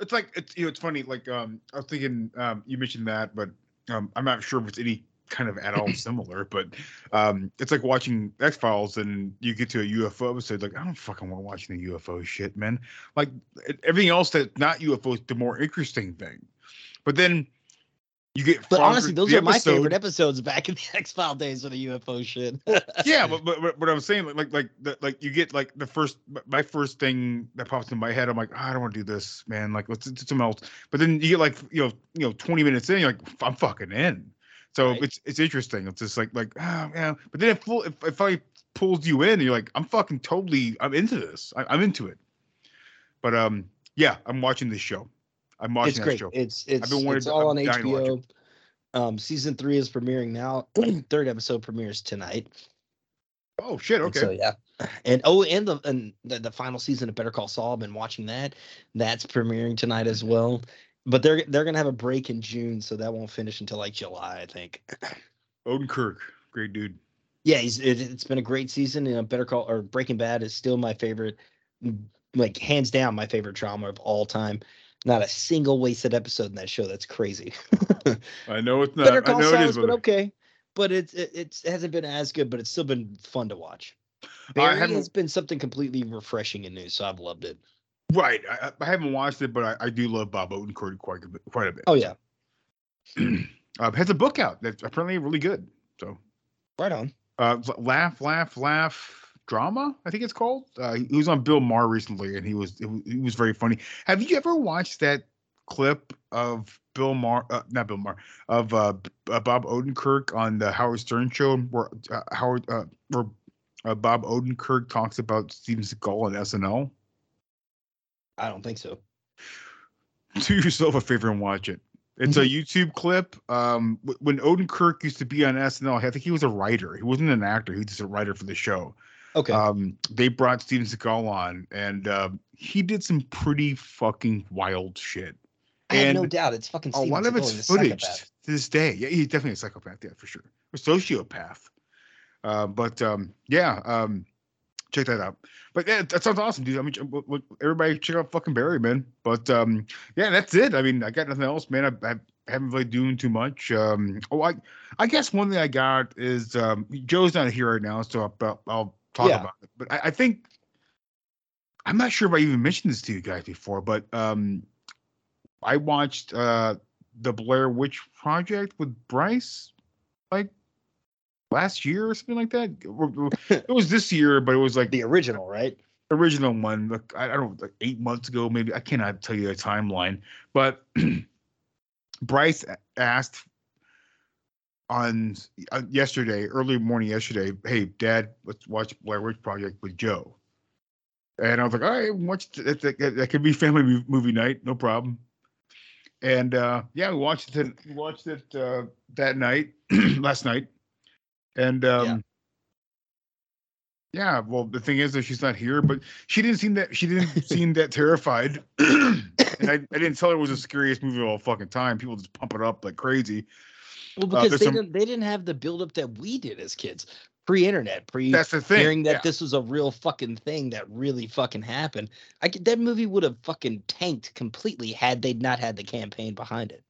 [SPEAKER 7] It's like it's you know it's funny like um i was thinking um you mentioned that but um i'm not sure if it's any kind of at all [LAUGHS] similar but um it's like watching x-files and you get to a ufo episode like i don't fucking want watching the ufo shit man like everything else that's not ufo is the more interesting thing but then you get
[SPEAKER 8] but honestly those are my favorite episodes back in the [LAUGHS] x-file days of the ufo shit [LAUGHS]
[SPEAKER 7] yeah, but, but but what I'm saying, like like like the, like you get like the first my first thing that pops in my head, I'm like, "Ah, I don't want to do this, man. Like let's do something else. But then you get like you know you know 20 minutes in, you're like, I'm fucking in. So
[SPEAKER 8] Right.
[SPEAKER 7] it's it's interesting. It's just like like ah yeah. But then it full if if I pulls you in, and you're like, I'm fucking totally I'm into this. I, I'm into it. But um yeah, I'm watching this show. I'm watching
[SPEAKER 8] it's
[SPEAKER 7] that
[SPEAKER 8] great.
[SPEAKER 7] show.
[SPEAKER 8] It's it's it's all on
[SPEAKER 7] I'm watch
[SPEAKER 8] HBO. Um, season three is premiering now. [CLEARS THROAT] Third episode premieres tonight.
[SPEAKER 7] oh shit,
[SPEAKER 8] And
[SPEAKER 7] okay.
[SPEAKER 8] So yeah, and oh, and the and the, the final season of Better Call Saul. I've been watching that. That's premiering tonight as well. But they're they're gonna have a break in June, so that won't finish until like July, I think.
[SPEAKER 7] Odenkirk, great dude.
[SPEAKER 8] Yeah, he's it, it's been a great season. You know, Better Call or Breaking Bad is still my favorite, like hands down my favorite drama of all time. Not a single wasted episode in that show. That's crazy. [LAUGHS]
[SPEAKER 7] I know it's not.
[SPEAKER 8] Better
[SPEAKER 7] I
[SPEAKER 8] Call
[SPEAKER 7] know
[SPEAKER 8] Saul
[SPEAKER 7] it
[SPEAKER 8] has
[SPEAKER 7] is.
[SPEAKER 8] been okay, but it's it, it's it hasn't been as good, but it's still been fun to watch.
[SPEAKER 7] I
[SPEAKER 8] Barry has been something completely refreshing and new, so I've loved it.
[SPEAKER 7] Right. I, I- haven't watched it, but I, I do love Bob Odenkirk quite a bit. Quite a bit.
[SPEAKER 8] Oh yeah, [CLEARS THROAT]
[SPEAKER 7] Uh, has a book out that's apparently really good. So,
[SPEAKER 8] right on.
[SPEAKER 7] uh, laugh, laugh, laugh. Drama, I think it's called. Uh, he was on Bill Maher recently, and he was it, was- he was very funny. Have you ever watched that clip of Bill Maher? Uh, not Bill Maher of uh, uh, Bob Odenkirk on the Howard Stern show, where uh, Howard uh, where uh, Bob Odenkirk talks about Steven Seagal on SNL.
[SPEAKER 8] I don't think so. [LAUGHS]
[SPEAKER 7] do yourself a favor and watch it. It's a YouTube clip. Um, wh- when Odenkirk used to be on SNL, I think he was a writer. He wasn't an actor. He was just a writer for the show.
[SPEAKER 8] Okay.
[SPEAKER 7] Um, they brought Steven Seagal on, and um, he did some pretty fucking wild shit.
[SPEAKER 8] I have no doubt it's fucking.
[SPEAKER 7] A
[SPEAKER 8] Steven
[SPEAKER 7] lot of it's footage
[SPEAKER 8] psychopath.
[SPEAKER 7] to this day. Yeah, he's definitely a psychopath. Yeah, for sure. A sociopath. Uh, but um, yeah, um, check that out. But yeah, that sounds awesome, dude. I mean, everybody check out fucking Barry, man. But um, yeah, that's it. I mean, I got nothing else, man. I, I haven't really doing too much. Um, oh, I, I guess one thing I got is um, Joe's not here right now, so I'll, I'll talk
[SPEAKER 8] Yeah.
[SPEAKER 7] about it. But I, I think I'm not sure if I even mentioned this to you guys before, but um, I watched uh the Blair Witch Project with Bryce like last year or something like that. [LAUGHS] It was this year, but it was like
[SPEAKER 8] The original, right?
[SPEAKER 7] original one. Like I, I don't know, like eight months ago, maybe. I cannot tell you a timeline, but [CLEARS THROAT] Bryce asked on uh, yesterday, early morning yesterday, "Hey, Dad, let's watch Blair Witch Project with Joe." And I was like, "All right, watch that. That, that, that could be family movie night, no problem." And uh, yeah, we watched it. We watched it uh, that night, [CLEARS THROAT] last night, and um, yeah. Well, the thing is that she's not here, but she didn't seem that she didn't [LAUGHS] seem that terrified. [CLEARS THROAT] and I, I didn't tell her it was the scariest movie of all fucking time. People just pump it up like crazy.
[SPEAKER 8] Well,
[SPEAKER 7] Uh,
[SPEAKER 8] because
[SPEAKER 7] there's
[SPEAKER 8] they
[SPEAKER 7] some-
[SPEAKER 8] didn't they didn't have the buildup that we did as kids, pre-internet, pre
[SPEAKER 7] That's the thing.
[SPEAKER 8] hearing that
[SPEAKER 7] yeah.
[SPEAKER 8] this was a real fucking thing that really fucking happened. I could, that movie would have fucking tanked completely had they not had the campaign behind it.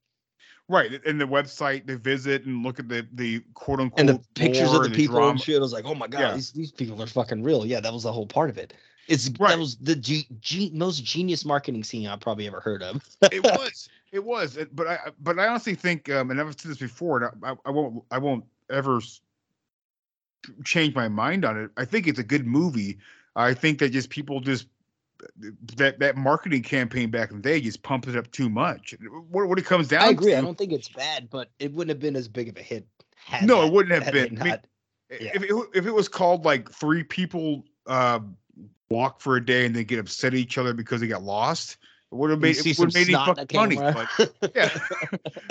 [SPEAKER 7] Right, and the website they visit and look at the the quote unquote
[SPEAKER 8] And the pictures of the
[SPEAKER 7] and
[SPEAKER 8] people
[SPEAKER 7] drama.
[SPEAKER 8] and shit. I was like, oh my god,
[SPEAKER 7] Yeah.
[SPEAKER 8] these these people are fucking real. Yeah, that was the whole part of it. It's
[SPEAKER 7] Right.
[SPEAKER 8] that was the ge- ge- most genius marketing scene I've probably ever heard of.
[SPEAKER 7] it [LAUGHS] was, it was, but I but I honestly think, um, and I've said this before, and I, I, I won't I won't ever change my mind on it. I think it's a good movie. I think that just people just that that marketing campaign back in the day just pumped it up too much. What what it comes down to
[SPEAKER 8] I agree.
[SPEAKER 7] to,
[SPEAKER 8] I don't think it's bad, but it wouldn't have been as big of a hit. Had
[SPEAKER 7] No, it wouldn't have been. I mean,
[SPEAKER 8] Yeah.
[SPEAKER 7] if it, if it was called like three people uh, walk for a day and they get upset at each other because they got lost, it would have made it would have made any fucking money. But [LAUGHS] yeah,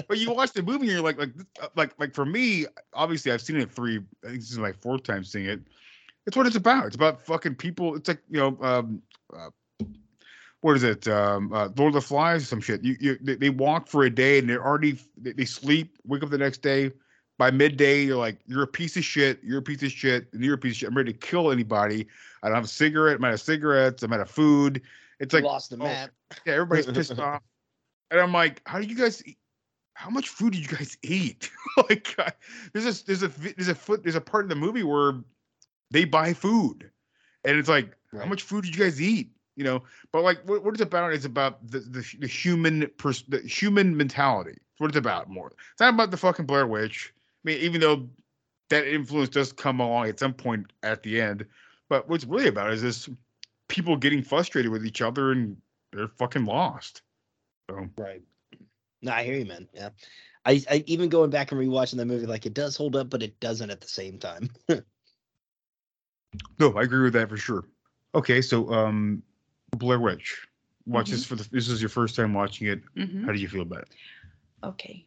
[SPEAKER 7] but you watch the movie and you're like like uh, like like for me, obviously I've seen it three. I think this is my fourth time seeing it. It's what it's about. It's about fucking people. It's like you know, um, uh, what is it? Um, uh, Lord of the Flies, or some shit. You, you, they, they walk for a day and they're already they, sleep, wake up the next day. By midday, you're like, you're a piece of shit. You're a piece of shit. And you're a piece of shit. I'm ready to kill anybody. I don't have a cigarette. I'm out of cigarettes. I'm out of food. It's like
[SPEAKER 8] lost the
[SPEAKER 7] oh,
[SPEAKER 8] map. [LAUGHS]
[SPEAKER 7] Yeah, everybody's pissed [LAUGHS] off. And I'm like, how do you guys? Eat? How much food did you guys [LAUGHS] eat? like, I- there's a there's a there's a foot there's a part of the movie where they buy food, and it's like, how much food did you guys eat? You know, but like, what, what it's about is about the the, the human pers- the human mentality. It's what it's about more. It's not about the fucking Blair Witch. I mean, even though that influence does come along at some point at the end, but what's really about is this people getting frustrated with each other and they're fucking lost. So
[SPEAKER 8] Right. No, I hear you, man. Yeah. I, I even going back and rewatching the movie, like it does hold up, but it doesn't at the same time. [LAUGHS]
[SPEAKER 7] no, I agree with that for sure. Okay, so um, Blair Witch. Watch this for the. This is your first time watching it.
[SPEAKER 9] Mhm.
[SPEAKER 7] How do you feel about it?
[SPEAKER 9] Okay.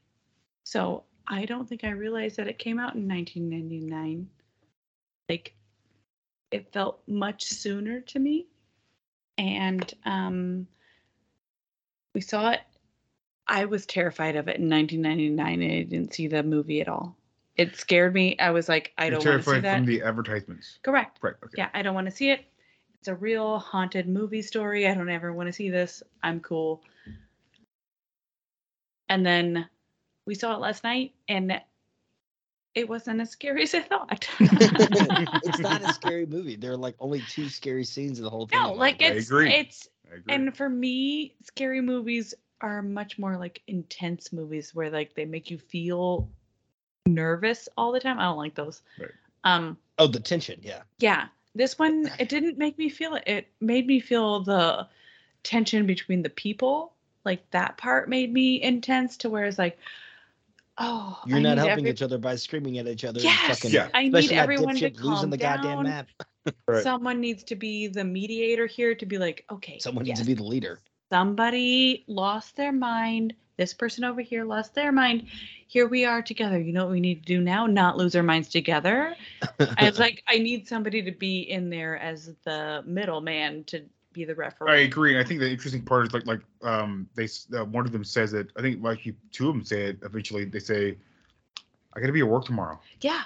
[SPEAKER 9] So I don't think I realized that it came out in 1999. Like, it felt much sooner to me. And um, we saw it. I was terrified of it in 1999 and I didn't see the movie at all. It scared me. I was like, I
[SPEAKER 7] You're
[SPEAKER 9] don't want to see that.
[SPEAKER 7] terrified from the advertisements.
[SPEAKER 9] Correct.
[SPEAKER 7] Right. Okay.
[SPEAKER 9] Yeah, I don't want to see it. It's a real haunted movie story. I don't ever want to see this. I'm cool. And then we saw it last night and it wasn't as scary [LAUGHS] as I thought. [LAUGHS]
[SPEAKER 8] it's not a scary movie. There are like only two scary scenes in the whole thing.
[SPEAKER 9] no, like
[SPEAKER 7] I
[SPEAKER 9] it's
[SPEAKER 7] agree.
[SPEAKER 9] it's
[SPEAKER 7] I agree.
[SPEAKER 9] and for me, scary movies are much more like intense movies where like they make you feel nervous all the time. I don't like those.
[SPEAKER 7] Right.
[SPEAKER 9] Um
[SPEAKER 8] oh, the tension. Yeah.
[SPEAKER 9] yeah this one it didn't make me feel it it made me feel the tension between the people like that part made me intense to where it's like oh
[SPEAKER 8] You're
[SPEAKER 9] I
[SPEAKER 8] not helping
[SPEAKER 9] every-
[SPEAKER 8] each other by screaming at each other. and
[SPEAKER 9] yes
[SPEAKER 8] fucking,
[SPEAKER 7] Yeah.
[SPEAKER 9] i need everyone to
[SPEAKER 8] dipshit
[SPEAKER 9] calm
[SPEAKER 8] losing the
[SPEAKER 9] down
[SPEAKER 8] goddamn map.
[SPEAKER 7] Right.
[SPEAKER 9] someone needs to be the mediator here to be like okay
[SPEAKER 8] Someone needs to be the leader.
[SPEAKER 9] Somebody lost their mind this person over here lost their mind here we are together you know what we need to do now not lose our minds together [LAUGHS] I was like, I need somebody to be in there as the middleman to be the referee.
[SPEAKER 7] I agree. And I think the interesting part is like like um they uh, one of them says it. I think like two of them say it. Eventually they say, "I got to be at work tomorrow."
[SPEAKER 9] Yeah,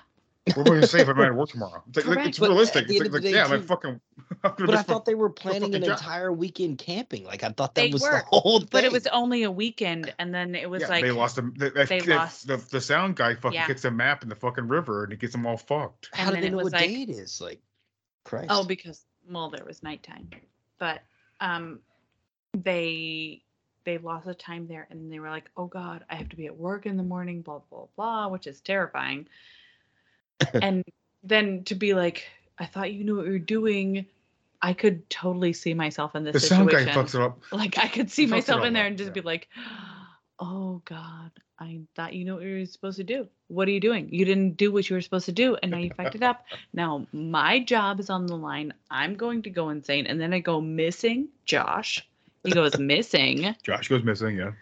[SPEAKER 7] What am I gonna say if I'm at work tomorrow? It's like, like, it's
[SPEAKER 8] But
[SPEAKER 7] realistic. It's like, like,
[SPEAKER 8] day,
[SPEAKER 7] yeah, [LAUGHS] I'm fucking.
[SPEAKER 8] But I thought they were planning an
[SPEAKER 7] job.
[SPEAKER 8] entire weekend camping. Like I thought that
[SPEAKER 9] They
[SPEAKER 8] was
[SPEAKER 9] were,
[SPEAKER 8] the [LAUGHS] whole thing.
[SPEAKER 9] but it was only a weekend, and then it was
[SPEAKER 7] yeah,
[SPEAKER 9] like
[SPEAKER 7] they lost them. The, the,
[SPEAKER 9] they lost-
[SPEAKER 7] the, the sound guy fucking
[SPEAKER 9] Yeah.
[SPEAKER 7] kicks a map in the fucking river and it gets them all fucked.
[SPEAKER 8] How
[SPEAKER 9] and
[SPEAKER 8] did
[SPEAKER 9] then
[SPEAKER 8] they know what
[SPEAKER 9] like-
[SPEAKER 8] day it is? Like, Christ.
[SPEAKER 9] oh, because well, there was nighttime, but um, they they lost the time there, and they were like, oh God, I have to be at work in the morning, blah blah blah, which is terrifying. [LAUGHS] and then to be like, I thought you knew what you were doing. I could totally see myself in this
[SPEAKER 7] The sound
[SPEAKER 9] situation.
[SPEAKER 7] guy fucks it up.
[SPEAKER 9] like I could see myself in there and just
[SPEAKER 7] yeah.
[SPEAKER 9] be like, "Oh God, I thought you knew what you were supposed to do. What are you doing? You didn't do what you were supposed to do, and now you fucked it up. [LAUGHS] Now my job is on the line. I'm going to go insane, and then I go missing. Josh, he goes [LAUGHS] missing.
[SPEAKER 7] Josh goes missing. Yeah.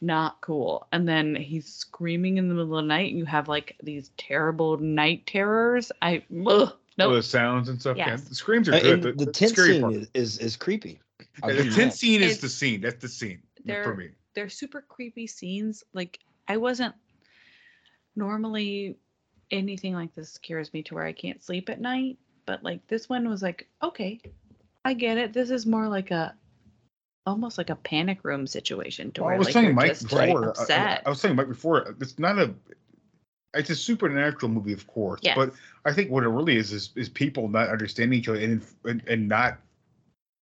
[SPEAKER 9] Not cool. And then he's screaming in the middle of the night. And you have like these terrible night terrors. I ugh,
[SPEAKER 7] Oh, the sounds and stuff. Yeah. The screams are
[SPEAKER 8] Uh,
[SPEAKER 7] good.
[SPEAKER 8] and
[SPEAKER 7] The,
[SPEAKER 8] the tent
[SPEAKER 7] scary
[SPEAKER 8] scene
[SPEAKER 7] part.
[SPEAKER 8] is, is is creepy.
[SPEAKER 7] Yeah, the
[SPEAKER 8] you
[SPEAKER 7] tent
[SPEAKER 8] that.
[SPEAKER 7] scene is
[SPEAKER 9] It's-
[SPEAKER 7] the scene. That's the scene for me.
[SPEAKER 9] they're super creepy scenes. Like I wasn't normally anything like this scares me to where I can't sleep at night, but like this one was like, okay, I get it. This is more like a almost like a panic room situation to
[SPEAKER 7] Well,
[SPEAKER 9] where
[SPEAKER 7] I was
[SPEAKER 9] like
[SPEAKER 7] telling
[SPEAKER 9] you're
[SPEAKER 7] Mike
[SPEAKER 9] just
[SPEAKER 7] before. I- I,
[SPEAKER 9] upset.
[SPEAKER 7] I was saying Mike before. It's not a. It's a supernatural movie, of course,
[SPEAKER 9] Yes.
[SPEAKER 7] but I think what it really is is, is people not understanding each other and, and and not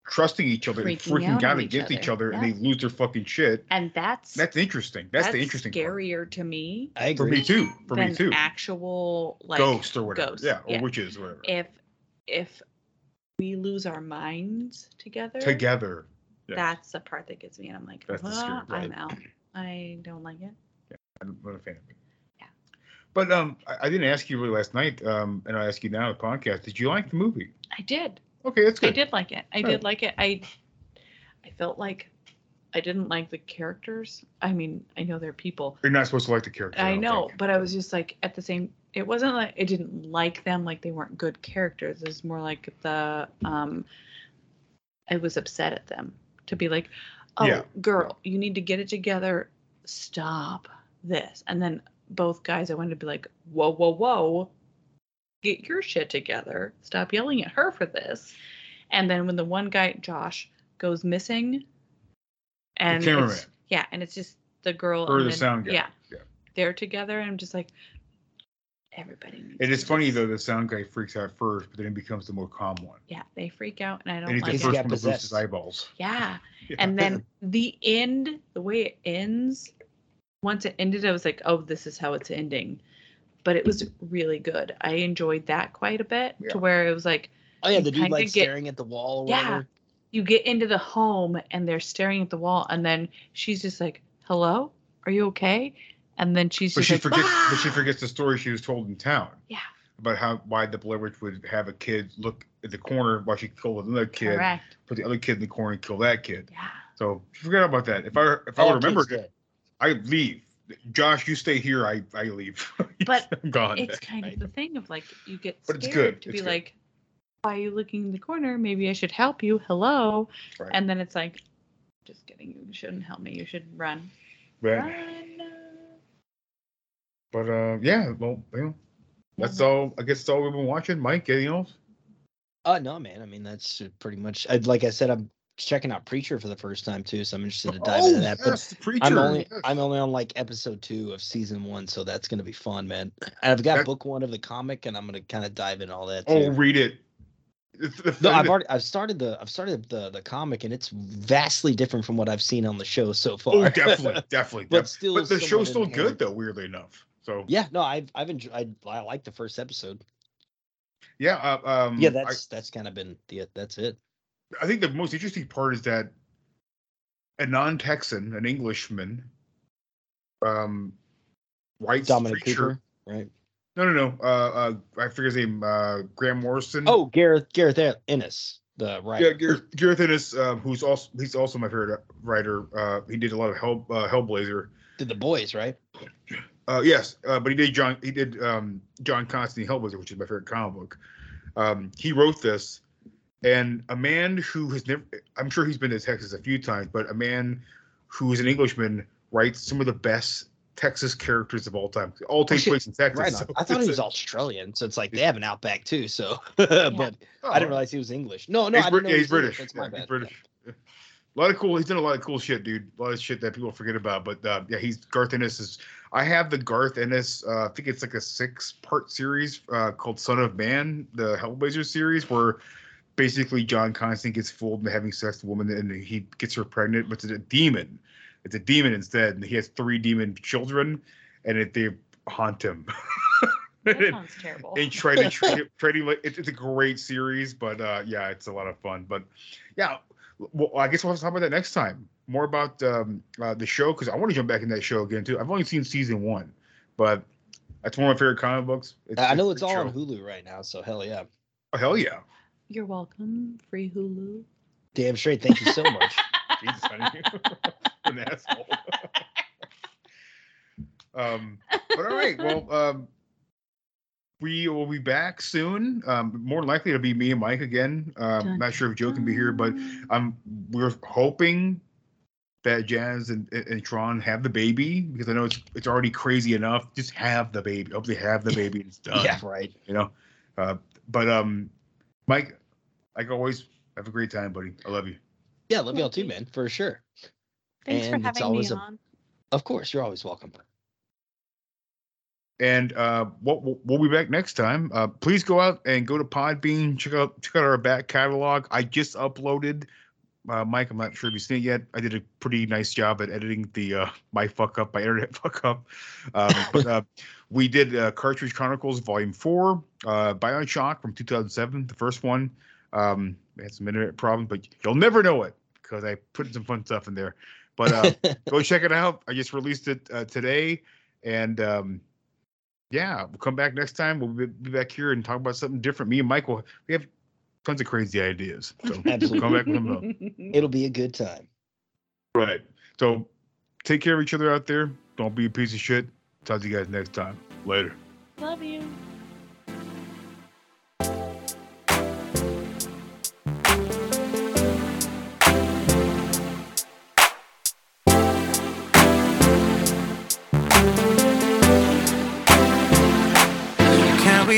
[SPEAKER 7] trusting each other and
[SPEAKER 9] Freaking
[SPEAKER 7] freaking
[SPEAKER 9] out
[SPEAKER 7] out,
[SPEAKER 9] on each
[SPEAKER 7] against each
[SPEAKER 9] other,
[SPEAKER 7] other, and they lose their fucking shit.
[SPEAKER 9] and that's
[SPEAKER 7] That's interesting. That's, the interesting part.
[SPEAKER 9] scarier to me
[SPEAKER 8] I
[SPEAKER 7] For me too. For
[SPEAKER 9] than
[SPEAKER 7] me too.
[SPEAKER 9] actual like
[SPEAKER 7] Ghost or whatever.
[SPEAKER 9] ghost,
[SPEAKER 7] Yeah, or
[SPEAKER 9] yeah.
[SPEAKER 7] witches or whatever.
[SPEAKER 9] if if we lose our minds together
[SPEAKER 7] Together.
[SPEAKER 9] That's the part that gets me and i'm like
[SPEAKER 7] That's the
[SPEAKER 9] "Ah, i'm out i don't like it Yeah,
[SPEAKER 7] I'm not a fan of it.
[SPEAKER 9] Yeah.
[SPEAKER 7] But um, I, I didn't ask you really last night, um, and I ask you now in the podcast. Did you like the movie?
[SPEAKER 9] i did
[SPEAKER 7] Okay, that's good.
[SPEAKER 9] i did like it i
[SPEAKER 7] Alright.
[SPEAKER 9] did like it i i felt like i didn't like the characters i mean i know they're people
[SPEAKER 7] You're not supposed to like the characters.
[SPEAKER 9] i
[SPEAKER 7] don't
[SPEAKER 9] know
[SPEAKER 7] think.
[SPEAKER 9] but i was just like at the same it wasn't like I didn't like them like they weren't good characters. It was more like the um I was upset at them to be like, Oh
[SPEAKER 7] Yeah.
[SPEAKER 9] girl, you need to get it together. Stop this. And then both guys I wanted to be like, Whoa, whoa, whoa, get your shit together. Stop yelling at her for this. And then when the one guy, Josh, goes missing and yeah, and it's just the girl
[SPEAKER 7] Or
[SPEAKER 9] and
[SPEAKER 7] the sound guy.
[SPEAKER 9] Yeah.
[SPEAKER 7] Yeah.
[SPEAKER 9] They're together and I'm just like everybody needs
[SPEAKER 7] It is
[SPEAKER 9] to
[SPEAKER 7] funny
[SPEAKER 9] just-
[SPEAKER 7] though. The sound guy freaks out first, but then he becomes the more calm one,
[SPEAKER 9] Yeah, they freak out and I don't
[SPEAKER 7] and he's
[SPEAKER 9] like
[SPEAKER 7] the
[SPEAKER 9] it.
[SPEAKER 7] first
[SPEAKER 8] got
[SPEAKER 7] one to lose his eyeballs. [LAUGHS]
[SPEAKER 9] Yeah. [LAUGHS]
[SPEAKER 7] Yeah.
[SPEAKER 9] And then the end, the way it ends, once it ended, I was like, oh, this is how it's ending. But it was really good. I enjoyed that quite a bit
[SPEAKER 7] Yeah.
[SPEAKER 9] to where it was like,
[SPEAKER 8] Oh yeah,
[SPEAKER 9] You
[SPEAKER 8] the dude
[SPEAKER 9] kinda
[SPEAKER 8] like
[SPEAKER 9] get-
[SPEAKER 8] staring at the wall or
[SPEAKER 9] Yeah.
[SPEAKER 8] whatever.
[SPEAKER 9] you get into the home and they're staring at the wall, and then she's just like, hello, are you okay? And then she's
[SPEAKER 7] but
[SPEAKER 9] just
[SPEAKER 7] she
[SPEAKER 9] like,
[SPEAKER 7] forgets. But she
[SPEAKER 9] "Ah!"
[SPEAKER 7] forgets the story she was told in town.
[SPEAKER 9] Yeah.
[SPEAKER 7] About how why the Blair Witch would have a kid look at the corner while she killed another kid,
[SPEAKER 9] Correct.
[SPEAKER 7] put the other kid in the corner and kill that kid.
[SPEAKER 9] Yeah.
[SPEAKER 7] So forget about that. If I if I
[SPEAKER 8] All
[SPEAKER 7] would remember it, I leave. Josh, you stay here. I I leave. [LAUGHS]
[SPEAKER 9] But [LAUGHS]
[SPEAKER 7] I'm gone.
[SPEAKER 9] It's kind of the thing of like you get
[SPEAKER 7] But it's
[SPEAKER 9] scared
[SPEAKER 7] good,
[SPEAKER 9] to
[SPEAKER 7] it's
[SPEAKER 9] be
[SPEAKER 7] good.
[SPEAKER 9] like, why are you looking in the corner? Maybe I should help you. Hello.
[SPEAKER 7] Right.
[SPEAKER 9] And then it's like, just kidding. You shouldn't help me. You should run.
[SPEAKER 7] But,
[SPEAKER 9] Run.
[SPEAKER 7] But uh, yeah. Well, you know, that's all. I guess that's all we've been watching. Mike, anything else?
[SPEAKER 8] Uh no, man. I mean, that's uh, pretty much. I, like I said, I'm checking out Preacher for the first time too, so I'm interested to dive into that.
[SPEAKER 7] Oh, yes, the preacher.
[SPEAKER 8] I'm only
[SPEAKER 7] yes.
[SPEAKER 8] I'm only on like episode two of season one, so that's gonna be fun, man. And I've got
[SPEAKER 7] That-
[SPEAKER 8] book one of the comic, and I'm gonna kind of dive in all that.
[SPEAKER 7] Oh, read it.
[SPEAKER 8] No, I've already I've started the I've started the the comic, and it's vastly different from what I've seen on the show so far.
[SPEAKER 7] Oh, definitely, [LAUGHS] definitely.
[SPEAKER 8] But still
[SPEAKER 7] but the show's still good though. Weirdly enough. So
[SPEAKER 8] yeah, no, I've I've enjoyed. I, I like the first episode.
[SPEAKER 7] yeah. Uh, um,
[SPEAKER 8] yeah,
[SPEAKER 7] I-
[SPEAKER 8] that's that's kind of been the that's it.
[SPEAKER 7] I think the most interesting part is that a non-Texan, an Englishman, um, writes
[SPEAKER 8] Dominic
[SPEAKER 7] Preacher.
[SPEAKER 8] Cooper, right?
[SPEAKER 7] No, no, no. Uh, uh, I forget his name. Uh, Graham Morrison.
[SPEAKER 8] Oh, Gareth Gareth Ennis, the writer.
[SPEAKER 7] yeah, Gareth, Gareth Ennis, uh, who's also he's also my favorite writer. Uh, he did a lot of Hell uh, Hellblazer.
[SPEAKER 8] did the boys, right?
[SPEAKER 7] Uh, yes, uh, but he did John. He did um, John Constantine Hellblazer, which is my favorite comic book. Um, he wrote this, and a man who has never. I'm sure he's been to Texas a few times, but a man who is an Englishman writes some of the best Texas characters of all time. All take
[SPEAKER 8] shit.
[SPEAKER 7] place in Texas.
[SPEAKER 8] Right.
[SPEAKER 7] so
[SPEAKER 8] I thought he was Australian, so it's like they have an outback too. So, [LAUGHS] but
[SPEAKER 7] Oh,
[SPEAKER 8] I didn't realize he was English. No, no,
[SPEAKER 7] he's,
[SPEAKER 8] I didn't know
[SPEAKER 7] yeah,
[SPEAKER 8] he
[SPEAKER 7] he's
[SPEAKER 8] English.
[SPEAKER 7] British.
[SPEAKER 8] That's my
[SPEAKER 7] Yeah, he's
[SPEAKER 8] bad.
[SPEAKER 7] British. A lot of cool. He's done a lot of cool shit, dude. A lot of shit that people forget about. But uh, yeah, he's Garth Ennis is. I have the Garth Ennis. Uh, I think it's like a six-part series uh, called Son of Man, the Hellblazer series, where basically John Constantine gets fooled into having sex with a woman and he gets her pregnant, but it's a demon. It's a demon instead, and he has three demon children, and it, they haunt him. [LAUGHS]
[SPEAKER 9] That sounds terrible.
[SPEAKER 7] and try to tra- trading like it's, it's a great series but uh yeah it's a lot of fun but yeah well i guess we'll have to talk about that next time more about um uh, the show because i want to jump back in that show again too i've only seen season one but that's one of my favorite comic books it's,
[SPEAKER 8] I know
[SPEAKER 7] a
[SPEAKER 8] it's
[SPEAKER 7] great
[SPEAKER 8] all on. Hulu right now, so hell yeah.
[SPEAKER 7] oh, hell yeah
[SPEAKER 9] You're welcome. Free Hulu.
[SPEAKER 8] Damn straight. Thank you so much. [LAUGHS]
[SPEAKER 7] jesus honey [LAUGHS] an asshole [LAUGHS] um but all right well um we will be back soon. Um, more likely, it'll be me and Mike again. Um,
[SPEAKER 9] Dun,
[SPEAKER 7] not sure if Joe can be here, but I'm we're hoping that Jazz and, and Tron have the baby because I know it's it's already crazy enough. Just have the baby. Hope they have the baby and it's done.
[SPEAKER 8] yeah, right.
[SPEAKER 7] You know. Uh, but um, Mike, like always, have a great time, buddy. I love you.
[SPEAKER 8] Yeah, love y'all too, man, for sure.
[SPEAKER 9] Thanks
[SPEAKER 8] And
[SPEAKER 9] for
[SPEAKER 8] it's
[SPEAKER 9] having me
[SPEAKER 8] always a-
[SPEAKER 9] on.
[SPEAKER 8] Of course, you're always welcome.
[SPEAKER 7] And uh, we'll, we'll- be back next time. Uh, please go out and go to Podbean. Check out check out our back catalog. I just uploaded. Uh, Mike, I'm not sure if you've seen it yet. I did a pretty nice job at editing the uh, my fuck up, my internet [LAUGHS] fuck up. Um, but uh, we did uh, Cartridge Chronicles Volume Four, uh, Bioshock from 2007, the first one. Um, we had some internet problems, but you'll never know it because I put some fun stuff in there. But uh, [LAUGHS] go check it out. I just released it uh, today, and um, yeah, we'll come back next time. We'll be, be back here and talk about something different. Me and Michael, we have tons of crazy ideas. So
[SPEAKER 8] Absolutely.
[SPEAKER 7] come back with them. [LAUGHS]
[SPEAKER 8] It'll be a good time.
[SPEAKER 7] Right. So take care of each other out there. Don't be a piece of shit. Talk to you guys next time. Later.
[SPEAKER 9] Love you.